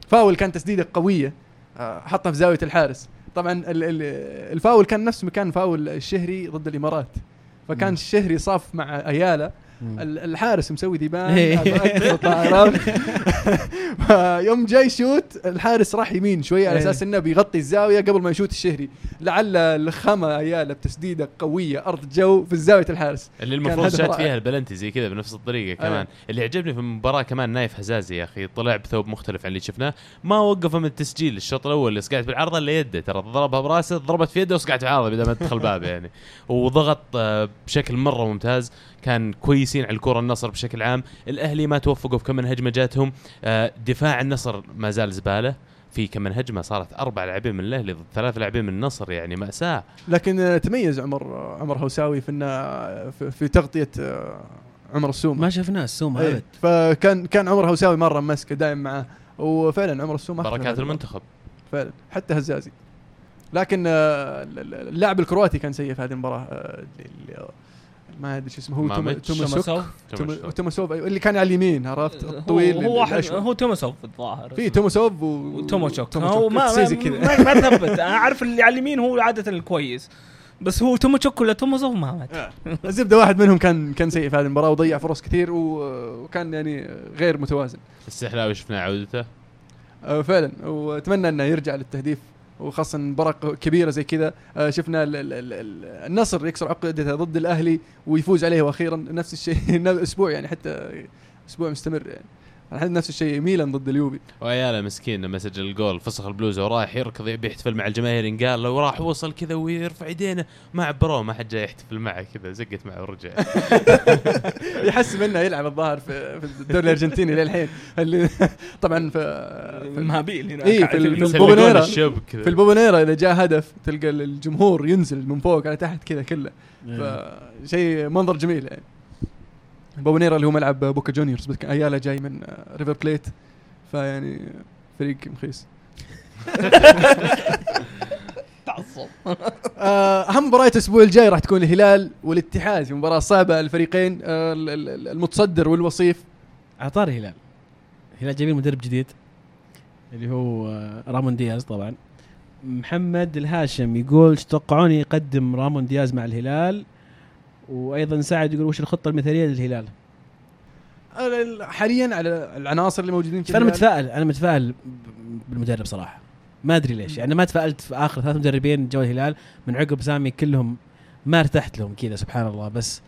S1: فاول كان تسديدة قوية آه حطها في زاوية الحارس. طبعا ال- ال- الفاول كان نفس مكان فاول الشهري ضد الإمارات. فكان. الشهري صاف مع ال- الحارس مسوي ذيبان
S3: إيه.
S1: عرفت؟ يوم جاي شوت الحارس راح يمين شوي على
S3: إيه.
S1: أساس إنه بيغطي الزاوية قبل ما يشوت الشهري لعل الخمه اياله بتسديدة قوية أرض جو في زاوية الحارس
S4: اللي المفروض شات. فيها البلنتي زي كذا بنفس الطريقة كمان
S1: أيوة.
S4: اللي عجبني في المباراة كمان نايف هزازي يا أخي طلع بثوب مختلف عن اللي شفناه ما وقف من التسجيل الشوط الأول اللي سقعت بالعارضه الا يده ترى ضربها براسه ضربت في يده وسقعت في العارضه بدل ما تدخل باب يعني وضغط آه، بشكل مرة ممتاز كان كويسين على الكرة النصر بشكل عام. الأهلي ما توفقوا في كم من هجمة جاتهم. آه، دفاع النصر ما زال زبالة. في كم من هجمة صارت أربع لاعبين من الأهلي ضد ثلاث لاعبين من النصر يعني مأساة.
S1: لكن آه، تميز عمر عمر هوساوي في إنه في, في تغطية آه، عمر السومة.
S3: ما شفناه السوم
S1: إيه.
S3: أبد.
S1: فكان كان عمر هوساوي مرة مسكه دايم معاه. وفعلا عمر السومة
S4: بركات المنتخب.
S1: فعلا. حتى هزازي. لكن آه، ال- ال- اللاعب الكرواتي كان سيء في هذه المباراة آه، اللي- ما أدري شو اسمه هو. توماسوف
S2: توماسوف
S1: توما- توماسوف أيوة، اللي كان على اليمين عرفت؟
S2: هو
S1: الطويل
S2: هو واحد. هو توماسوف الظاهر.
S1: في توماسوف و...
S2: وتوموشوك هو
S1: توماسوف.
S2: ما ما,
S1: زي كذا.
S2: ما, ما تثبت. أنا عارف اللي على اليمين هو عادة الكويس. بس هو توموشوك ولا توماسوف ما مات.
S1: الزبده واحد منهم كان كان سيء في هذه المباراة وضيع فرص كثير. وكان يعني غير متوازن.
S4: السحلاوي شفنا عودته؟
S1: آه، فعلا. وأتمنى إنه يرجع للتهديف وخاصة مباراة كبيرة زي كذا. آه، شفنا ال ال ال ال النصر يكسر عقدته ضد الأهلي ويفوز عليه وأخيرا نفس الشيء أسبوع يعني حتى أسبوع مستمر يعني. الحين نفس الشيء ميلان ضد اليوفي
S4: وأيالا مسكين لما سجل الجول. فسخ البلوزة وراح يركض يبي يحتفل مع الجماهير قال لو راح وصل كذا ويرفع يدينه. ما عبروه ما حد جاي يحتفل معه كذا زقت معه ورجع.
S1: يحس منه يلعب الظاهر في في الدوري الأرجنتيني للحين. اللي طبعا في في
S2: مهابيل هنا.
S1: إيه، في البوبونيرا. في البوبونيرا إذا جاء هدف تلقى الجمهور ينزل من فوق على تحت كذا كله. فشيء منظر جميل يعني. بوبونيرا اللي هو ملعب بوكا جونيورز بس كان أيالا جاي من آه، ريفر بليت فيعني فريق مخيس
S2: تعصب.
S1: آه، أهم مباراة الأسبوع الجاي راح تكون الهلال والاتحاد في مباراة صعبة الفريقين آه، ال- ال- المتصدر والوصيف.
S3: على طاري الهلال. الهلال جايبين مدرب جديد اللي هو آه، رامون دياز طبعا. محمد الهاشم يقول إيش تتوقعون يقدم رامون دياز مع الهلال؟ وأيضا سعد يقول وش الخطة المثالية للهلال؟
S1: ال- حاليا على العناصر اللي موجودين في
S3: شوف أنا
S1: الهلال.
S3: متفائل أنا متفائل بالمدرب صراحة. ما أدري ليش يعني ما تفائلت في آخر ثلاث مدربين جو الهلال من عقب سامي كلهم ما ارتحت لهم كذا سبحان الله. بس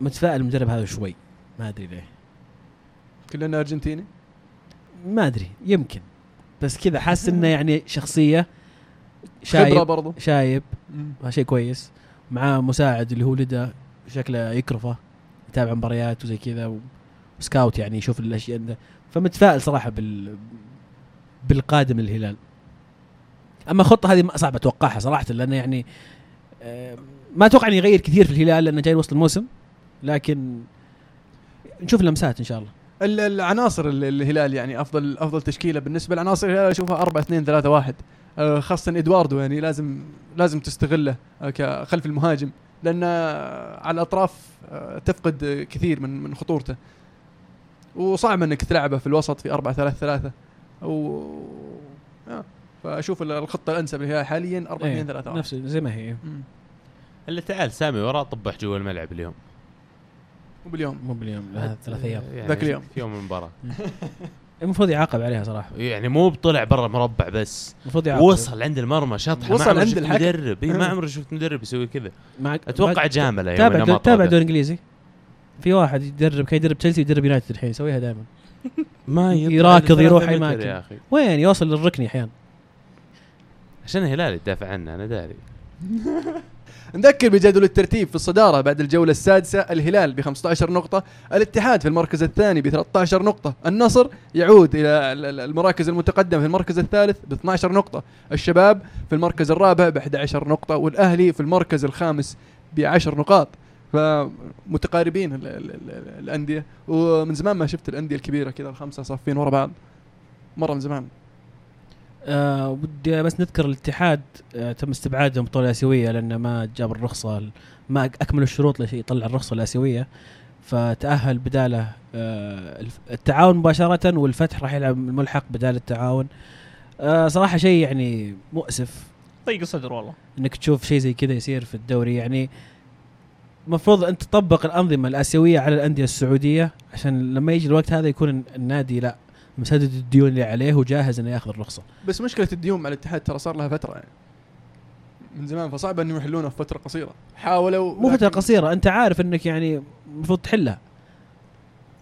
S3: متفائل المدرب هذا شوي ما أدري ليه.
S1: كلنا أرجنتيني؟
S3: ما أدري يمكن. بس كذا حاسس إنه يعني شخصية
S1: خبرة
S3: شايب
S1: برضو.
S3: شايب شيء كويس. معاه مساعد اللي هو لدى شكله يكرفه يتابع مباريات وزي كذا وسكاوت يعني يشوف الأشياء ده. فمتفائل صراحة بال بالقادم للهلال. أما الخطة هذه صعب أتوقعها صراحة لأنه يعني آه، ما أتوقع إنه يغير كثير في الهلال لأنه جاي وسط الموسم لكن نشوف اللمسات إن شاء الله.
S1: ال- العناصر ال- الهلال يعني أفضل أفضل تشكيلة بالنسبة لعناصر الهلال أشوفها 4 2 3 1 آه، خاصة إدواردو يعني لازم لازم تستغله آه، كخلف المهاجم لأن آه، على الأطراف آه، تفقد آه، كثير من من خطورته. وصعب إنك تلعبه في الوسط في 4 3 3 و آه، فأشوف ال- الخطة الأنسب للهلال حاليا 4 2 3 1
S3: نفس زي ما هي.
S1: مم.
S4: الا تعال سامي وراه طبح جوا الملعب اليوم.
S1: وباليوم
S3: مو باليوم هذا ثلاث أيام.
S4: يعني
S1: ذاك اليوم.
S4: في يوم المباراة.
S3: المفروض يعاقب عليها صراحة.
S4: يعني مو بطلع برا مربع بس.
S3: المفروض يعاقب.
S4: وصل عند المرمى شطحه
S1: وصل
S4: ما عمري
S1: عند
S4: شفت
S1: الحكم.
S4: مدرب. إيه، ما عمري شفت مدرب يسوي كذا.
S3: معك
S4: أتوقع جاملة يوم
S3: تابع
S4: إنه
S3: دو
S4: ما
S3: تابع. دوري إنجليزي. في واحد يدرب كان يدرب تشيلسي يدرب يونايتد الحين يسويها دائما
S4: ما
S3: يراكض يروح أي مكان. وين؟ يوصل للركن أحيانا.
S4: عشان الهلال يدافع عنه أنا داري.
S1: نذكر بجدول الترتيب في الصدارة بعد الجولة السادسة الهلال ب 15 نقطة الاتحاد في المركز الثاني ب 13 نقطة النصر يعود إلى ال- ال- المراكز المتقدمة في المركز الثالث ب 12 نقطة الشباب في المركز الرابع ب 11 نقطة والأهلي في المركز الخامس ب 10 نقاط. فمتقاربين ال- ال- ال- الأندية. ومن زمان ما شفت الأندية الكبيرة كذا الخمسة صافين ورا بعض. مرة من زمان.
S3: آه ودي بس نذكر الاتحاد آه تم استبعادهم البطوله الاسيويه لأنه ما جاب الرخصة ال- ما اكملوا الشروط لشيء يطلع الرخصة الآسيوية. فتأهل بدالة آه التعاون مباشرة والفتح راح يلعب الملحق بدال التعاون. آه صراحة شيء يعني مؤسف.
S2: ضيق الصدر والله.
S3: إنك تشوف شيء زي كذا يصير في الدوري يعني المفروض ان تطبق الأنظمة الآسيوية على الأندية السعودية عشان لما يجي الوقت هذا يكون النادي لا. مسدد الديون اللي عليه وجاهز إنه ياخذ الرخصة.
S1: بس مشكلة الديون مع الاتحاد ترى صار لها فترة. يعني من زمان فصعب أنهم يحلونها في فترة قصيرة. حاولوا
S3: مو
S1: فترة
S3: قصيرة أنت عارف إنك يعني المفروض تحلها.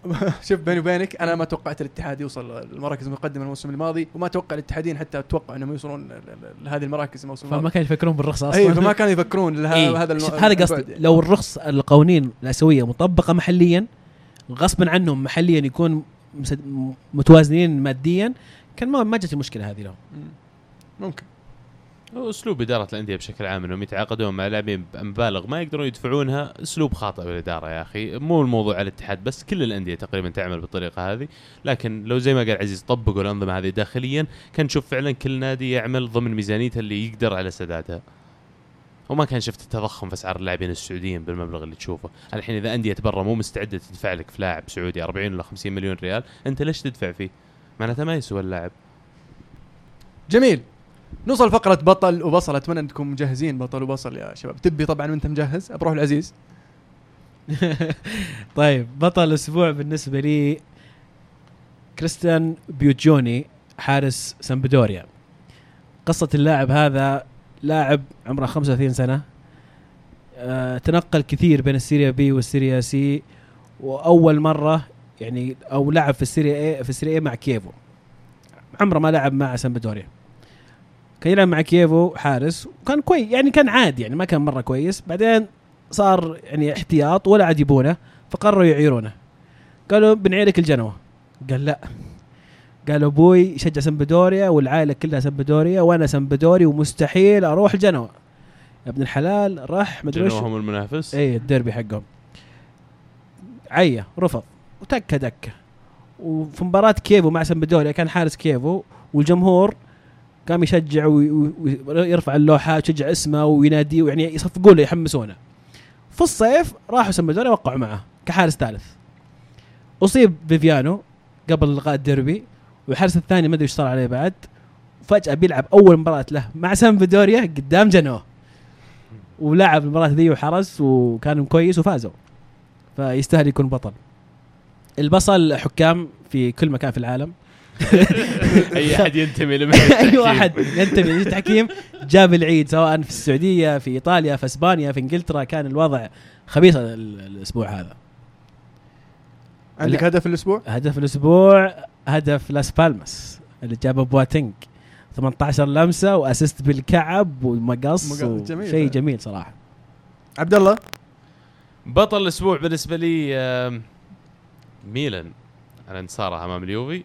S1: شوف بيني وبينك أنا ما توقعت الاتحاد يوصل المراكز المقدمة الموسم الماضي وما توقع الاتحادين حتى أتوقع إنهم يوصلون لهذه المراكز الموسم
S3: فما
S1: الماضي.
S3: كانوا يفكرون بالرخصة أصلا.
S1: اي فما كانوا يفكرون لها
S3: إيه.
S1: هذا
S3: هذا قصدي.
S1: يعني.
S3: لو الرخص القوانين الاسيويه مطبقة محليا غصبا عنهم محليا يكون متوازنين ماديا. كان ما ما جت المشكلة هذه لهم
S1: مم. ممكن.
S4: أسلوب إدارة الأندية بشكل عام إنهم يتعاقدون مع لاعبين بمبالغ ما يقدرون يدفعونها أسلوب خاطئ بالإدارة يا أخي. مو الموضوع على الاتحاد بس كل الأندية تقريبا تعمل بالطريقة هذه. لكن لو زي ما قال عزيز طبقوا الأنظمة هذه داخليا. كان نشوف فعلا كل نادي يعمل ضمن ميزانيته اللي يقدر على سدادها. وما كان شفت التضخم في أسعار اللاعبين السعوديين بالمبلغ اللي تشوفه. الحين إذا أندية برا مو مستعدة تدفع لك في لاعب سعودي 40 ولا 50 مليون ريال أنت ليش تدفع فيه؟ معناته ما يسوى اللاعب.
S1: جميل. نوصل فقرة بطل وبصل أتمنى أنكم مجهزين بطل وبصل يا شباب. تبي طبعا وأنت مجهز؟ بروح العزيز.
S3: طيب بطل الأسبوع بالنسبة لي كريستيان بوجوني حارس سامبدوريا. قصة اللاعب هذا لاعب عمره 35 سنة. آه تنقل كثير بين السيريا بي والسيريا سي وأول مرة يعني أو لعب في السيريا اي في السيريا اي مع كييفو. عمره ما لعب مع سامبدوريا. كان يلعب مع كييفو حارس وكان كويس يعني كان عادي يعني ما كان مرة كويس. بعدين صار يعني احتياط ولا عاد يبونه فقرروا يعيرونه. قالوا بنعيرك الجنوة. قال لا. قال أبوي يشجع سمبدوريا والعائلة كلها سمبدوريا وأنا سمبدوري ومستحيل أروح الجنوة يا ابن الحلال راح مدري وش.
S4: جنوى هم المنافس؟
S3: اي الديربي حقهم. عيا رفض. وتكة دكة. وفي مباراة كيفو مع سمبدوريا كان حارس كيفو والجمهور قام يشجع وي- وي- ويرفع اللوحات ويشجع اسمه ويناديه ويعني يصفقون له يحمسونه. في الصيف راحوا سمبدوريا وقعوا معه كحارس ثالث. أصيب فيفيانو قبل لقاء الديربي. والحارس الثاني ما أدري إيش صار عليه بعد فجأة بيلعب أول مباراة له مع سامبدوريا قدام جنوه. ولعب المباراة ذي وحرس وكان كويس وفازوا. فيستاهل يكون بطل. البصل حكام في كل مكان في العالم.
S4: أي أحد ينتمي لمهنه
S3: أي واحد ينتمي للتحكيم جاب العيد سواء في السعودية في إيطاليا في إسبانيا في إنجلترا. كان الوضع خبيث ال- الأسبوع هذا.
S1: عندك
S3: لا.
S1: هدف الأسبوع؟
S3: هدف الأسبوع هدف لاس بالماس اللي جابه بواتينج. 18 لمسة و assist بالكعب ومقص
S1: مقص،
S3: و-
S1: جميل.
S3: شيء جميل صراحة.
S1: عبد الله؟
S4: بطل الأسبوع بالنسبة لي ميلان. على انتصارها أمام اليوفي.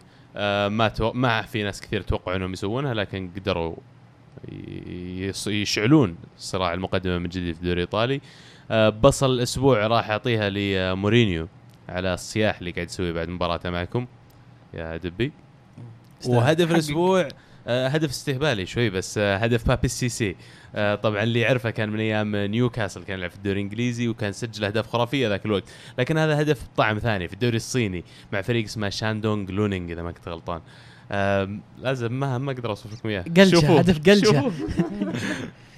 S4: ما تو... ما في ناس كثير توقعوا إنهم يسوونها لكن قدروا يشعلون صراع المقدمة من جديد في الدوري الإيطالي. آه، بصل الأسبوع راح أعطيها لمورينيو. على الصياح اللي قاعد يسويه بعد مباراته معكم. يا دبي. وهدف. الأسبوع آه، هدف استهبالي شوي بس آه، هدف بابي السيسي آه، طبعا اللي يعرفه كان من أيام نيوكاسل كان يلعب في الدوري الإنجليزي وكان سجل أهداف خرافية ذاك الوقت. لكن هذا هدف طعم ثاني في الدوري الصيني مع فريق اسمه شاندونغ لونينج إذا ما كنت غلطان. لازم ما ما أقدر اوصف لكم اياه شوفوه،
S3: هدف قلشة.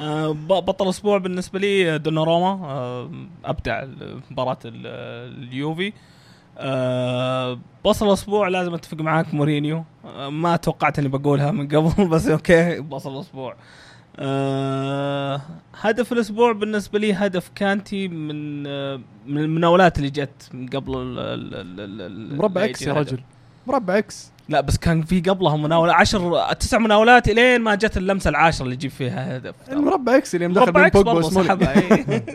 S2: آه، بطل الأسبوع بالنسبة لي دوناروما. آه، أبدع مباراة ال- اليوفي. آه، بصل الأسبوع لازم أتفق معاك مورينيو. آه، ما توقعت إني بقولها من قبل بس okay بصل الأسبوع آه، هدف الأسبوع بالنسبة لي هدف كانتي من آه، من المناولات اللي جت من قبل ال- ال- ال- ال- ال-
S1: مربع
S2: X
S1: يا. رجل. مربع X.
S2: لا بس كان في قبلها مناوله عشر تسع مناولات إلين ما جت اللمسة العاشرة اللي يجيب فيها هدف.
S1: المربع X اللي مدخل بين بوجبا
S2: سحبها إيه.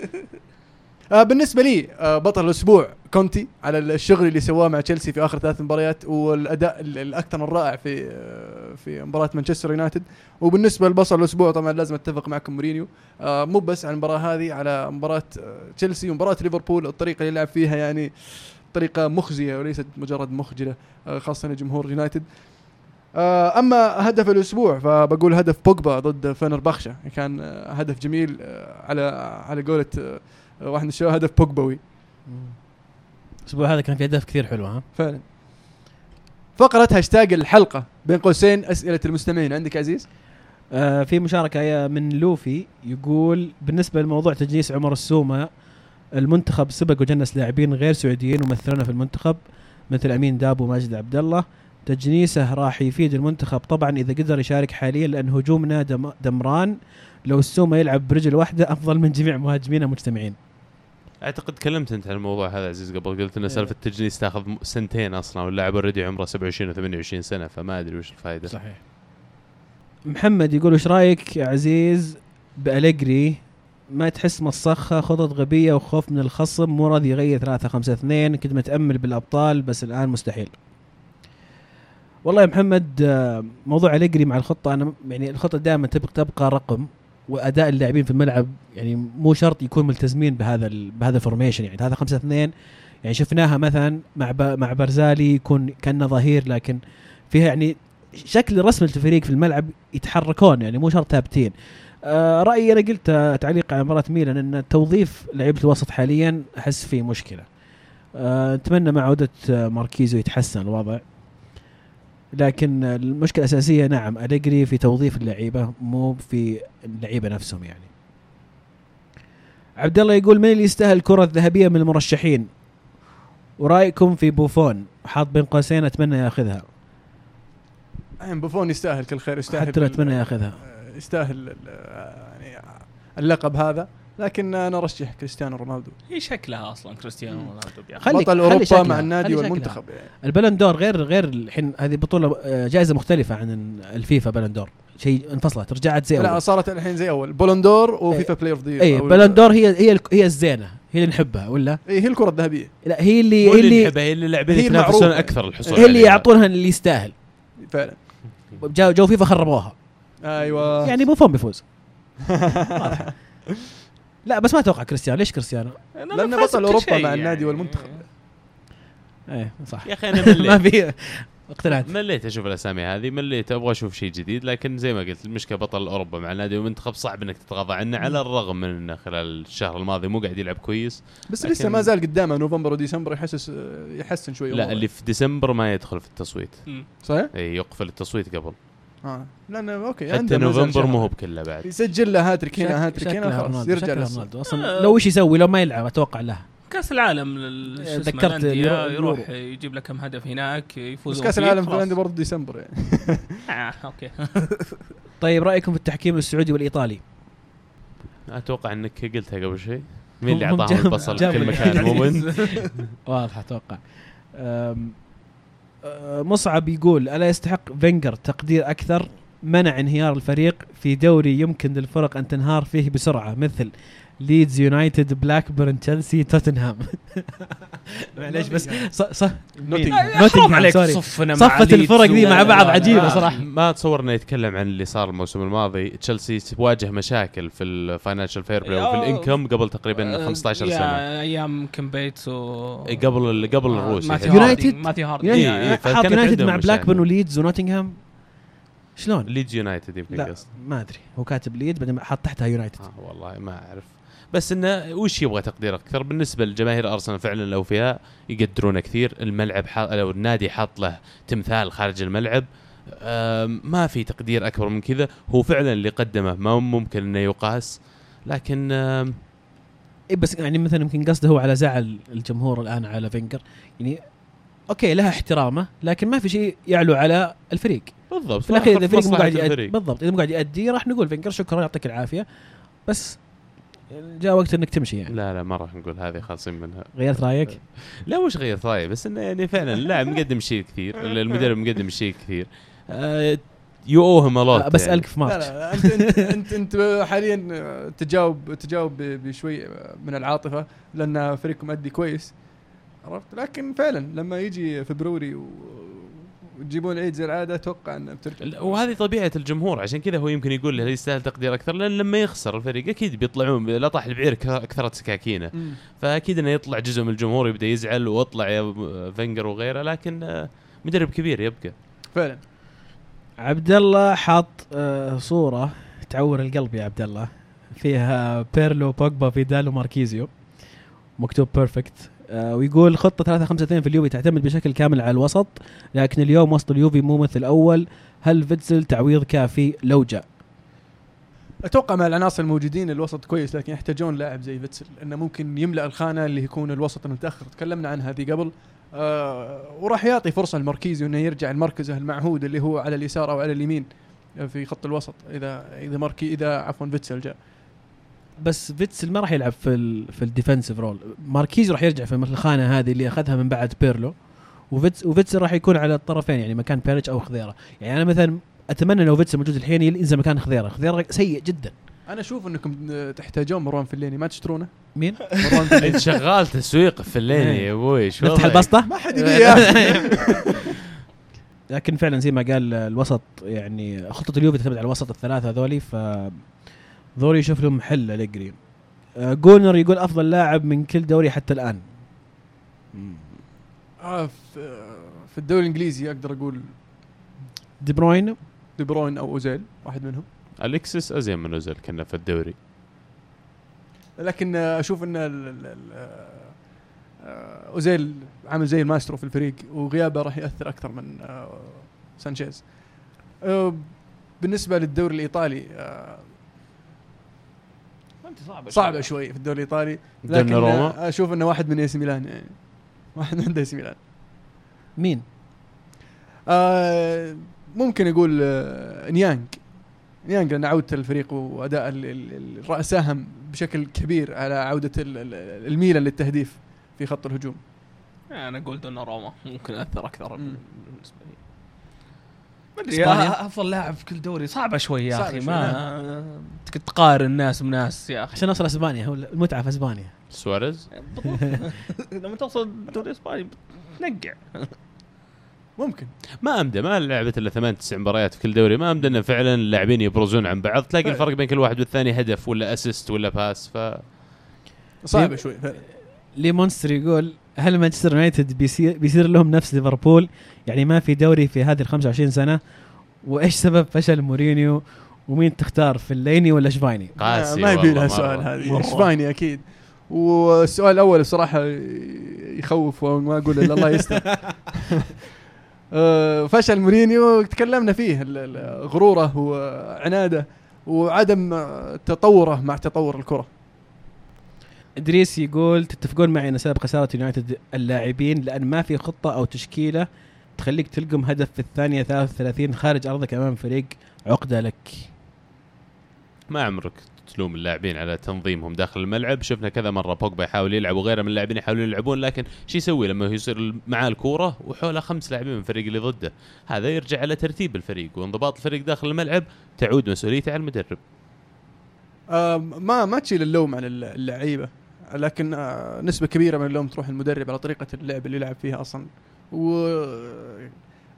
S1: آه بالنسبة لي آه بطل الأسبوع كونتي على الشغل اللي سواه مع تشيلسي في آخر ثلاث مباريات والأداء ال- الأكثر من رائع في آه في مباراة مانشستر يونايتد. وبالنسبة لبصل الأسبوع طبعا لازم أتفق معكم مورينيو. مو بس على المباراة هذه على مباراة تشيلسي ومباراة ليفربول الطريقة اللي لعب فيها يعني طريقة مخزية وليست مجرد مخجلة آه خاصة لجمهور يونايتد. آه أما هدف الأسبوع فبقول هدف بوجبا ضد فنربخشة. كان آه هدف جميل على على قولة واحد من الشباب هدف بوجبوي
S3: الأسبوع هذا كان في اهداف كثير حلوة ها؟
S1: فعلا. فقرة هاشتاج الحلقة بين قوسين أسئلة المستمعين. عندك عزيز؟
S3: آه في مشاركة من لوفي يقول بالنسبة لموضوع تجنيس عمر السومة المنتخب سبق وجنس لاعبين غير سعوديين ومثلنا في المنتخب مثل أمين داب وماجد عبد الله تجنيسه راح يفيد المنتخب طبعا إذا قدر يشارك حاليا لأن هجومنا دم دمران. لو السومة يلعب برجل واحدة أفضل من جميع مهاجمينا مجتمعين
S4: أعتقد تكلمت أنت عن الموضوع هذا عزيز قبل قلت ان
S3: إيه.
S4: سالفة التجنيس تاخذ سنتين أصلا واللاعب اوريدي عمره 27 و 28 سنة فما أدري وش الفائده
S3: صحيح. محمد يقول وش رأيك يا عزيز بأليجري ما تحس مصخة خطط غبية وخوف من الخصم مو راضي يغير ثلاثة خمسة اثنين كنت متأمل بالأبطال بس الآن مستحيل. والله يا محمد موضوع أليجري مع الخطة أنا يعني الخطة دائما تبقى تبقى رقم وأداء اللاعبين في الملعب يعني مو شرط يكون ملتزمين بهذا بهذا الفورميشن يعني هذا خمسة اثنين يعني شفناها مثلا مع مع برزالي يكون كأنه ظهير لكن فيها يعني شكل رسم الفريق في الملعب يتحركون يعني مو شرط ثابتين. آه رأيي أنا قلت تعليق على مباراة ميلان إن توظيف لعيبة الوسط حاليا أحس فيه مشكلة. آه أتمنى مع عودة ماركيزو يتحسن الوضع. لكن المشكلة الأساسية نعم أليجري في توظيف اللعيبة مو في اللعيبة نفسهم يعني. عبد الله يقول من اللي يستاهل الكرة الذهبية من المرشحين؟ ورأيكم في بوفون حاط بين قوسين أتمنى ياخذها.
S1: بوفون يستاهل كل خير يستاهل
S3: حتى أتمنى ياخذها.
S1: يستاهل ال- يعني اللقب هذا لكن أنا أرشح كريستيانو رونالدو.
S2: هي شكلها أصلا كريستيانو. رونالدو
S1: بطل
S3: أوروبا
S1: مع النادي. والمنتخب. يعني.
S3: البلندور غير غير الحين هذه بطولة آه، جائزة مختلفة عن الفيفا بلندور شيء انفصلت رجعت زي الأول.
S1: صارت الحين زي أول. بولندور و FIFA Player of
S3: the Year بلندور هي هي هي الزينة هي اللي نحبها ولا؟
S1: اي هي الكرة الذهبية.
S3: لا هي اللي هي
S4: اللي
S3: اللي
S4: نحبها هي اللي اللاعبين
S1: هي
S4: يتنافسون. أكثر الحصول
S3: هي اللي. يعطونها اللي يستاهل.
S1: فعلا.
S3: جو, جو فيفا خربوها.
S1: أيوه.
S3: يعني بوفون بيفوز. لا بس ما أتوقع كريستيانو. ليش كريستيانو؟
S2: فاز
S1: بطل
S2: شيء
S1: مع النادي والمنتخب.
S3: إيه صح.
S4: يا أخي أنا
S3: ما في اقتنعت
S4: مليت أشوف الأسامي هذه مليت. أبغى أشوف شيء جديد لكن زي ما قلت المشكلة بطل أوروبا مع النادي والمنتخب صعب إنك تتغاضى عنه على الرغم من إنه خلال الشهر الماضي مو قاعد يلعب كويس.
S1: بس لسه ما زال قدامه نوفمبر وديسمبر يحسس يحسن شوي
S4: لا. اللي في ديسمبر ما يدخل في التصويت.
S1: صحيح؟
S4: اي يقفل التصويت قبل.
S1: آه لأنه أوكي
S4: حتى نوفمبر. مو هو بكله بعد.
S1: يسجل له هاتريك هنا هاتريك هنا خلاص يرجع
S3: رونالدو. أصلا
S2: آه.
S3: لو إيش يسوي؟ لو ما يلعب أتوقع له.
S2: كأس العالم
S3: ذكرت
S2: يروح. يجيب لك كم هدف هناك يفوز
S1: بس كأس العالم في الهولندي برضه ديسمبر يعني.
S2: آه أوكي.
S3: طيب رأيكم في التحكيم السعودي والإيطالي؟
S4: أتوقع إنك قلتها قبل شيء مين اللي
S3: هم أعطاهم
S4: البصل؟ في كل مكان مو
S3: واضح أتوقع. مصعب يقول ألا يستحق فينجر تقدير أكثر؟ منع انهيار الفريق في دوري يمكن للفرق أن تنهار فيه بسرعة. مثل ليدز يونايتد بلاكبرن تشيلسي توتنهام معليش بس صح صح
S1: نوتنغهام.
S3: نوتنغهام
S2: عليك صفنا مع
S3: صف
S2: ليدز
S3: الفرق دي مع بعض
S2: لا.
S3: صراحة.
S4: ما اتصور انه يتكلم عن اللي صار الموسم الماضي. تشيلسي واجه مشاكل في ال financial fair play وفي
S2: آه.
S4: الإنكم قبل تقريبا 15
S2: يا
S4: سنة.
S2: أيام كين بيتس و
S4: إيه، قبل ال- قبل الروسي
S2: ماثيو
S3: يونايتد-
S2: ماثيو هاردي.
S4: إيه،
S3: حاط يونايتد مع
S4: مشاكل.
S3: بلاكبرن وليدز ونوتنغهام؟ شلون؟
S4: ليدز يونايتد يمكن
S3: لا
S4: قصد
S3: ما أدري. هو كاتب ليدز بعدين حط تحتها يونايتد
S4: آه والله ما أعرف. بس إنه وش يبغى تقدير أكثر؟ بالنسبة لجماهير أرسنال فعلا الاوفياء يقدرونه كثير. الملعب حاط لو النادي حاط له تمثال خارج الملعب ما في تقدير أكبر من كذا. هو فعلا اللي قدمه ما ممكن إنه يقاس. لكن
S3: إيه بس يعني مثلا يمكن قصده هو على زعل الجمهور الآن على فينجر. يعني أوكي لها احترامه لكن ما في شيء يعلو على الفريق.
S4: بالضبط.
S3: في الاخير
S4: إذا
S3: الفريق مو قاعد. بالضبط إذا مو قاعد يأدي راح نقول فينجر شكرا يعطيك العافية. بس جاء وقت إنك تمشي يعني.
S4: لا لا ما راح نقول هذه خالصين منها.
S3: غيرت رأيك؟
S4: لا مش غير رأيي بس إنه يعني فعلا اللاعب مقدم شيء كثير. المدرب مقدم شيء كثير. يو اوهم
S3: آه، بسالك في
S1: لا أنت أنت أنت, حاليا تجاوب تجاوب ب- بشوي من العاطفة لأن فريقكم مادي كويس عرفت؟ لكن فعلا لما يجي فبروري و- وتجيبون العيد زي العادة أتوقع إنه بترجع.
S4: وهذه طبيعة الجمهور عشان كذا هو يمكن يقول هل يستاهل تقدير أكثر؟ لأن لما يخسر الفريق أكيد بيطلعون لا طاح البعير ك- اكثرت سكاكينه. فأكيد إنه يطلع جزء من الجمهور يبدأ يزعل واطلع يا فينجر وغيره لكن آه، مدرب كبير يبقى.
S1: فعلا.
S3: عبد الله حاط آه، صورة تعور القلب يا عبد الله. فيها بيرلو بوجبا فيدال وماركيزيو مكتوب perfect ويقول خطة 3 5 2 في اليوفي تعتمد بشكل كامل على الوسط لكن اليوم وسط اليوفي مو مثل الأول هل فيتزل تعويض كافي؟ لو جاء.
S1: أتوقع مع العناصر الموجودين الوسط كويس لكن يحتاجون لاعب زي فيتسل انه ممكن يملأ الخانة اللي يكون الوسط المتأخر. تكلمنا عن هذه قبل. آه وراح يعطي فرصة لماركيزيو إنه يرجع لمركزه المعهود اللي هو على اليسار أو على اليمين آه، في خط الوسط اذا إذا ماركي إذا عفوا فيتسل جاء.
S3: بس فيتسل ما راح يلعب في ال في ال defensive role. ماركيزيو راح يرجع في الخانة هذه اللي أخذها من بعد بيرلو. وفيتس وفيتسل راح يكون على الطرفين يعني مكان بيانيتش أو خضيرة. يعني أنا مثلا أتمنى لو فيتسل موجود الحين ينزل مكان خضيرة. خضيرة سيء جدا.
S1: أنا أشوف إنكم تحتاجون مروان فليني ما تشترونه؟
S3: مين؟
S1: مروان فليني
S4: شغال تسويق في الليل يا أبوي. إيش
S3: نفتح؟ البسطه
S1: ما حد.
S3: لكن فعلا زي ما قال الوسط يعني خطة اليوفي تعتمد على الوسط الثلاثة هذولي ف ذولي يشوف لهم حل الجري آه، جونر يقول أفضل لاعب من كل دوري حتى الآن.
S1: آه، في في الدوري الإنجليزي أقدر أقول
S3: دي بروين.
S1: دي بروين أو أوزيل واحد منهم.
S4: الكسس أزين من أوزيل كنا في الدوري.
S1: لكن أشوف إن ال- ال- ال- آه، أوزيل عامل زي الماسترو في الفريق وغيابه راح يأثر أكثر من سانشيز. بالنسبة للدوري الإيطالي آه، صعبة شوي. في الدوري الإيطالي. لكن آه، أشوف إنه واحد من إي سي ميلان يعني واحد من إي سي ميلان.
S3: مين؟
S1: آه، ممكن أقول آه، نيانج. نيانج لأن عودة الفريق وأداء ال- ال- ال- ساهم بشكل كبير على عودة ال- ال- الميلان للتهديف في خط الهجوم.
S2: أنا أقول دوناروما ممكن أثر
S1: أكثر.
S2: بالنسبة لي. آه، أفضل لاعب في كل دوري. صعبة شوي يا
S1: صعبة أخي
S2: ما تك- تقارن ناس بناس يا أخي.
S3: عشان اوصل إسبانيا؟ هو المتعة في إسبانيا.
S4: سواريز.
S2: لما توصل الدوري الإسباني تنقع
S1: ممكن.
S4: ما أمدى ما لعبت إلا ثمان تسع مباريات في كل دوري. ما أمدى انه فعلا اللاعبين يبرزون عن بعض تلاقي. الفرق بين كل واحد والثاني هدف ولا assist ولا pass ف
S1: صعبه شوي فعلا
S3: لي مونستر يقول هل مانشستر يونايتد بيصير بيصير لهم نفس ليفربول؟ يعني ما في دوري في هذه ال 25 سنة. وإيش سبب فشل مورينيو؟ ومين تختار فليني ولا شفايني؟
S4: قاسي
S1: ما يبي لها. سؤال هذه. شفايني أكيد. والسؤال الأول الصراحه يخوف وما أقول إلا الله يستر. آه، فشل مورينيو تكلمنا فيه غروره وعناده وعدم تطوره مع تطور الكرة.
S3: إدريس يقول تتفقون معي إن سبب خسارة يونايتد اللاعبين لأن ما في خطة أو تشكيلة تخليك تلقم هدف في الثانية 33 خارج أرضك أمام فريق عقدة لك.
S4: ما عمرك تلوم اللاعبين على تنظيمهم داخل الملعب. شفنا كذا مرة بوجبا يحاول يلعب وغيره من اللاعبين يحاولون يلعبون لكن شو يسوي لما يصير معاه الكورة وحوله خمس لاعبين من الفريق اللي ضده؟ هذا يرجع على ترتيب الفريق وانضباط الفريق داخل الملعب تعود مسؤوليته على المدرب.
S1: آه ما ما تشيل اللوم عن اللعيبة. لكن آه نسبة كبيرة من اللوم تروح المدرب على طريقة اللعب اللي يلعب فيها أصلا. و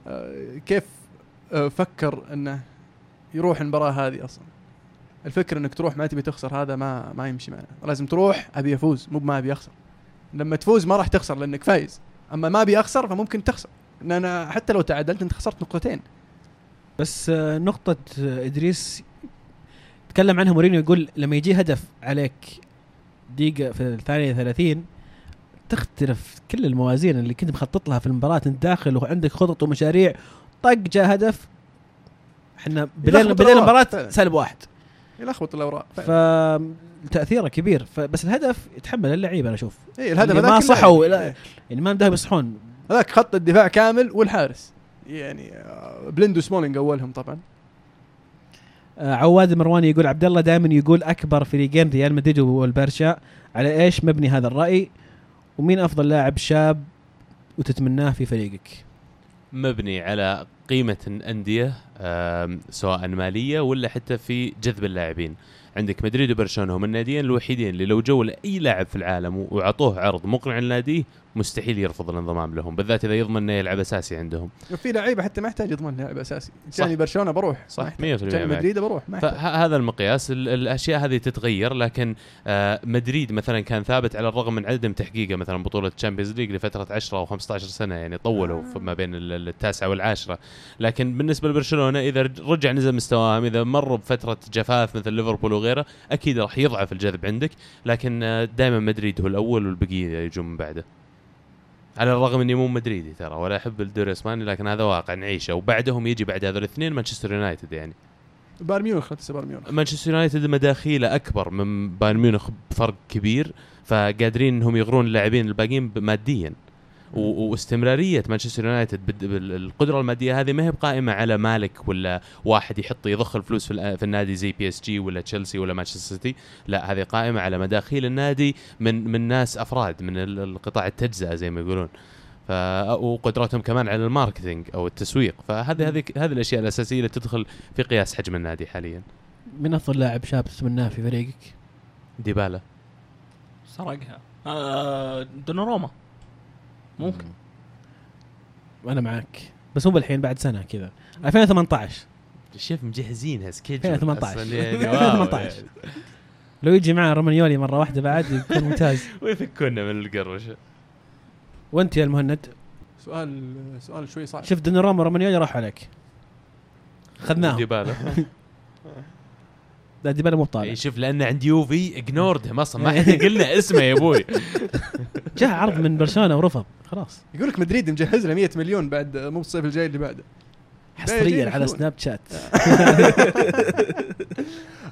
S1: آه، آه، فكر إنه يروح المباراة هذه أصلا؟ الفكرة إنك تروح ما تبي تخسر هذا ما ما يمشي معنا. لازم تروح أبي أفوز مو ما أبي أخسر. لما تفوز ما راح تخسر لأنك فايز. أما ما أبي أخسر فممكن تخسر. لأن أنا حتى لو تعادلت أنت خسرت نقطتين.
S3: بس نقطة إدريس تكلم عنها مورينيو يقول لما يجي هدف عليك دقيقة في الثانية 30 تختلف كل الموازين اللي كنت مخطط لها في المباراة أنت داخل وعندك خطط ومشاريع طق جاء هدف إحنا بدينا بدينا. المباراة سالب واحد.
S1: يلخبط الأوراق
S3: فتأثيره كبير. ف- بس الهدف يتحمل اللعيبة أنا أشوف.
S1: اي الهدف
S3: ما صحوا
S1: يعني.
S3: يعني ما مداهم يصحون
S1: هذاك خط الدفاع كامل والحارس. يعني آه، بليند وسمولينج أولهم طبعا.
S3: عواد المرواني يقول عبد الله دائما يقول أكبر فريقين ريال مدريد والبرشا. على إيش مبني هذا الرأي؟ ومين أفضل لاعب شاب وتتمناه في فريقك؟
S4: مبني على قيمة الأندية سواء مالية ولا حتى في جذب اللاعبين. عندك مدريد وبرشلونة هم الناديين الوحيدين اللي لو جو لأي لاعب في العالم وأعطوه عرض مقنع لناديه مستحيل يرفض الانضمام لهم بالذات إذا يضمن أنه يلعب أساسي عندهم
S1: في لعيبة حتى ما يحتاج يضمن لاعب أساسي
S4: صح.
S1: كان برشلونة بروح
S4: صح،
S1: ما يحتاج.
S4: 100%
S1: كان
S4: معك.
S1: مدريد بروح ما.
S4: فهذا المقياس ال- الأشياء هذه تتغير لكن آه، مدريد مثلا كان ثابت على الرغم من عدم تحقيقه مثلا بطولة Champions League لفترة 10 أو 15 سنة يعني طولوا في- ما بين ال- ال- التاسعة والعاشرة لكن بالنسبة لبرشلونة إذا رجع نزل مستواهم إذا مروا بفترة جفاف مثل ليفربول وغيره أكيد راح يضعف الجذب عندك لكن دائما مدريد هو الأول والبقية يجون من بعده على الرغم إني مو مدريدي ترى ولا أحب الدوري الأسباني لكن هذا واقع نعيشه. وبعدهم يجي بعد هذول الاثنين مانشستر يونايتد يعني.
S1: بايرن ميونخ خلت بايرن ميونخ.
S4: مانشستر يونايتد مداخيله أكبر من بايرن ميونخ بفرق كبير فقادرين إنهم يغرون اللاعبين الباقيين ماديا. واستمرارية مانشستر يونايتد بال- بالقدره المادية هذه ما هي بقائمة على مالك ولا واحد يحط يضخ الفلوس في, النادي زي بي اس جي ولا تشيلسي ولا مانشستر سيتي لا هذه قائمة على مداخيل النادي من من ناس أفراد من ال- القطاع التجزئة زي ما يقولون. ف وقدرتهم كمان على ال marketing أو التسويق. فهذه هذه هذه الأشياء الأساسية اللي تدخل في قياس حجم النادي حاليا.
S3: من أفضل لاعب شاب تتمناه في فريقك؟
S4: ديبالا.
S2: سرقها. آه دوناروما. ممكن.
S3: وأنا معك بس مو بالحين بعد سنة كذا. 2018
S4: شوف مجهزينها schedule
S3: 2018.
S4: أصلاً يعني واو
S3: 2018.
S4: يعني.
S3: لو يجي معاه رومانيولي مرة واحدة بعد يكون ممتاز.
S4: ويفكونا من القرش
S3: وأنت يا المهند؟
S1: سؤال سؤال شوي صعب.
S3: شوف دوناروما رومانيولي راح عليك. خذناهم.
S4: ديبالا
S3: لا ديبالا مو طالع
S4: إي شوف لأن عندي يوفي اجنوردهم أصلا ما حد قلنا اسمه يا أبوي.
S3: جاء عرض من برشلونة ورفض خلاص.
S1: يقول لك مدريد مجهز له 100 مليون بعد مو الصيف الجاي اللي بعده.
S3: حصريا على. سناب شات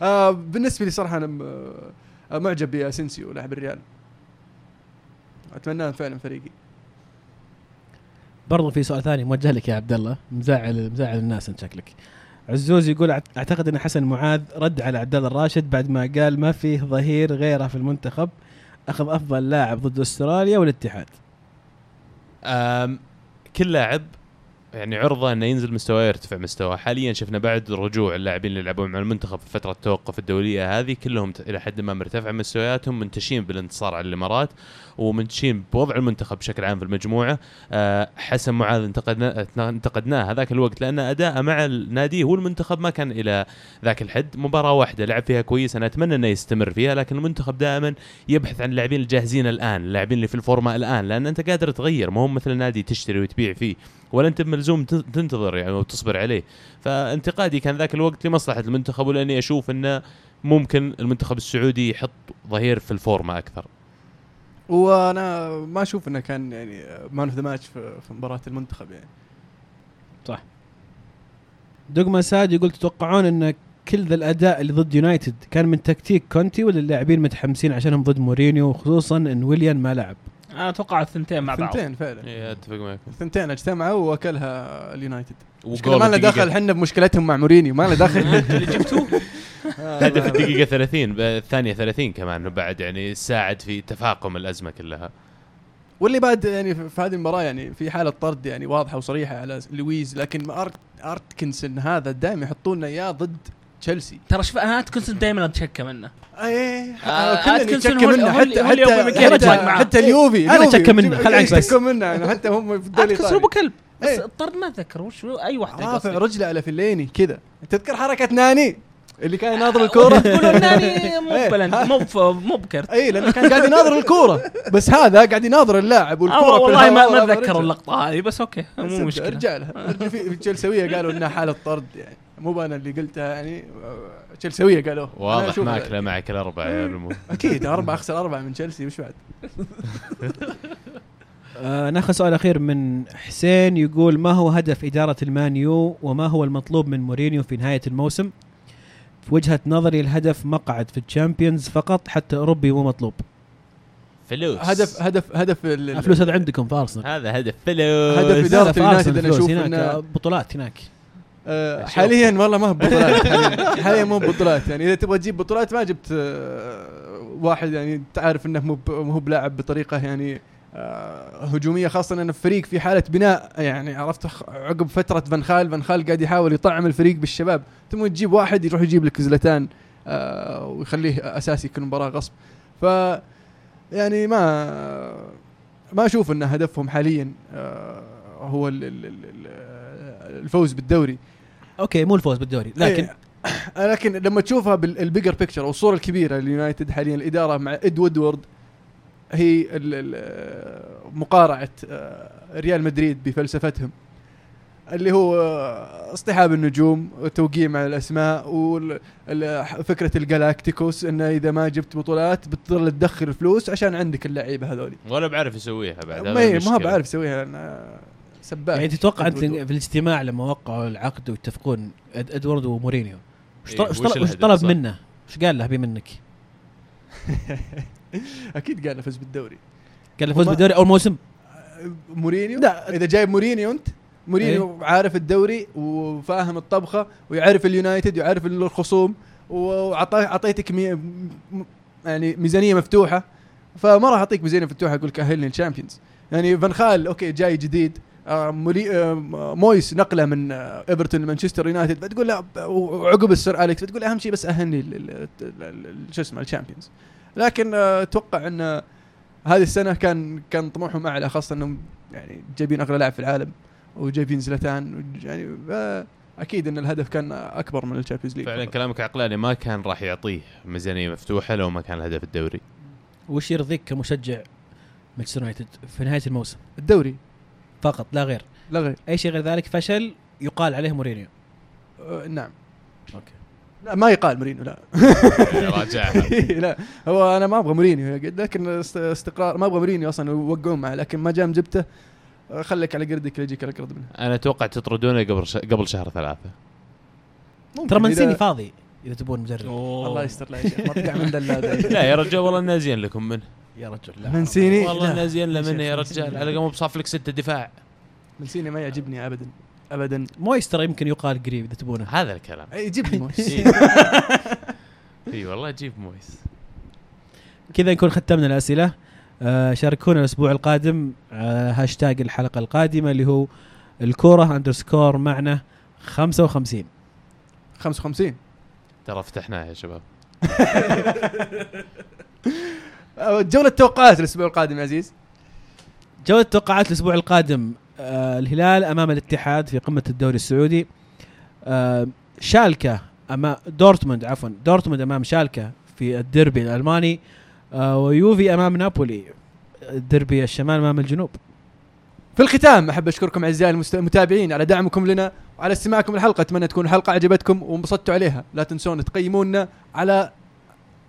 S1: آه بالنسبة لي صراحة أنا آه معجب باسنسيو لاعب الريال. اتمناه فعلا فريقي.
S3: برضو في سؤال ثاني موجه لك يا عبد الله. مزعل مزعل الناس أنت شكلك. عزوز يقول "أعت- أعتقد إن حسن معاذ رد على الله الراشد بعد ما قال ما فيه ظهير غيره في المنتخب أخذ أفضل لاعب ضد أستراليا والاتحاد.
S4: كل لاعب يعني عرضه إنه ينزل مستواه يرتفع مستواه حاليا شفنا بعد رجوع اللاعبين اللي يلعبون مع المنتخب في فترة التوقف الدولية هذه كلهم إلى حد ما مرتفع مستوياتهم منتشين بالانتصار على الإمارات. ومنتشين بوضع المنتخب بشكل عام في المجموعة. أه حسن معاذ انتقدنا انتقدناه هذاك الوقت لأن اداءه مع النادي هو المنتخب ما كان إلى ذاك الحد. مباراة واحدة لعب فيها كويس أنا أتمنى إنه يستمر فيها لكن المنتخب دائما يبحث عن اللاعبين الجاهزين الآن اللاعبين اللي في الفورمة الآن لأن أنت قادر تغير. ما هو مثل النادي تشتري وتبيع فيه ولا أنت ملزوم تنتظر يعني وتصبر عليه. فانتقادي كان ذاك الوقت لمصلحة المنتخب ولأني أشوف إنه ممكن المنتخب السعودي يحط ظهير في الفورمة أكثر.
S1: وأنا ما أشوف انه كان يعني man of the match في مباراة المنتخب يعني.
S3: دوغما ساد يقول تتوقعون إن كل ذا الأداء اللي ضد يونايتد كان من تكتيك كونتي ولا اللاعبين متحمسين عشانهم ضد مورينيو خصوصا إن ويليان ما لعب؟
S2: أنا أتوقع الثنتين مع بعض.
S1: ثنتين فعلا.
S4: اي أتفق معك.
S1: ثنتين أجتمعوا وأكلها اليونايتد. ما لنا دخل إحنا بمشكلتهم مع مورينيو ما لنا دخل
S2: اللي جبتوه
S4: هدف الدقيقة 30 ب- الثانية 30 كمان بعد يعني ساعد في تفاقم الأزمة كلها.
S1: واللي بعد يعني في في هذه المباراة يعني في حالة طرد يعني واضحة وصريحة على لويز لكن أت أتكنسون هذا دائما يحطون إياه ضد تشيلسي.
S2: ترى شوف أنا اتكنسون دائما اتشكى منه.
S1: إيه.
S2: آه،
S1: كلنا
S2: أتكنسون
S1: نتشكى منه. حتى حتى حتى, اليوفي
S3: أنا
S1: اليوفي.
S3: أتشكى منه، خل عنك بس.
S1: منه يعني حتى هم في الدوري
S2: اتكنسون ابو. كلب. بس
S1: إيه.
S2: الطرد ما اتذكر وش أي واحدة
S1: رافع
S2: قصدي.
S1: رجلة على فليني كذا. تذكر حركة ناني؟ اللي كان يناظر الكورة؟
S2: تقولون ناني مو
S1: إيه.
S2: مو مو بكرت.
S1: اي لأنه كان قاعد يناظر الكورة. بس هذا قاعد يناظر اللاعب والكورة
S2: آه
S1: في
S2: والله ما اتذكر. اللقطة هذه بس أوكي مو مشكلة.
S1: رجالها في في تشيلسويه قالوا إنها حالة طرد يعني. مو أنا اللي قلتها يعني آه، تشيلسويه قالوا
S4: واضح. ماكلة معك الأربعة يا المو
S1: أكيد اربعه أخسر اربعه من تشيلسي وش بعد؟
S3: آه ناخذ سؤال أخير من حسين يقول ما هو هدف إدارة المانيو وما هو المطلوب من مورينيو في نهاية الموسم؟ في وجهة نظري الهدف مقعد في ال Champions فقط حتى أوروبي مو مطلوب.
S4: فلوس.
S1: هدف هدف هدف ال- ال-
S3: الفلوس هذا عندكم في أرسنال.
S4: هذا هدف فلوس.
S1: هدف اليونايتد
S3: فلوس
S1: أشوف
S3: هناك آه، بطولات هناك.
S1: آه، حاليا والله ما هو بطولات حاليا حاليا مو بطولات يعني إذا تبغى تجيب بطولات ما جبت آه، واحد يعني تعرف إنه مو مو بلاعب بطريقة يعني آه، هجومية خاصة انه فريق في حالة بناء. يعني عرفت عقب فترة فان خال فان خال قاعد يحاول يطعم الفريق بالشباب. ثم تجيب واحد يروح يجيب لك زلتان ويخليه أساسي كل مباراة غصب. ف يعني ما ما أشوف إن هدفهم حاليا هو ال- ال- ال- ال- الفوز بالدوري.
S3: okay مو الفوز بالدوري لكن
S1: إيه، لكن لما تشوفها بال bigger picture أو الصورة الكبيرة لليونايتد حاليا الإدارة مع إد وودورد هي ال- ال- مقارعة آه، ريال مدريد بفلسفتهم اللي هو آه، اصطحاب النجوم وتوقيع مع الأسماء وفكره ال galácticos انه إذا ما جبت بطولات بتضل تدخل فلوس عشان عندك اللعيبة هذول
S4: ولا بعرف يسويها بعد
S1: ما هي- ما. بعرف يسويها سباك
S3: يعني تتوقع
S1: أنت.
S3: في الاجتماع لما وقعوا العقد ويتفقون إد- إدوارد ومورينيو وش
S4: إيه،
S3: طلب؟ منه؟ وش قال له أبي منك؟
S1: أكيد قال نفوز بالدوري
S3: قال له فوز بالدوري أول موسم
S1: مورينيو
S3: لا.
S1: إذا جايب مورينيو أنت مورينيو عارف الدوري وفاهم الطبخة ويعرف اليونايتد ويعرف الخصوم واعطيتك مي م- يعني ميزانية مفتوحة فما راح أعطيك ميزانية مفتوحة أقول لك أهلني ال Champions يعني فان خال okay جاي جديد مويس نقله من آه، إيفرتون لمانشستر يونايتد فتقول له وعقب السر أليكس فتقول أهم شيء بس ال- شو اسمه ال Champions. لكن آه، أتوقع أن هذه السنة كان كان طموحهم أعلى خاصة أنهم يعني جايبين أغلى لاعب في العالم وجايبين زلتان يعني آه، أكيد أن الهدف كان أكبر من ال Champions League.
S4: فعلا كلامك عقلاني ما كان راح يعطيه ميزانية مفتوحة لو ما كان الهدف الدوري.
S3: وش يرضيك كمشجع مانشستر يونايتد في نهاية الموسم؟
S1: الدوري.
S3: فقط لا غير.
S1: لا غير.
S3: أي شيء غير ذلك فشل يقال عليه مورينيو.
S1: آه، نعم.
S3: okay.
S1: لا ما يقال مورينيو لا.
S4: راجعها
S1: لا هو أنا ما أبغى مورينيو لكن است- استقرار ما أبغى مورينيو أصلا يوقعون معه لكن ما دام جبته آه، خليك على قردك لا يجيك على قرد منه.
S4: أنا أتوقع تطردونه قبل ش... قبل شهر
S1: ثلاثة.
S3: ترى مانشيني فاضي إذا تبون مدرب
S1: الله يستر لا يا شيخ مطقع من
S4: لا يا رجال والله نازين لكم منه.
S3: يا رجل لا.
S1: منسيني؟
S4: والله
S1: لا.
S4: نازين له
S1: يا
S4: منه يا رجال. على قام بصاف لك سته دفاع.
S1: منسيني ما يعجبني ابدا ابدا.
S3: مويس ترى يمكن يقال قريب إذا تبونه.
S4: هذا الكلام.
S1: أي، جيب لي مويس.
S4: إي. والله جيب مويس.
S3: كذا نكون ختمنا الأسئلة. آه شاركونا الأسبوع القادم آه هاشتاج الحلقة القادمة اللي هو الكورة اندرسكور معنا 55
S1: 55
S4: ترى فتحناها يا شباب.
S1: جولة توقعات الأسبوع القادم يا عزيز.
S3: جولة توقعات الأسبوع القادم آه الهلال أمام الاتحاد في قمة الدوري السعودي. آه شالكة امام دورتموند عفوا دورتموند أمام شالكة في الديربي الألماني آه ويوفي أمام نابولي الديربي الشمال أمام الجنوب.
S1: في الختام أحب أشكركم أعزائي المتابعين على دعمكم لنا وعلى استماعكم الحلقة أتمنى تكون الحلقة عجبتكم وانبسطتوا عليها. لا تنسون تقيمونا على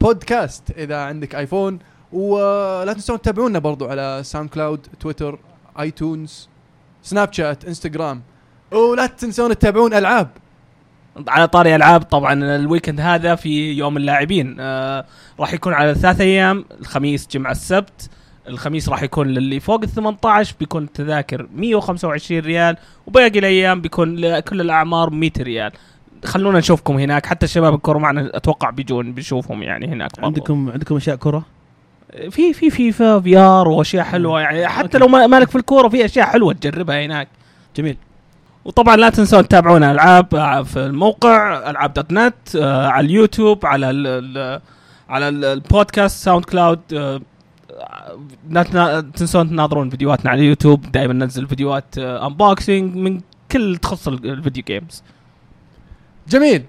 S1: بودكاست إذا عندك ايفون ولا تنسون تتابعونا برضو على ساوند كلاود تويتر آيتونز سناب شات إنستغرام. ولا تنسون تتابعون ألعاب.
S2: على طاري ألعاب طبعا ال weekend هذا في يوم اللاعبين. آه راح يكون على ثلاث أيام الخميس جمعة السبت الخميس راح يكون للي فوق ال 18 بيكون التذاكر 125 ريال وباقي الأيام بيكون لكل الأعمار 100 ريال. خلونا نشوفكم هناك حتى الشباب الكورة معنا أتوقع بيجون بيشوفهم يعني هناك برضو.
S3: عندكم عندكم أشياء كرة
S2: في في فيفا VR وأشياء حلوة يعني. حتى لو ما مالك في الكورة في أشياء حلوة تجربها هناك.
S3: جميل.
S2: وطبعا لا تنسون تتابعونا ألعاب آه، في الموقع ألعاب dot net آه، على اليوتيوب على ال على ال- البودكاست ساوند كلاود آه، لا تنسون تناظرون فيديوهاتنا على اليوتيوب. دائما ننزل فيديوهات unboxing من كل تخص ال- ال video games
S1: جميل.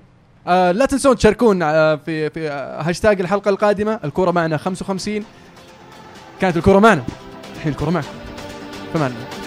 S1: آه لا تنسون تشاركونا آه في في آه هاشتاج الحلقة القادمة. الكورة معنا 55 كانت الكورة معنا. الحين الكورة معكم. فمان. الله